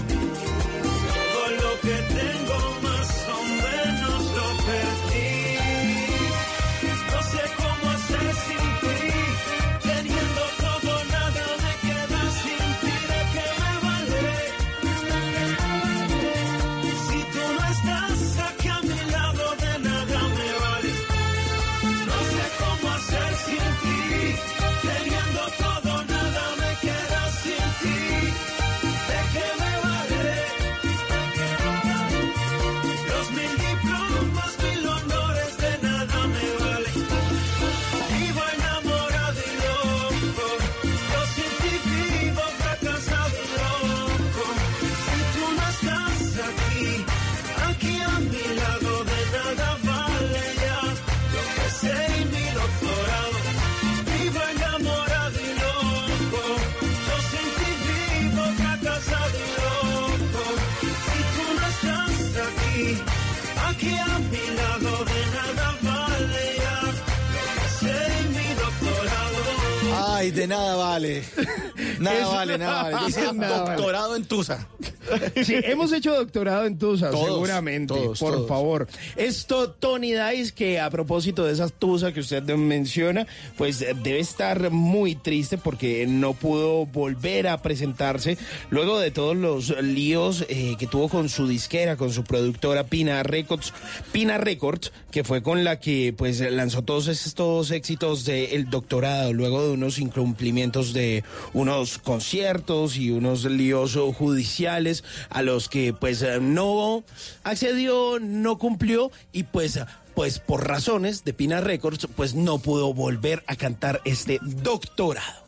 Todo lo que tengo Ay, de nada vale. *laughs* Nada vale, nada vale. *laughs* Nada vale. doctorado en Tusa. Sí, *laughs* hemos hecho doctorado en Tusa, Todos, seguramente. todos, por todos. favor. Esto, Tony Dice, que a propósito de esas Tusa que usted menciona, pues eh, debe estar muy triste porque no pudo volver a presentarse luego de todos los líos eh, que tuvo con su disquera, con su productora Pina Records. Pina Records, que fue con la que pues lanzó todos estos éxitos del doctorado, luego de unos incumplimientos de unos conciertos y unos líos judiciales a los que pues no accedió, no cumplió y pues pues por razones de Pina Records pues no pudo volver a cantar este doctorado.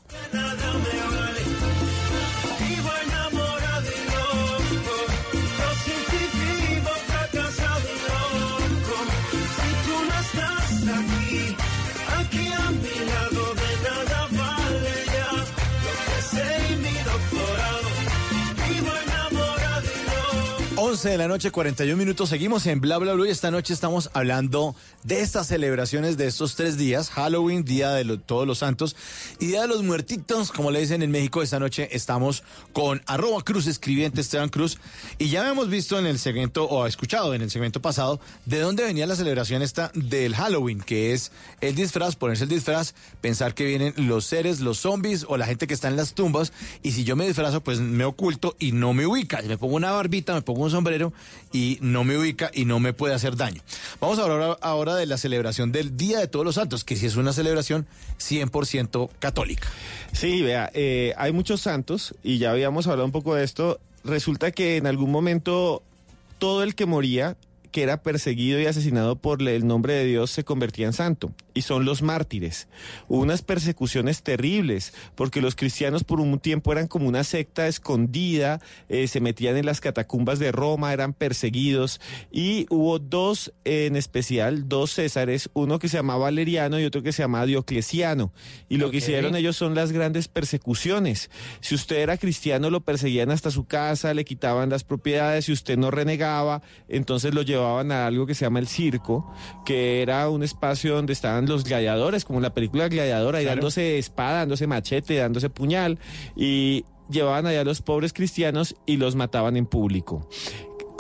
11 de la noche, 41 minutos. Seguimos en Bla Bla Blue y esta noche estamos hablando de estas celebraciones de estos tres días: Halloween, Día de lo- Todos los Santos y Día de los Muertitos, como le dicen en México. Esta noche estamos con arroba Cruz, escribiente Esteban Cruz. Y ya hemos visto en el segmento, o escuchado en el segmento pasado, de dónde venía la celebración esta del Halloween, que es el disfraz, ponerse el disfraz, pensar que vienen los seres, los zombies o la gente que está en las tumbas. Y si yo me disfrazo, pues me oculto y no me ubica. Me pongo una barbita, me pongo un sombrero y no me ubica y no me puede hacer daño. Vamos a hablar ahora de la celebración del Día de Todos los Santos, que sí es una celebración 100% católica. Sí, vea, eh, hay muchos santos y ya habíamos hablado un poco de esto. Resulta que en algún momento todo el que moría, que era perseguido y asesinado por el nombre de Dios, se convertía en santo. Y son los mártires. Hubo unas persecuciones terribles, porque los cristianos por un tiempo eran como una secta escondida, eh, se metían en las catacumbas de Roma, eran perseguidos. Y hubo dos en especial, dos Césares, uno que se llamaba Valeriano y otro que se llamaba Diocleciano. Y lo que hicieron ellos son las grandes persecuciones. Si usted era cristiano, lo perseguían hasta su casa, le quitaban las propiedades, si usted no renegaba, entonces lo llevaban a algo que se llama el circo, que era un espacio donde estaban los gladiadores, como en la película Gladiador, ahí dándose espada, dándose machete, dándose puñal, y llevaban allá a los pobres cristianos y los mataban en público.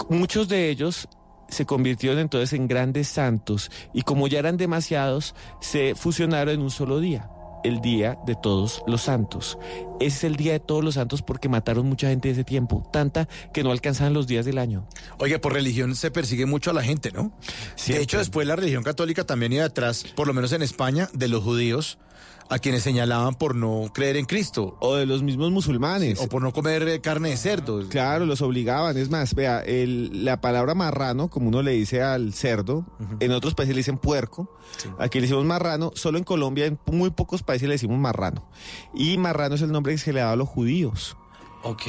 Muchos de ellos se convirtieron entonces en grandes santos y como ya eran demasiados, se fusionaron en un solo día. El Día de Todos los Santos. Ese es el Día de Todos los Santos porque mataron mucha gente de ese tiempo, tanta que no alcanzaban los días del año. Oye, por religión se persigue mucho a la gente, ¿no? De hecho, después la religión católica también iba atrás, por lo menos en España, de los judíos, a quienes señalaban por no creer en Cristo. O de los mismos musulmanes. O por no comer eh, carne de cerdo. Claro, los obligaban. Es más, vea, el- la palabra marrano, como uno le dice al cerdo, en otros países le dicen puerco. Aquí le decimos marrano. Solo en Colombia, en muy pocos países le decimos marrano. Y marrano es el nombre que se le daba a los judíos.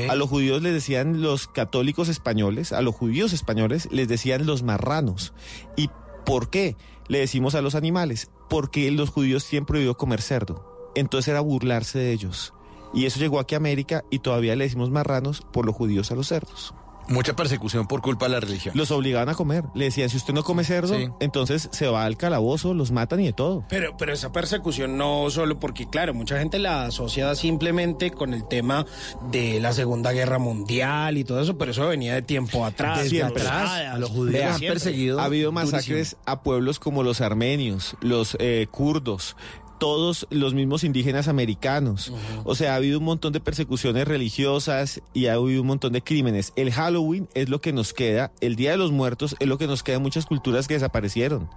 A los judíos les decían los católicos españoles, a los judíos españoles les decían los marranos. ¿Y por qué le decimos a los animales? Porque los judíos tienen prohibido comer cerdo. Entonces era burlarse de ellos. Y eso llegó aquí a América y todavía le decimos marranos por los judíos a los cerdos. Mucha persecución por culpa de la religión. Los obligaban a comer. Le decían, si usted no come cerdo, Sí. entonces se va al calabozo, los matan y de todo. Pero, pero esa persecución no solo porque, claro, mucha gente la asocia simplemente con el tema de la Segunda Guerra Mundial y todo eso, pero eso venía de tiempo atrás. Desde de atrás, a los de judíos siempre. Ha habido masacres a pueblos como los armenios, los eh, kurdos, todos los mismos indígenas americanos. O sea, ha habido un montón de persecuciones religiosas y ha habido un montón de crímenes. El Halloween es lo que nos queda, el Día de los Muertos es lo que nos queda en muchas culturas que desaparecieron.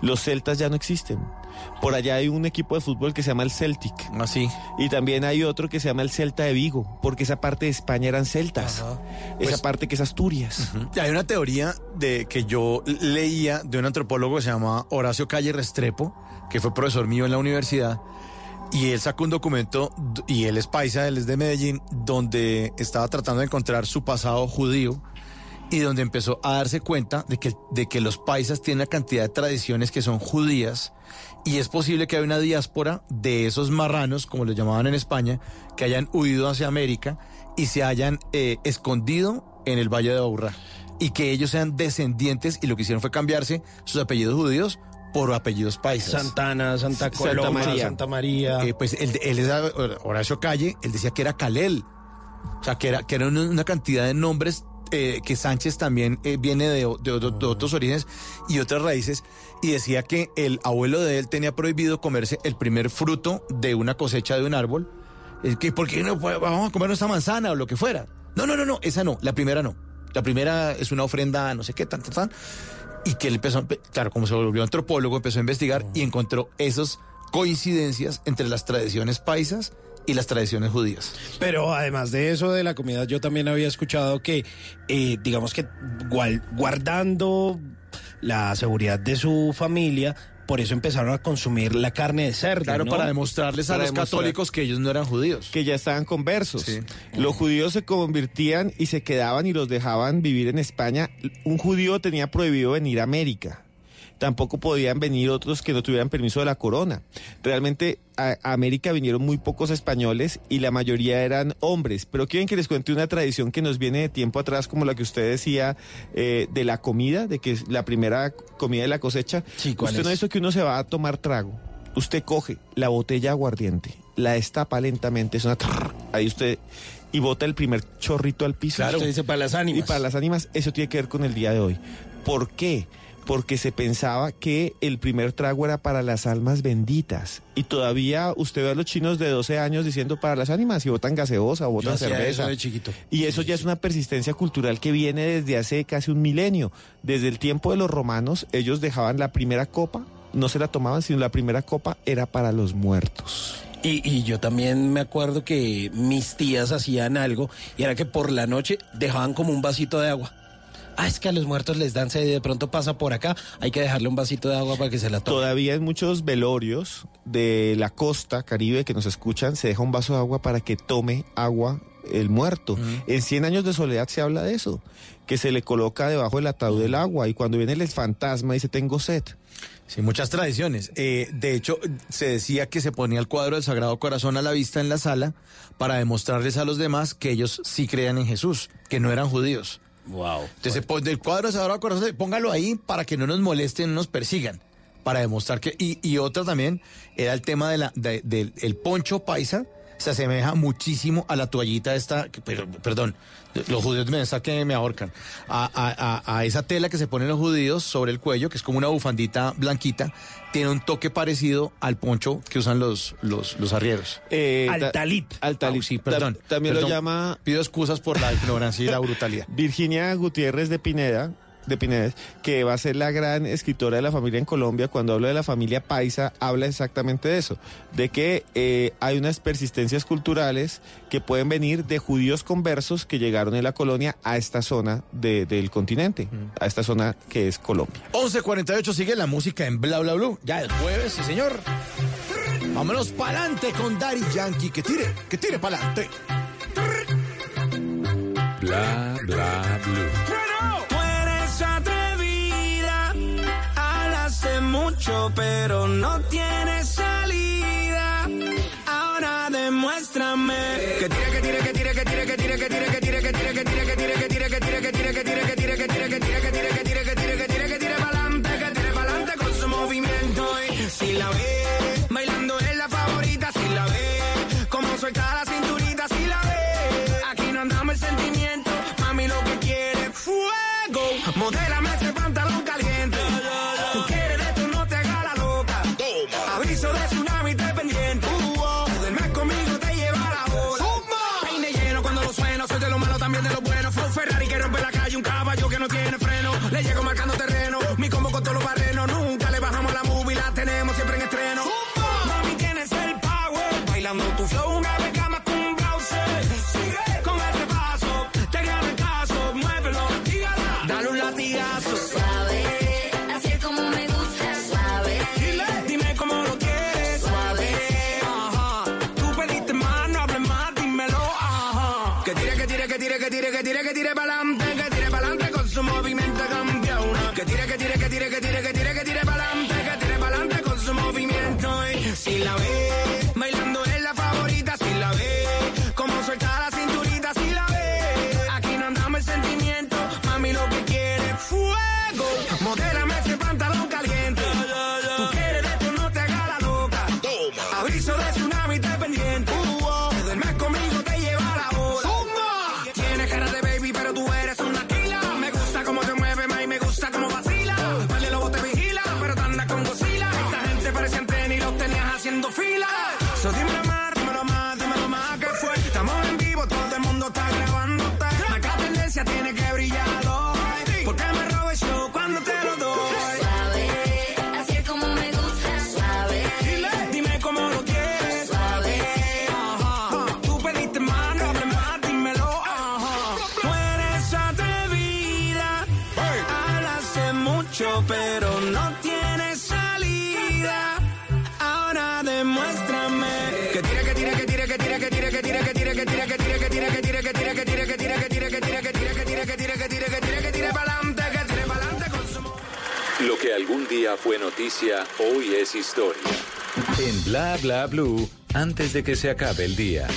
Los celtas ya no existen. Por allá hay un equipo de fútbol que se llama el Celtic. Así. Y también hay otro que se llama el Celta de Vigo, porque esa parte de España eran celtas. Pues esa parte que es Asturias. Hay una teoría de que yo leía de un antropólogo que se llama Horacio Calle Restrepo, que fue profesor mío en la universidad, y él sacó un documento, y él es paisa, él es de Medellín, donde estaba tratando de encontrar su pasado judío y donde empezó a darse cuenta de que, de que los paisas tienen una cantidad de tradiciones que son judías y es posible que haya una diáspora de esos marranos, como los llamaban en España, que hayan huido hacia América y se hayan eh, escondido en el Valle de Aburrá y que ellos sean descendientes y lo que hicieron fue cambiarse sus apellidos judíos por apellidos paisas. Santana, Santa Coloma, Santa María. Eh, pues él, él es Horacio Calle, él decía que era Calel. O sea, que era, que era una, cantidad de nombres eh, que Sánchez también eh, viene de, de- de- de otros orígenes y otras raíces. Y decía que el abuelo de él tenía prohibido comerse el primer fruto de una cosecha de un árbol. Eh, que ¿Por qué no vamos a comernos esta manzana o lo que fuera? No, no, no, no, esa no, la primera no. La primera es una ofrenda, no sé qué, tan, tan, tan. Y que él empezó, claro, como se volvió antropólogo, empezó a investigar y encontró esas coincidencias entre las tradiciones paisas y las tradiciones judías. Pero además de eso de la comida, yo también había escuchado que, eh, digamos que guardando la seguridad de su familia, por eso empezaron a consumir la carne de cerdo. Claro, ¿no? para demostrarles a Para los demostrar. católicos que ellos no eran judíos. que ya estaban conversos. Los judíos se convertían y se quedaban y los dejaban vivir en España. Un judío tenía prohibido venir a América. Tampoco podían venir otros que no tuvieran permiso de la corona. Realmente a América vinieron muy pocos españoles y la mayoría eran hombres. Pero quieren que les cuente una tradición que nos viene de tiempo atrás, como la que usted decía eh, de la comida, de que es la primera comida de la cosecha. ¿cuál usted no es? ha visto que uno se va a tomar trago. Usted coge la botella aguardiente, la destapa lentamente, es una trrr, ahí usted y bota el primer chorrito al piso. Claro. Usted dice para las ánimas. Y para las ánimas, eso tiene que ver con el día de hoy. ¿Por qué? Porque se pensaba que el primer trago era para las almas benditas. Y todavía usted ve a los chinos de 12 años diciendo para las ánimas y botan gaseosa botan cerveza. eso de chiquito. Y eso ya es una persistencia cultural que viene desde hace casi un milenio. Desde el tiempo de los romanos, ellos dejaban la primera copa, no se la tomaban, sino la primera copa era para los muertos. Y, y yo también me acuerdo que mis tías hacían algo y era que por la noche dejaban como un vasito de agua. Ah, es que a los muertos les dan sed y de pronto pasa por acá, hay que dejarle un vasito de agua para que se la tome. Todavía en muchos velorios de la costa caribe que nos escuchan, se deja un vaso de agua para que tome agua el muerto. En 100 años de soledad se habla de eso, que se le coloca debajo del ataúd el agua y cuando viene el fantasma dice tengo sed. Sí, muchas tradiciones. Eh, de hecho, se decía que se ponía el cuadro del Sagrado Corazón a la vista en la sala para demostrarles a los demás que ellos sí creían en Jesús, que no eran judíos. Wow. Entonces, se pone el cuadro del Sagrado Corazón, póngalo ahí para que no nos molesten, no nos persigan. Para demostrar que. Y, y otra también era el tema de la, de- del el poncho paisa. Se asemeja muchísimo a la toallita esta, que- pero, perdón, los judíos me que me ahorcan, a, a- a- a esa tela que se ponen los judíos sobre el cuello, que es como una bufandita blanquita, tiene un toque parecido al poncho que usan los, los, los arrieros. Eh, Al ta- talit. Al talit. Ah, sí, perdón. Ta- También lo llama Pido excusas por la ignorancia y la brutalidad. Virginia Gutiérrez de Pineda, de Pinedes, que va a ser la gran escritora de la familia en Colombia. Cuando habla de la familia paisa, habla exactamente de eso, de que eh, hay unas persistencias culturales que pueden venir de judíos conversos que llegaron en la colonia a esta zona de- del continente, a esta zona que es Colombia. 11.48 sigue la música en Bla Bla Blue. Ya es jueves, sí señor. Vámonos pa'lante con Daddy Yankee. Que tire, que tire pa'lante. Bla bla blue. Mucho, pero no tienes salida. Ahora demuéstrame que tire, que tire, que tire, que tire, que tire, que tire, que tire, día fue noticia, hoy es historia. En Bla Bla Blue, antes de que se acabe el día.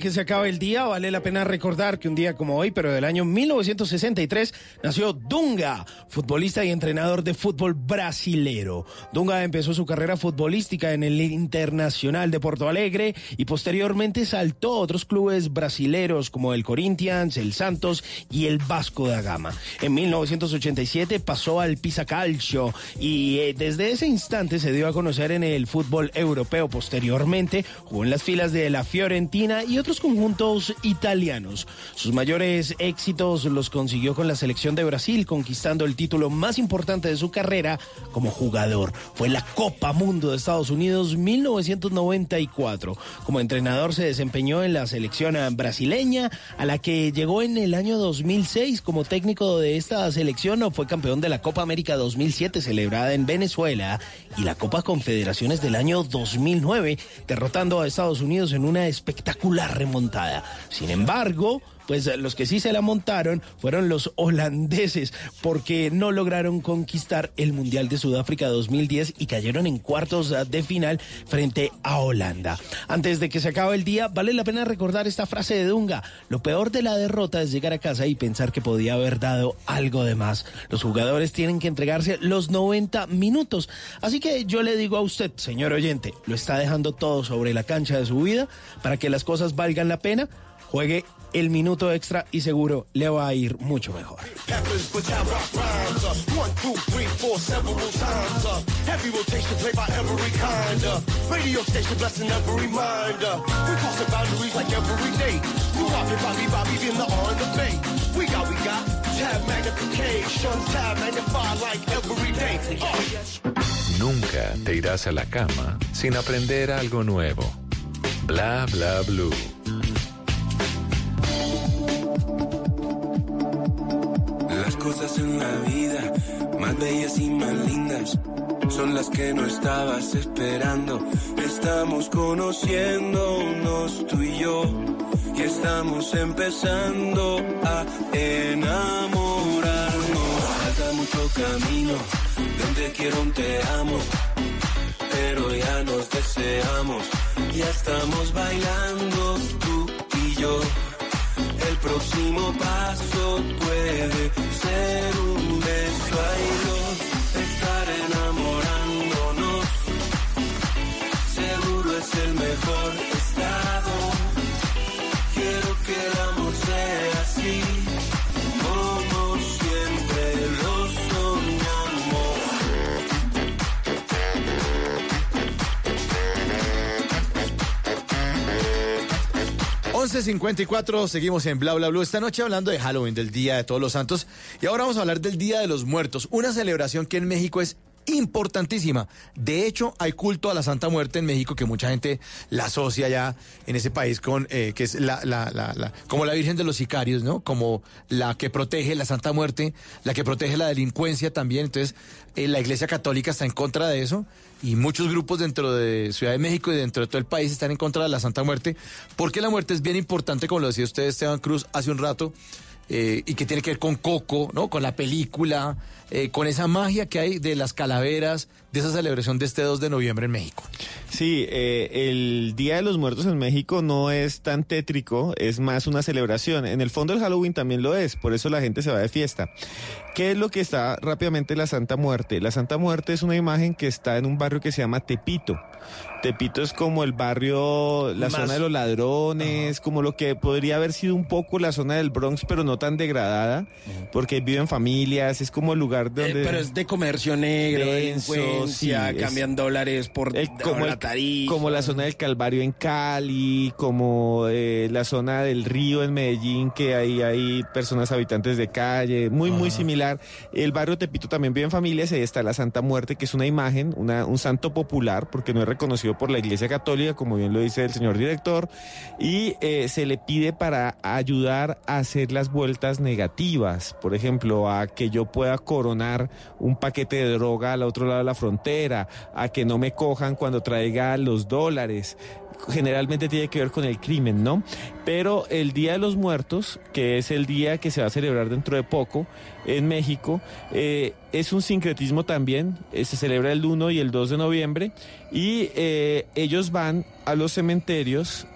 Que se acabe el día, vale la pena recordar que un día como hoy, pero del año 1963, nació Dunga, futbolista y entrenador de fútbol brasilero. Dunga empezó su carrera futbolística en el Internacional de Porto Alegre y posteriormente saltó a otros clubes brasileros como el Corinthians, el Santos y el Vasco da Gama. En 1987 pasó al Pisa Calcio y eh, desde ese instante se dio a conocer en el fútbol europeo. Posteriormente jugó en las filas de la Fiorentina y otros conjuntos italianos. Sus mayores éxitos los consiguió con la selección de Brasil, conquistando el título más importante de su carrera como jugador. Fue la Copa Mundo de Estados Unidos 1994. Como entrenador se desempeñó en la selección brasileña, a la que llegó en el año 2006 como técnico de esta selección. Fue campeón de la Copa América 2007 celebrada en Venezuela y la Copa Confederaciones del año 2009, derrotando a Estados Unidos en una espectacular remontada. Sin embargo, pues eh, los que sí se la montaron fueron los holandeses, porque no lograron conquistar el Mundial de Sudáfrica 2010 y cayeron en cuartos eh, de final frente a Holanda. Antes de que se acabe el día, vale la pena recordar esta frase de Dunga. Lo peor de la derrota es llegar a casa y pensar que podía haber dado algo de más. Los jugadores tienen que entregarse los 90 minutos. Así que yo le digo a usted, señor oyente, lo está dejando todo sobre la cancha de su vida para que las cosas valgan la pena. Juegue el minuto extra y seguro le va a ir mucho mejor. Nunca te irás a la cama sin aprender algo nuevo. Bla bla blue. Las cosas en la vida, más bellas y más lindas, son las que no estabas esperando. Estamos conociéndonos tú y yo, y estamos empezando a enamorarnos. Falta mucho camino, donde quiero un te amo, pero ya nos deseamos, ya estamos bailando tú y yo. Próximo paso puede ser un beso dos, estar enamorándonos. Seguro es el mejor estado. 11.54, seguimos en Bla Bla Blue. Esta noche hablando de Halloween, del Día de Todos los Santos. Y ahora vamos a hablar del Día de los Muertos, una celebración que en México es importantísima. De hecho, hay culto a la Santa Muerte en México que mucha gente la asocia ya en ese país con eh, que es la, la, la, la- como la Virgen de los Sicarios, ¿no? Como la que protege la Santa Muerte, la que protege la delincuencia también. Entonces, eh, la Iglesia Católica está en contra de eso y muchos grupos dentro de Ciudad de México y dentro de todo el país están en contra de la Santa Muerte, porque la muerte es bien importante, como lo decía usted Esteban Cruz hace un rato, eh, y que tiene que ver con Coco, ¿no? Con la película, eh, con esa magia que hay de las calaveras, de esa celebración de este 2 de noviembre en México. Sí, eh, el Día de los Muertos en México no es tan tétrico, es más una celebración. En el fondo el Halloween también lo es, por eso la gente se va de fiesta. ¿Qué es lo que está rápidamente la Santa Muerte? La Santa Muerte es una imagen que está en un barrio que se llama Tepito. Tepito es como el barrio, la Más- zona de los ladrones, como lo que podría haber sido un poco la zona del Bronx, pero no tan degradada, porque viven familias, es como el lugar Eh, donde... pero es de comercio negro, Denso, sí, cambian dólares por el- como, la tarifa. como la zona del Calvario en Cali, como eh, la zona del río en Medellín, que ahí hay personas habitantes de calle, muy, muy similar. El barrio Tepito también vive en familias, ahí está la Santa Muerte, que es una imagen, una, un santo popular, porque no es reconocido por la Iglesia Católica, como bien lo dice el señor director, y eh, se le pide para ayudar a hacer las vueltas negativas, por ejemplo, a que yo pueda coronar un paquete de droga al otro lado de la frontera, a que no me cojan cuando traiga los dólares. Generalmente tiene que ver con el crimen, ¿no? Pero el Día de los Muertos, que es el día que se va a celebrar dentro de poco en México, eh, es un sincretismo también. eh, se celebra el 1 y el 2 de noviembre y eh, ellos van a los cementerios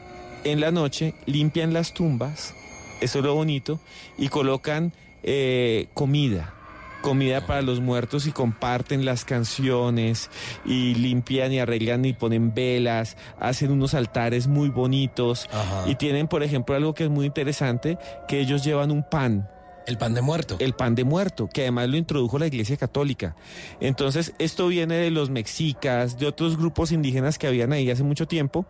en la noche, limpian las tumbas, eso es lo bonito, y colocan comida. Comida para los muertos y comparten las canciones y limpian y arreglan y ponen velas, hacen unos altares muy bonitos y tienen, por ejemplo, algo que es muy interesante, que ellos llevan un pan. El pan de muerto. El pan de muerto, que además lo introdujo la Iglesia Católica. Entonces, esto viene de los mexicas, de otros grupos indígenas que habían ahí hace mucho tiempo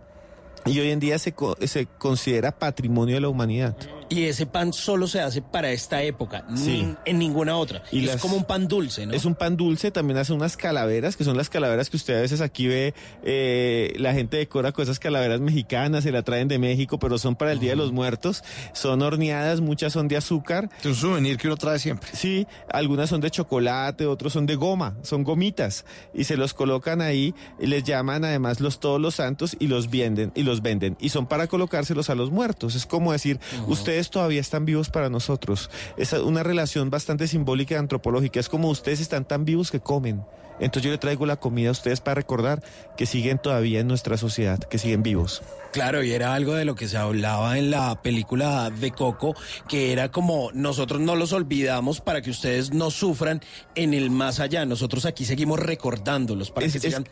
y hoy en día se, se considera patrimonio de la humanidad. Y ese pan solo se hace para esta época, Sí. ni- en ninguna otra. Y es las- como un pan dulce, ¿no? Es un pan dulce, también hace unas calaveras, que son las calaveras que usted a veces aquí ve, eh, la gente decora con esas calaveras mexicanas, se la traen de México, pero son para el Día de los Muertos, son horneadas, muchas son de azúcar. Es un souvenir que uno trae siempre. Sí, algunas son de chocolate, otros son de goma, son gomitas, y se los colocan ahí, y les llaman además los todos los santos y los venden, y los venden, y son para colocárselos a los muertos. Es como decir, ustedes ustedes todavía están vivos para nosotros. Es una relación bastante simbólica y antropológica. Es como ustedes están tan vivos que comen. Entonces yo le traigo la comida a ustedes para recordar que siguen todavía en nuestra sociedad, que siguen vivos. Claro, y era algo de lo que se hablaba en la película de Coco, que era como nosotros no los olvidamos para que ustedes no sufran en el más allá. Nosotros aquí seguimos recordándolos para Es- que es- sigan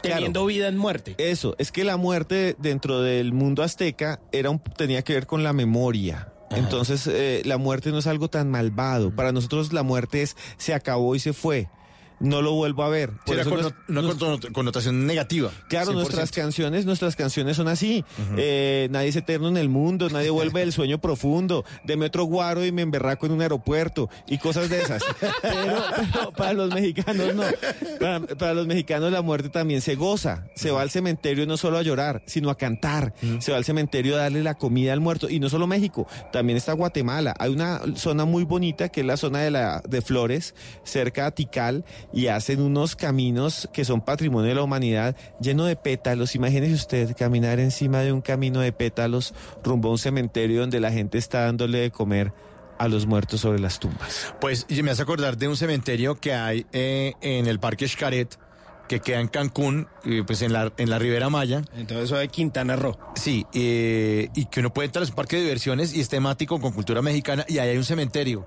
teniendo claro. vida en muerte. Eso, es que la muerte dentro del mundo azteca era un- tenía que ver con la memoria. Entonces, eh, la muerte no es algo tan malvado. Para nosotros la muerte es se acabó y se fue. No lo vuelvo a ver. Por Era eso con- nos- una conno- connotación negativa. Claro, 100%. nuestras canciones, nuestras canciones son así. Eh, nadie es eterno en el mundo, nadie *laughs* vuelve del sueño profundo. Deme otro guaro y me emberraco en un aeropuerto y cosas de esas. *laughs* Pero, pero para los mexicanos no. Para, para los mexicanos la muerte también se goza. Se va al cementerio no solo a llorar, sino a cantar. Se va al cementerio a darle la comida al muerto. Y no solo México, también está Guatemala. Hay una zona muy bonita que es la zona de, la, de Flores, cerca a Tikal, y hacen unos caminos que son patrimonio de la humanidad, lleno de pétalos. Imagínese usted caminar encima de un camino de pétalos rumbo a un cementerio donde la gente está dándole de comer a los muertos sobre las tumbas. Pues me hace acordar de un cementerio que hay eh, en el Parque Xcaret, que queda en Cancún, eh, pues en la, en la Ribera Maya. Entonces eso de Quintana Roo. Sí, eh, y que uno puede entrar, es un parque de diversiones y es temático con cultura mexicana y ahí hay un cementerio.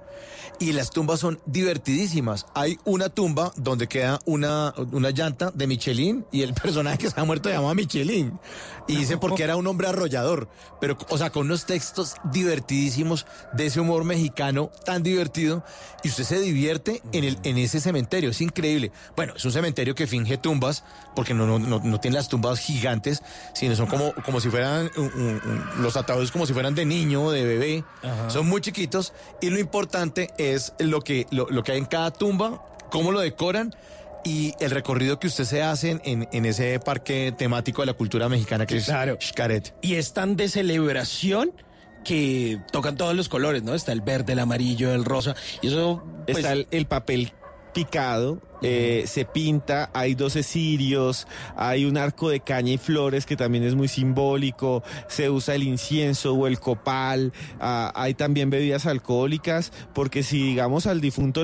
Y las tumbas son divertidísimas. Hay una tumba donde queda una, una llanta de Michelin y el *laughs* personaje que se ha muerto se llama Michelin. Y dice porque era un hombre arrollador. Pero, o sea, con unos textos divertidísimos de ese humor mexicano tan divertido. Y usted se divierte en, el, en ese cementerio. Es increíble. Bueno, es un cementerio que finge tumbas porque no, no, no, no tiene las tumbas gigantes, sino son como, como si fueran un- un- un- los ataúdes como si fueran de niño, de bebé. Ajá. Son muy chiquitos. Y lo importante es lo que, lo, lo que hay en cada tumba, cómo lo decoran. Y el recorrido que usted se hace en, en ese parque temático de la cultura mexicana que Claro. es Xcaret. Y es tan de celebración que tocan todos los colores, ¿no? Está el verde, el amarillo, el rosa. Y eso. pues, Está el, el papel picado, eh, se pinta, hay 12 cirios, hay un arco de caña y flores que también es muy simbólico, se usa el incienso o el copal, ah, hay también bebidas alcohólicas, porque si digamos al difunto le